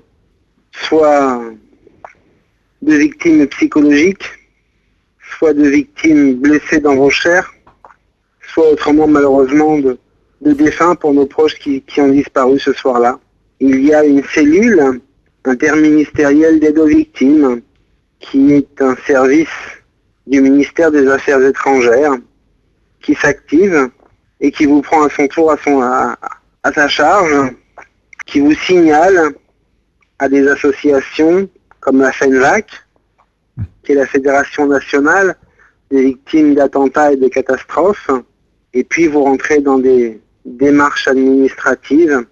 Speaker 14: soit de victimes psychologiques, soit de victimes blessées dans vos chairs, soit autrement malheureusement de, défunts pour nos proches qui ont disparu ce soir-là. Il y a une cellule interministérielle d'aide aux victimes qui est un service du ministère des Affaires étrangères qui s'active et qui vous prend à son tour à sa charge, qui vous signale à des associations comme la FENVAC, qui est la Fédération nationale des victimes d'attentats et de catastrophes, et puis vous rentrez dans des démarches administratives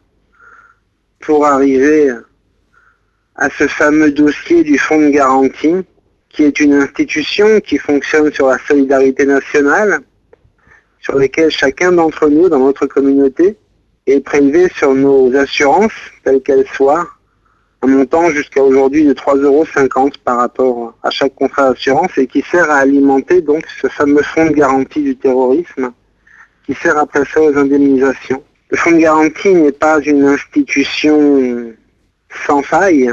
Speaker 14: pour arriver à ce fameux dossier du fonds de garantie, qui est une institution qui fonctionne sur la solidarité nationale, sur lesquels chacun d'entre nous, dans notre communauté, est prélevé sur nos assurances, telles qu'elles soient, un montant jusqu'à aujourd'hui de 3,50 euros par rapport à chaque contrat d'assurance et qui sert à alimenter donc ce fameux fonds de garantie du terrorisme qui sert après ça aux indemnisations. Le fonds de garantie n'est pas une institution sans faille.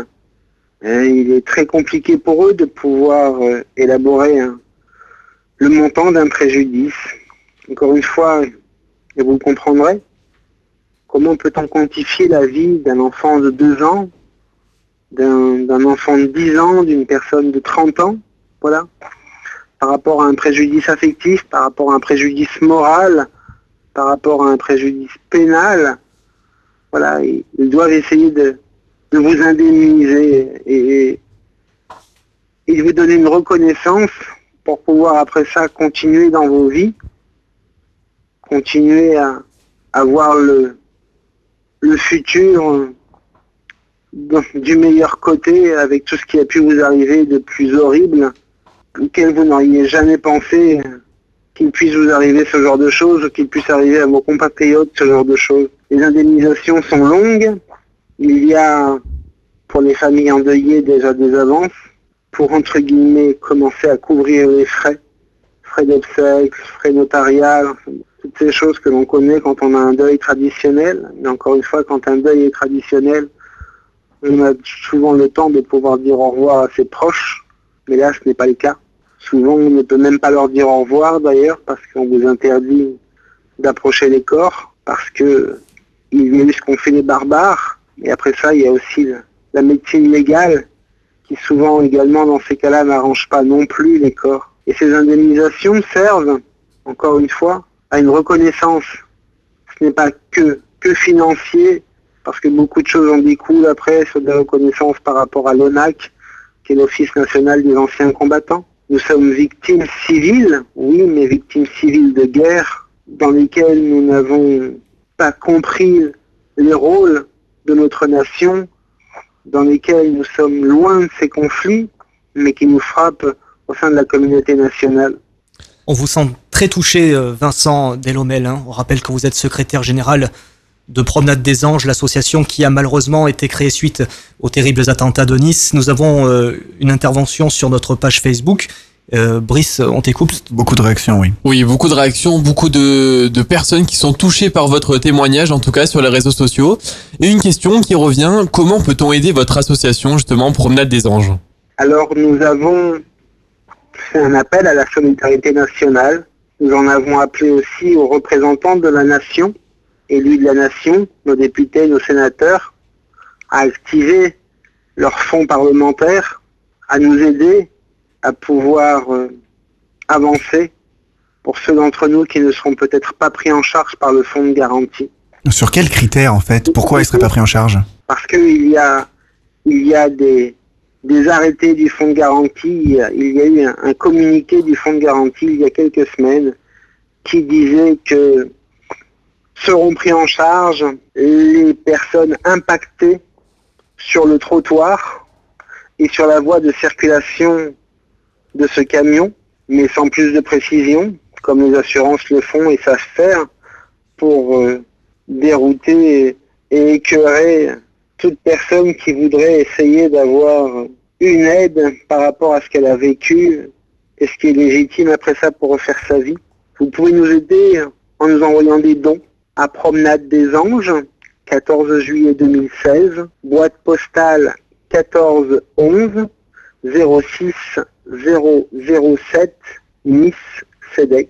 Speaker 14: Hein, il est très compliqué pour eux de pouvoir euh, élaborer hein, le montant d'un préjudice. Encore une fois, et vous le comprendrez, comment peut-on quantifier la vie d'un enfant de 2 ans d'un enfant de 10 ans, d'une personne de 30 ans, voilà, par rapport à un préjudice affectif, par rapport à un préjudice moral, par rapport à un préjudice pénal, voilà, ils, doivent essayer de, vous indemniser et, de vous donner une reconnaissance pour pouvoir après ça continuer dans vos vies, continuer à, avoir le, le futur du meilleur côté avec tout ce qui a pu vous arriver de plus horrible, auquel vous n'auriez jamais pensé qu'il puisse vous arriver ce genre de choses, ou qu'il puisse arriver à vos compatriotes ce genre de choses. Les indemnisations sont longues. Il y a pour les familles endeuillées déjà des avances pour entre guillemets commencer à couvrir les frais, frais d'obsèques, frais notariales, toutes ces choses que l'on connaît quand on a un deuil traditionnel. Mais encore une fois, quand un deuil est traditionnel, on a souvent le temps de pouvoir dire au revoir à ses proches, mais là ce n'est pas le cas. Souvent on ne peut même pas leur dire au revoir d'ailleurs parce qu'on vous interdit d'approcher les corps parce que il y a eu ce qu'ont fait les barbares. Et après ça, il y a aussi la médecine légale qui souvent également dans ces cas-là n'arrange pas non plus les corps. Et ces indemnisations servent, encore une fois, à une reconnaissance. Ce n'est pas que, que financier, parce que beaucoup de choses en découlent après sur des reconnaissances par rapport à l'ONAC, qui est l'Office national des anciens combattants. Nous sommes victimes civiles, oui, mais victimes civiles de guerre, dans lesquelles nous n'avons pas compris les rôles de notre nation, dans lesquels nous sommes loin de ces conflits, mais qui nous frappent au sein de la communauté nationale.
Speaker 3: On vous sent très touché, euh, Vincent Delomel. Hein. On rappelle que vous êtes secrétaire général de Promenade des Anges, l'association qui a malheureusement été créée suite aux terribles attentats de Nice. Nous avons euh, une intervention sur notre page Facebook. Euh, Brice, on t'écoute
Speaker 4: Beaucoup de réactions, oui.
Speaker 7: Oui, beaucoup de réactions, beaucoup de, de, personnes qui sont touchées par votre témoignage, en tout cas sur les réseaux sociaux. Et une question qui revient, comment peut-on aider votre association, justement, Promenade des Anges?
Speaker 14: Alors, nous avons fait un appel à la solidarité nationale. Nous en avons appelé aussi aux représentants de la nation élus de la nation, nos députés, nos sénateurs, à activer leurs fonds parlementaires, à nous aider à pouvoir euh, avancer pour ceux d'entre nous qui ne seront peut-être pas pris en charge par le fonds de garantie.
Speaker 4: Sur quels critères en fait? Pourquoi ils ne seraient pas pris en charge?
Speaker 14: Parce qu'il y a, il y a des, des arrêtés du fonds de garantie, il y a, eu un, un communiqué du fonds de garantie il y a quelques semaines qui disait que seront pris en charge les personnes impactées sur le trottoir et sur la voie de circulation de ce camion, mais sans plus de précision, comme les assurances le font et savent faire, pour euh, dérouter et écœurer toute personne qui voudrait essayer d'avoir une aide par rapport à ce qu'elle a vécu et ce qui est légitime après ça pour refaire sa vie. Vous pouvez nous aider en nous envoyant des dons à Promenade des Anges, 14 juillet 2016, boîte postale 1411 06 007 Nice FedEx.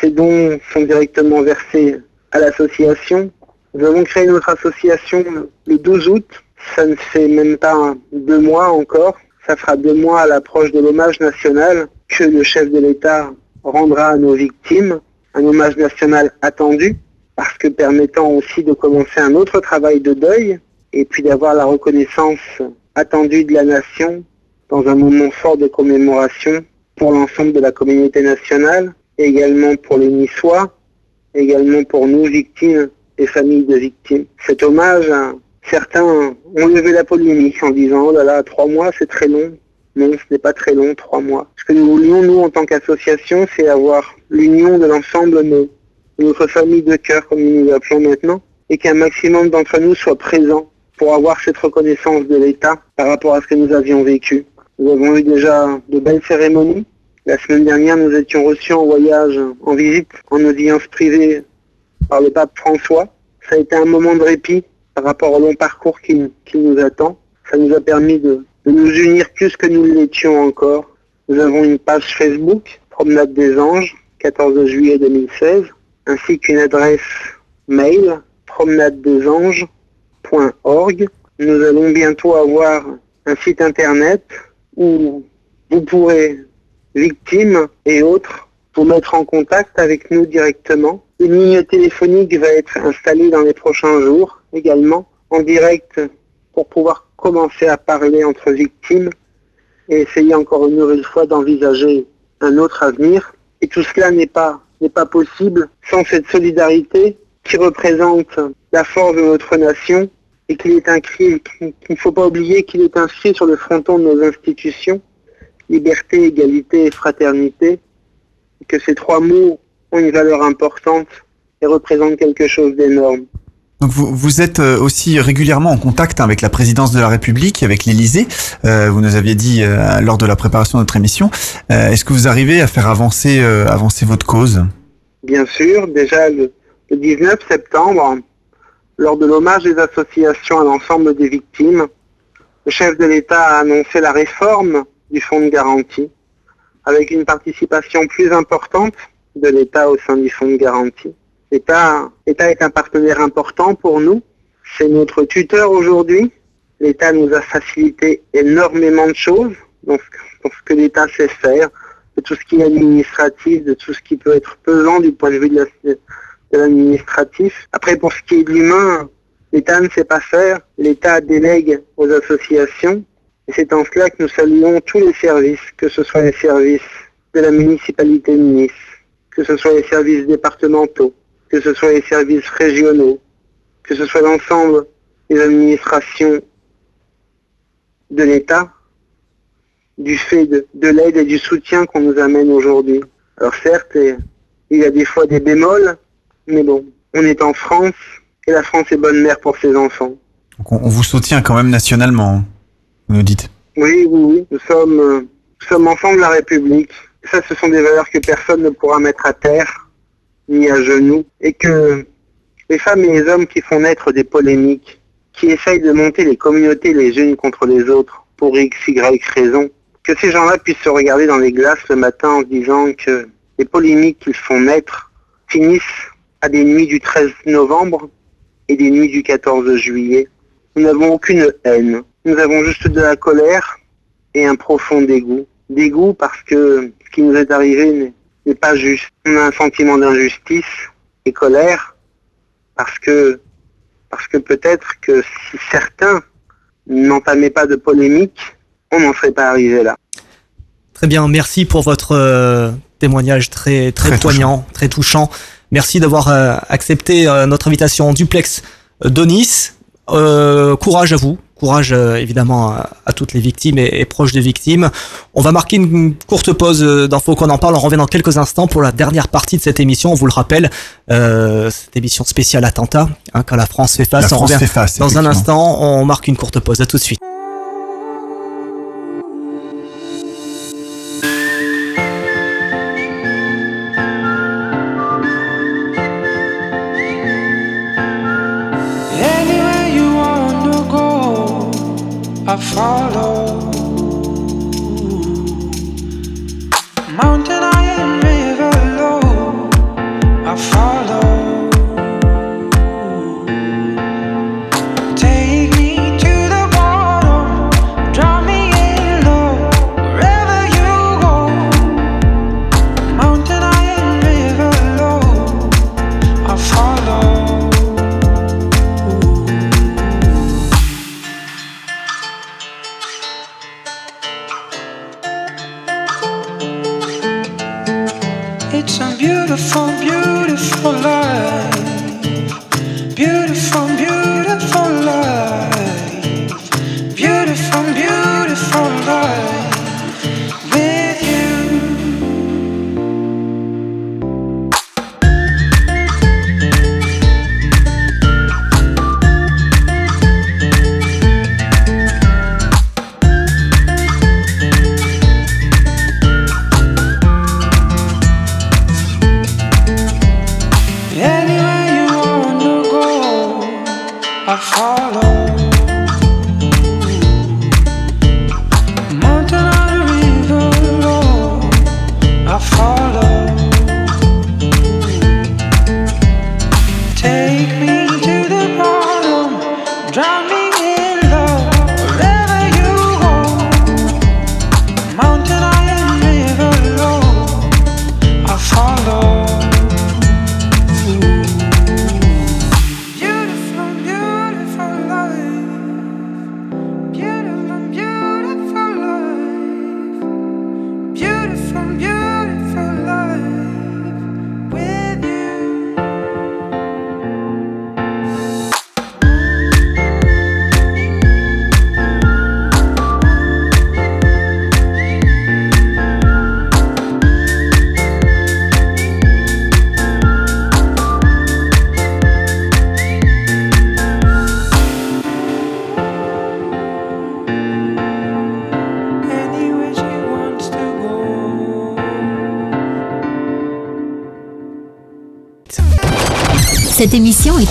Speaker 14: Ces dons sont directement versés à l'association. Nous avons créé notre association le 12 août. Ça ne fait même pas deux mois encore. Ça fera deux mois à l'approche de l'hommage national que le chef de l'État rendra à nos victimes. Un hommage national attendu parce que permettant aussi de commencer un autre travail de deuil et puis d'avoir la reconnaissance attendue de la nation dans un moment fort de commémoration pour l'ensemble de la communauté nationale, également pour les Niçois, également pour nous victimes et familles de victimes. Cet hommage, certains ont levé la polémique en disant oh là là, trois mois c'est très long. Non, ce n'est pas très long, trois mois. Ce que nous voulions, nous, en tant qu'association, c'est avoir l'union de l'ensemble de notre famille de cœur, comme nous nous appelons maintenant, et qu'un maximum d'entre nous soit présent pour avoir cette reconnaissance de l'État par rapport à ce que nous avions vécu. Nous avons eu déjà de belles cérémonies. La semaine dernière, nous étions reçus en voyage, en visite, en audience privée par le pape François. Ça a été un moment de répit par rapport au long parcours qui, nous attend. Ça nous a permis de, de nous unir plus que nous l'étions encore. Nous avons une page Facebook, Promenade des Anges, 14 juillet 2016, ainsi qu'une adresse mail, promenade-des-anges.org. Nous allons bientôt avoir un site internet où vous pourrez, victimes et autres, vous mettre en contact avec nous directement. Une ligne téléphonique va être installée dans les prochains jours également, en direct, pour pouvoir commencer à parler entre victimes et essayer encore une nouvelle fois d'envisager un autre avenir. Et tout cela n'est pas, n'est pas possible sans cette solidarité qui représente la force de notre nation et qu'il est inscrit, qu'il ne faut pas oublier qu'il est inscrit sur le fronton de nos institutions, liberté, égalité et fraternité, et que ces trois mots ont une valeur importante et représentent quelque chose d'énorme.
Speaker 4: Donc vous, vous êtes euh, aussi régulièrement en contact avec la présidence de la République, avec l'Élysée. Euh, vous nous aviez dit euh, lors de la préparation de notre émission. Euh, Est-ce que vous arrivez à faire avancer, avancer votre cause?
Speaker 14: Bien sûr, déjà le, le 19 septembre, lors de l'hommage des associations à l'ensemble des victimes, le chef de l'État a annoncé la réforme du fonds de garantie, avec une participation plus importante de l'État au sein du fonds de garantie. L'État est un partenaire important pour nous. C'est notre tuteur aujourd'hui. L'État nous a facilité énormément de choses dans ce que l'État sait faire, de tout ce qui est administratif, de tout ce qui peut être pesant du point de vue de la- de l'administratif. Après, pour ce qui est de l'humain, l'État ne sait pas faire. L'État délègue aux associations. Et c'est en cela que nous saluons tous les services, que ce soit les services de la municipalité de Nice, que ce soit les services départementaux, que ce soit les services régionaux, que ce soit l'ensemble des administrations de l'État, du fait de, de l'aide et du soutien qu'on nous amène aujourd'hui. Alors certes, il y a des fois des bémols, mais bon, on est en France et la France est bonne mère pour ses enfants.
Speaker 4: Donc on, on vous soutient quand même nationalement, hein, vous nous dites.
Speaker 14: Oui, oui, oui, nous sommes, euh, nous sommes enfants de la République. Ça, ce sont des valeurs que personne ne pourra mettre à terre, ni à genoux. Et que les femmes et les hommes qui font naître des polémiques, qui essayent de monter les communautés les unes contre les autres, pour x, y raison, que ces gens-là puissent se regarder dans les glaces le matin en se disant que les polémiques qu'ils font naître finissent à des nuits du 13 novembre et des nuits du 14 juillet. Nous n'avons aucune haine. Nous avons juste de la colère et un profond dégoût. Dégoût parce que ce qui nous est arrivé n'est- pas juste. On a un sentiment d'injustice et colère parce que, parce que peut-être que si certains n'entamaient pas de polémique, on n'en serait pas arrivé là.
Speaker 3: Très bien, merci pour votre euh, témoignage très très,
Speaker 14: Très
Speaker 3: poignant, très touchant. Merci d'avoir euh, accepté euh, notre invitation en duplex euh, de Nice. Euh, courage à vous, courage euh, évidemment à, à toutes les victimes et, et proches des victimes. On va marquer une courte pause d'infos qu'on en parle. On revient dans quelques instants pour la dernière partie de cette émission. On vous le rappelle, euh, cette émission spéciale attentat, hein, quand la France fait face.
Speaker 4: La
Speaker 3: on
Speaker 4: France
Speaker 3: revient
Speaker 4: fait face,
Speaker 3: dans un instant. On marque une courte pause. À tout de suite.
Speaker 15: I follow. Mountain high and river low, I follow. Some beautiful, beautiful life. Beautiful, beautiful.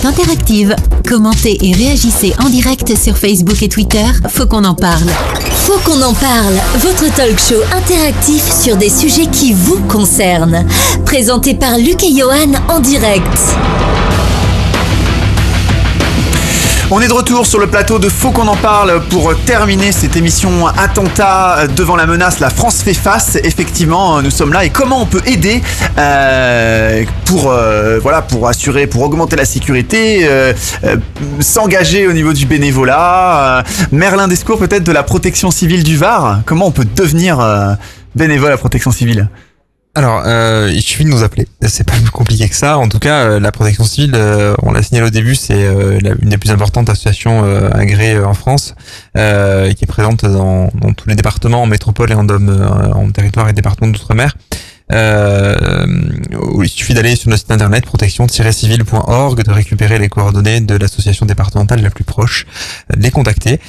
Speaker 1: Interactive. Commentez et réagissez en direct sur Facebook et Twitter. Faut qu'on en parle.
Speaker 2: Faut qu'on en parle, votre talk show interactif sur des sujets qui vous concernent. Présenté par Luc et Johan en direct.
Speaker 4: On est de retour sur le plateau de Faut qu'on en parle pour terminer cette émission attentat devant la menace. La France fait face. Effectivement, nous sommes là. Et comment on peut aider euh, pour euh, voilà pour assurer, pour augmenter la sécurité, euh, s'engager au niveau du bénévolat. Merlin Descours peut-être de la protection civile du Var. Comment on peut devenir bénévole à protection civile?
Speaker 10: Alors, euh, il suffit de nous appeler. C'est pas plus compliqué que ça. En tout cas, euh, la protection civile, euh, on l'a signalé au début, c'est euh, une des plus importantes associations agréées en France, qui est présente dans, dans tous les départements, en métropole et en, dom- en territoire et département d'outre-mer. Euh, il suffit d'aller sur notre site internet protection-civile.org, de récupérer les coordonnées de l'association départementale la plus proche, de les contacter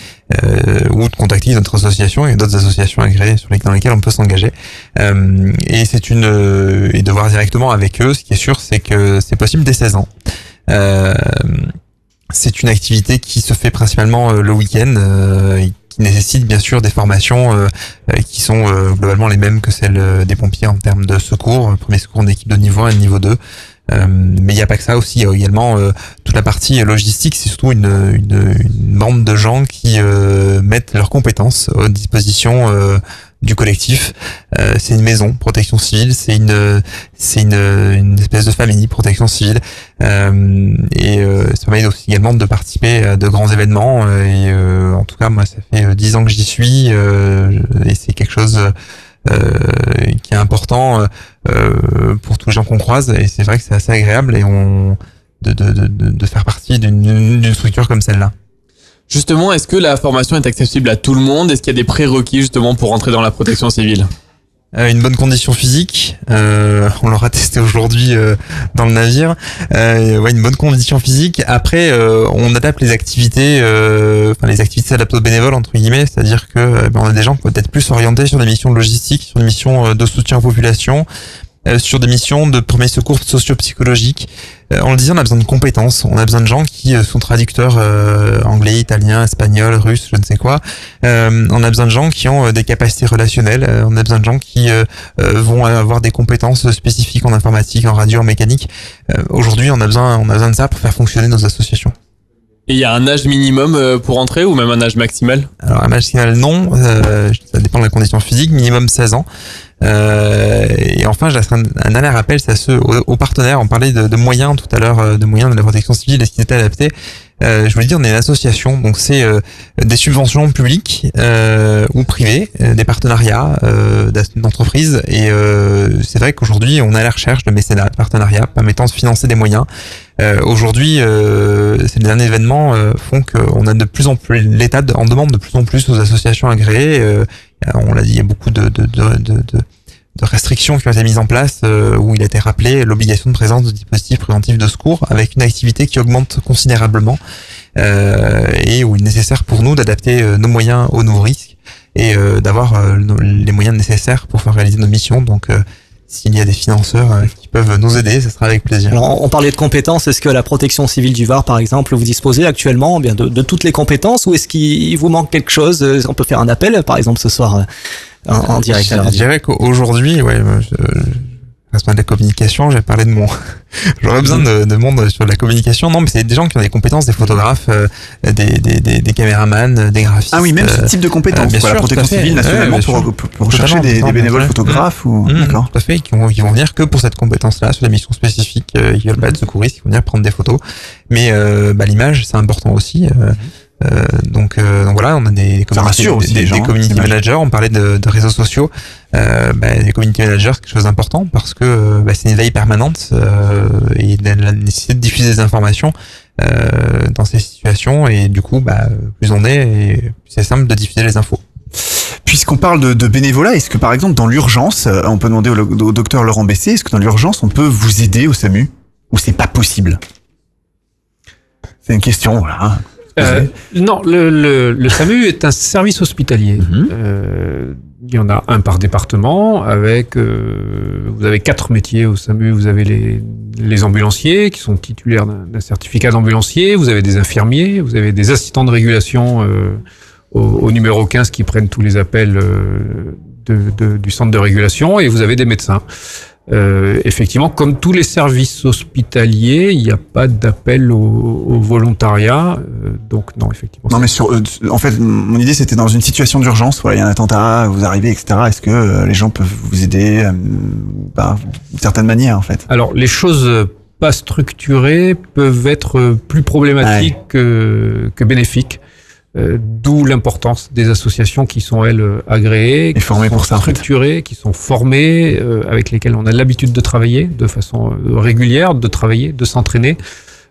Speaker 10: euh, ou de contacter notre association et d'autres associations agréées sur dans lesquelles on peut s'engager. Euh, et c'est une euh, et de voir directement avec eux. Ce qui est sûr, c'est que c'est possible dès 16 ans. Euh, c'est une activité qui se fait principalement euh, le week-end. Qui nécessite bien sûr des formations euh, euh, qui sont euh, globalement les mêmes que celles des pompiers en termes de secours, premier secours en équipe de niveau 1 et de niveau 2. Euh, mais il n'y a pas que ça aussi, il y a également euh, toute la partie logistique, c'est surtout une, une, une bande de gens qui euh, mettent leurs compétences à disposition euh, du collectif. Euh, c'est une maison, protection civile, c'est une c'est une, une espèce de famille, protection civile, Euh, et euh, ça permet aussi également de participer à de grands événements. euh, et euh, en tout cas, moi, ça fait euh, dix ans que j'y suis, et c'est quelque chose qui est important pour tous les gens qu'on croise. Et c'est vrai que c'est assez agréable et on de de de, de faire partie d'une structure comme celle-là.
Speaker 7: Justement, est-ce que la formation est accessible à tout le monde? Est-ce qu'il y a des prérequis justement pour rentrer dans la protection civile?
Speaker 10: Euh, une bonne condition physique, euh, on l'aura (laughs) testé aujourd'hui euh, dans le navire. Ouais, une bonne condition physique. Après, on adapte les activités, enfin les activités adaptées aux bénévoles entre guillemets, c'est-à-dire que ben, on a des gens qui peuvent être plus orientés sur des missions logistiques, sur des missions de soutien aux populations, sur des missions de premier secours socio-psychologique. Euh, on le disait, on a besoin de compétences, on a besoin de gens qui euh, sont traducteurs euh, anglais, italien, espagnol, russe, je ne sais quoi. Euh, on a besoin de gens qui ont euh, des capacités relationnelles, euh, on a besoin de gens qui euh, euh, vont avoir des compétences spécifiques en informatique, en radio, en mécanique. Euh, Aujourd'hui, on a besoin, on a besoin de ça pour faire fonctionner nos associations.
Speaker 7: Et il y a un âge minimum euh, pour entrer ou même un âge maximal?
Speaker 10: Alors, un maximal, non, euh, ça dépend de la condition physique, minimum 16 ans. Euh, et enfin, laisserai un, un dernier rappel, c'est à ceux, aux, partenaires. On parlait de, moyens tout à l'heure, euh, de moyens de la protection civile, est-ce qu'ils étaient adaptés euh, je le dis, on est une association, donc c'est euh, des subventions publiques euh, ou privées, euh, des partenariats d'entreprises. Et c'est vrai qu'aujourd'hui, on est à la recherche de mécénat, de partenariats permettant de financer des moyens. Aujourd'hui, ces derniers événements font qu'on a de plus en plus, l'État en demande de plus en plus aux associations agréées. Euh, on l'a dit, il y a beaucoup de, restrictions qui ont été mises en place euh, où il a été rappelé l'obligation de présence de dispositifs préventifs de secours avec une activité qui augmente considérablement euh, et où il est nécessaire pour nous d'adapter euh, nos moyens aux nouveaux risques et d'avoir les moyens nécessaires pour faire réaliser nos missions. Donc s'il y a des financeurs euh, qui peuvent nous aider, ce sera avec plaisir.
Speaker 3: Alors, on parlait de compétences. Est-ce que la protection civile du Var, par exemple, vous disposez actuellement eh bien de, de toutes les compétences ou est-ce qu'il vous manque quelque chose Euh, On peut faire un appel, par exemple, ce soir euh, en, en direct.
Speaker 10: Je dirais qu'aujourd'hui, ouais, responsable de la communication, j'ai parlé de mon, (laughs) j'aurais besoin de, de monde sur la communication. Non, mais c'est des gens qui ont des compétences, des photographes, euh, des, des, des, des caméramans, euh, des graphistes.
Speaker 4: Ah oui, même ce
Speaker 10: euh,
Speaker 4: type de compétences,
Speaker 10: bien
Speaker 4: quoi, la
Speaker 10: sûr,
Speaker 4: protection civile nationalement
Speaker 10: Ouais,
Speaker 4: pour-
Speaker 10: sûr.
Speaker 4: pour- pour chercher
Speaker 10: Totalement,
Speaker 4: des- bénévoles
Speaker 10: ouais.
Speaker 4: photographes ou-
Speaker 10: Mmh,
Speaker 4: d'accord.
Speaker 10: Tout à fait, qui vont, qui vont venir que pour cette compétence-là, sur des missions spécifiques. euh, ils veulent pas être secouristes, ils vont venir prendre des photos. Mais euh, bah, l'image, c'est important aussi. euh, euh, donc, euh, donc voilà, on a des, community-
Speaker 4: aussi
Speaker 10: des,
Speaker 4: les gens,
Speaker 10: des
Speaker 4: hein,
Speaker 10: community managers. On parlait de, de réseaux sociaux. Euh, bah, les community managers, c'est quelque chose d'important parce que euh, bah, c'est une veille permanente euh, et la, la nécessité de diffuser des informations euh, dans ces situations. Et du coup, bah, plus on est, et plus c'est simple de diffuser les infos.
Speaker 4: Puisqu'on parle de, de bénévolat, est-ce que par exemple dans l'urgence, euh, on peut demander au, au docteur Laurent Bessé, est-ce que dans l'urgence on peut vous aider au SAMU? Ou c'est pas possible? C'est une question, voilà.
Speaker 11: Euh, non, le, le, le SAMU est un service hospitalier. Euh, il y en a un par département, avec euh, vous avez quatre métiers au SAMU. Vous avez les, les ambulanciers qui sont titulaires d'un certificat d'ambulancier. Vous avez des infirmiers, vous avez des assistants de régulation euh, au, au numéro 15 qui prennent tous les appels euh, de, de- du centre de régulation, et vous avez des médecins. Euh, effectivement, comme tous les services hospitaliers, il n'y a pas d'appel au, au volontariat. euh, donc non, effectivement.
Speaker 4: Non mais sur, euh, en fait, mon idée c'était dans une situation d'urgence, voilà, il y a un attentat, vous arrivez, etc. Est-ce que euh, les gens peuvent vous aider euh, bah, d'une certaine manière en fait?
Speaker 11: Alors, les choses pas structurées peuvent être plus problématiques que, que bénéfiques. Euh, D'où l'importance des associations qui sont elles agréées, qui sont
Speaker 4: pour ça, en fait.
Speaker 11: structurées, qui sont formées, euh, avec lesquelles on a l'habitude de travailler de façon euh, régulière, de travailler, de s'entraîner.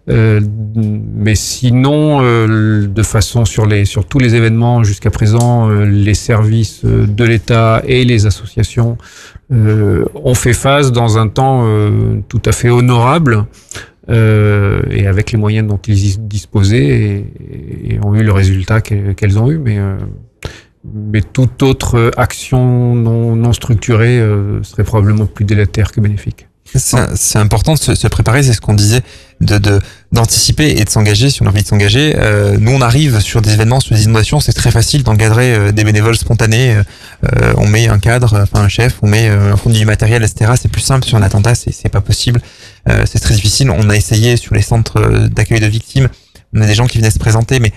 Speaker 11: Euh, mais sinon, euh, de façon sur les sur tous les événements jusqu'à présent, euh, les services euh, de l'État et les associations euh, ont fait face dans un temps euh, tout à fait honorable euh, et avec les moyens dont ils disposaient et, ont eu le résultat qu'elles ont eu. Mais euh, mais toute autre action non, structurée euh, serait probablement plus délétère que bénéfique.
Speaker 10: C'est important de se préparer, c'est ce qu'on disait, de de- d'anticiper et de s'engager si on a envie de s'engager. Euh, nous, on arrive sur des événements, sur des inondations, c'est très facile d'encadrer euh, des bénévoles spontanés. Euh, on met un cadre, enfin un chef, on met euh, un fond du matériel, etc. C'est plus simple sur un attentat, c'est c'est pas possible. Euh, c'est très difficile. On a essayé sur les centres d'accueil de victimes, on a des gens qui venaient se présenter, mais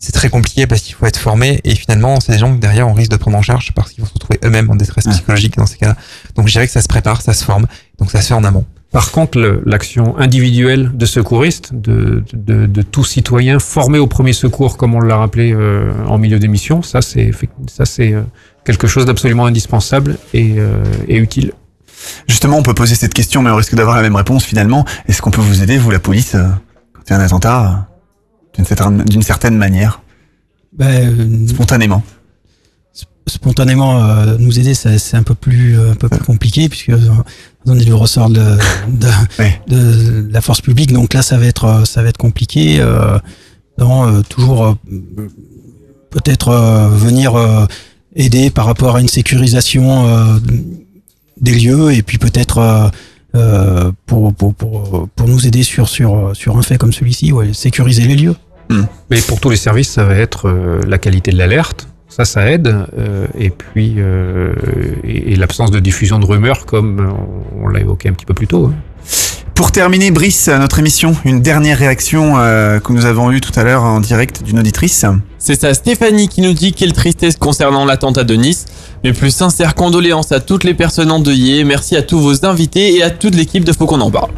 Speaker 10: c'est très compliqué parce qu'il faut être formé et finalement c'est des gens que derrière on risque de prendre en charge parce qu'ils vont se retrouver eux-mêmes en détresse psychologique dans ces cas-là. Donc je dirais que ça se prépare, ça se forme, donc ça se fait en amont.
Speaker 11: Par contre, l'action individuelle de secouriste, de, de, de tout citoyen formé au premier secours, comme on l'a rappelé euh, en milieu d'émission, ça c'est effect- ça c'est euh, quelque chose d'absolument indispensable et, euh, et utile.
Speaker 4: Justement, on peut poser cette question, mais on risque d'avoir la même réponse finalement. Est-ce qu'on peut vous aider, vous la police, quand il y a un attentat, d'une certaine, d'une certaine manière,
Speaker 9: Ben,
Speaker 4: spontanément
Speaker 9: spontanément euh, nous aider c'est c'est un peu plus euh, un peu plus compliqué puisque euh, on est du ressort de, de, de la force publique donc là ça va être ça va être compliqué euh, non, euh, toujours euh, peut-être euh, venir euh, aider par rapport à une sécurisation euh, des lieux et puis peut-être pour, pour, pour, pour nous aider sur, sur, sur un fait comme celui-ci, ouais, sécuriser les lieux.
Speaker 11: Mais pour tous les services, ça va être euh, la qualité de l'alerte. Ça, ça aide. euh, et puis, euh, et, et l'absence de diffusion de rumeurs, comme on, on l'a évoqué un petit peu plus tôt. hein.
Speaker 4: Pour terminer, Brice, notre émission, une dernière réaction euh, que nous avons eue tout à l'heure en direct d'une auditrice.
Speaker 7: C'est ça, Stéphanie qui nous dit quelle tristesse concernant l'attentat de Nice. Mes plus sincères condoléances à toutes les personnes endeuillées. Merci à tous vos invités et à toute l'équipe de Faut qu'on en parle.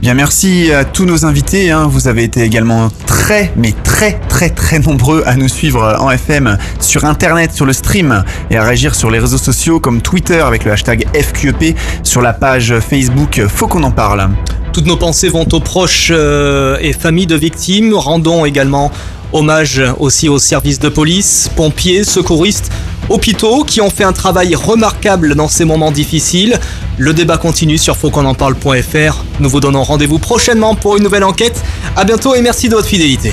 Speaker 4: Bien, merci à tous nos invités. hein. Vous avez été également très, mais très, très, très nombreux à nous suivre en FM, sur Internet, sur le stream et à réagir sur les réseaux sociaux comme Twitter avec le hashtag FQEP, sur la page Facebook Faut qu'on en parle.
Speaker 3: Toutes nos pensées vont aux proches euh, et familles de victimes. Rendons également hommage aussi aux services de police, pompiers, secouristes, hôpitaux qui ont fait un travail remarquable dans ces moments difficiles. Le débat continue sur fautquonenparle.fr. Nous vous donnons rendez-vous prochainement pour une nouvelle enquête. À bientôt et merci de votre fidélité.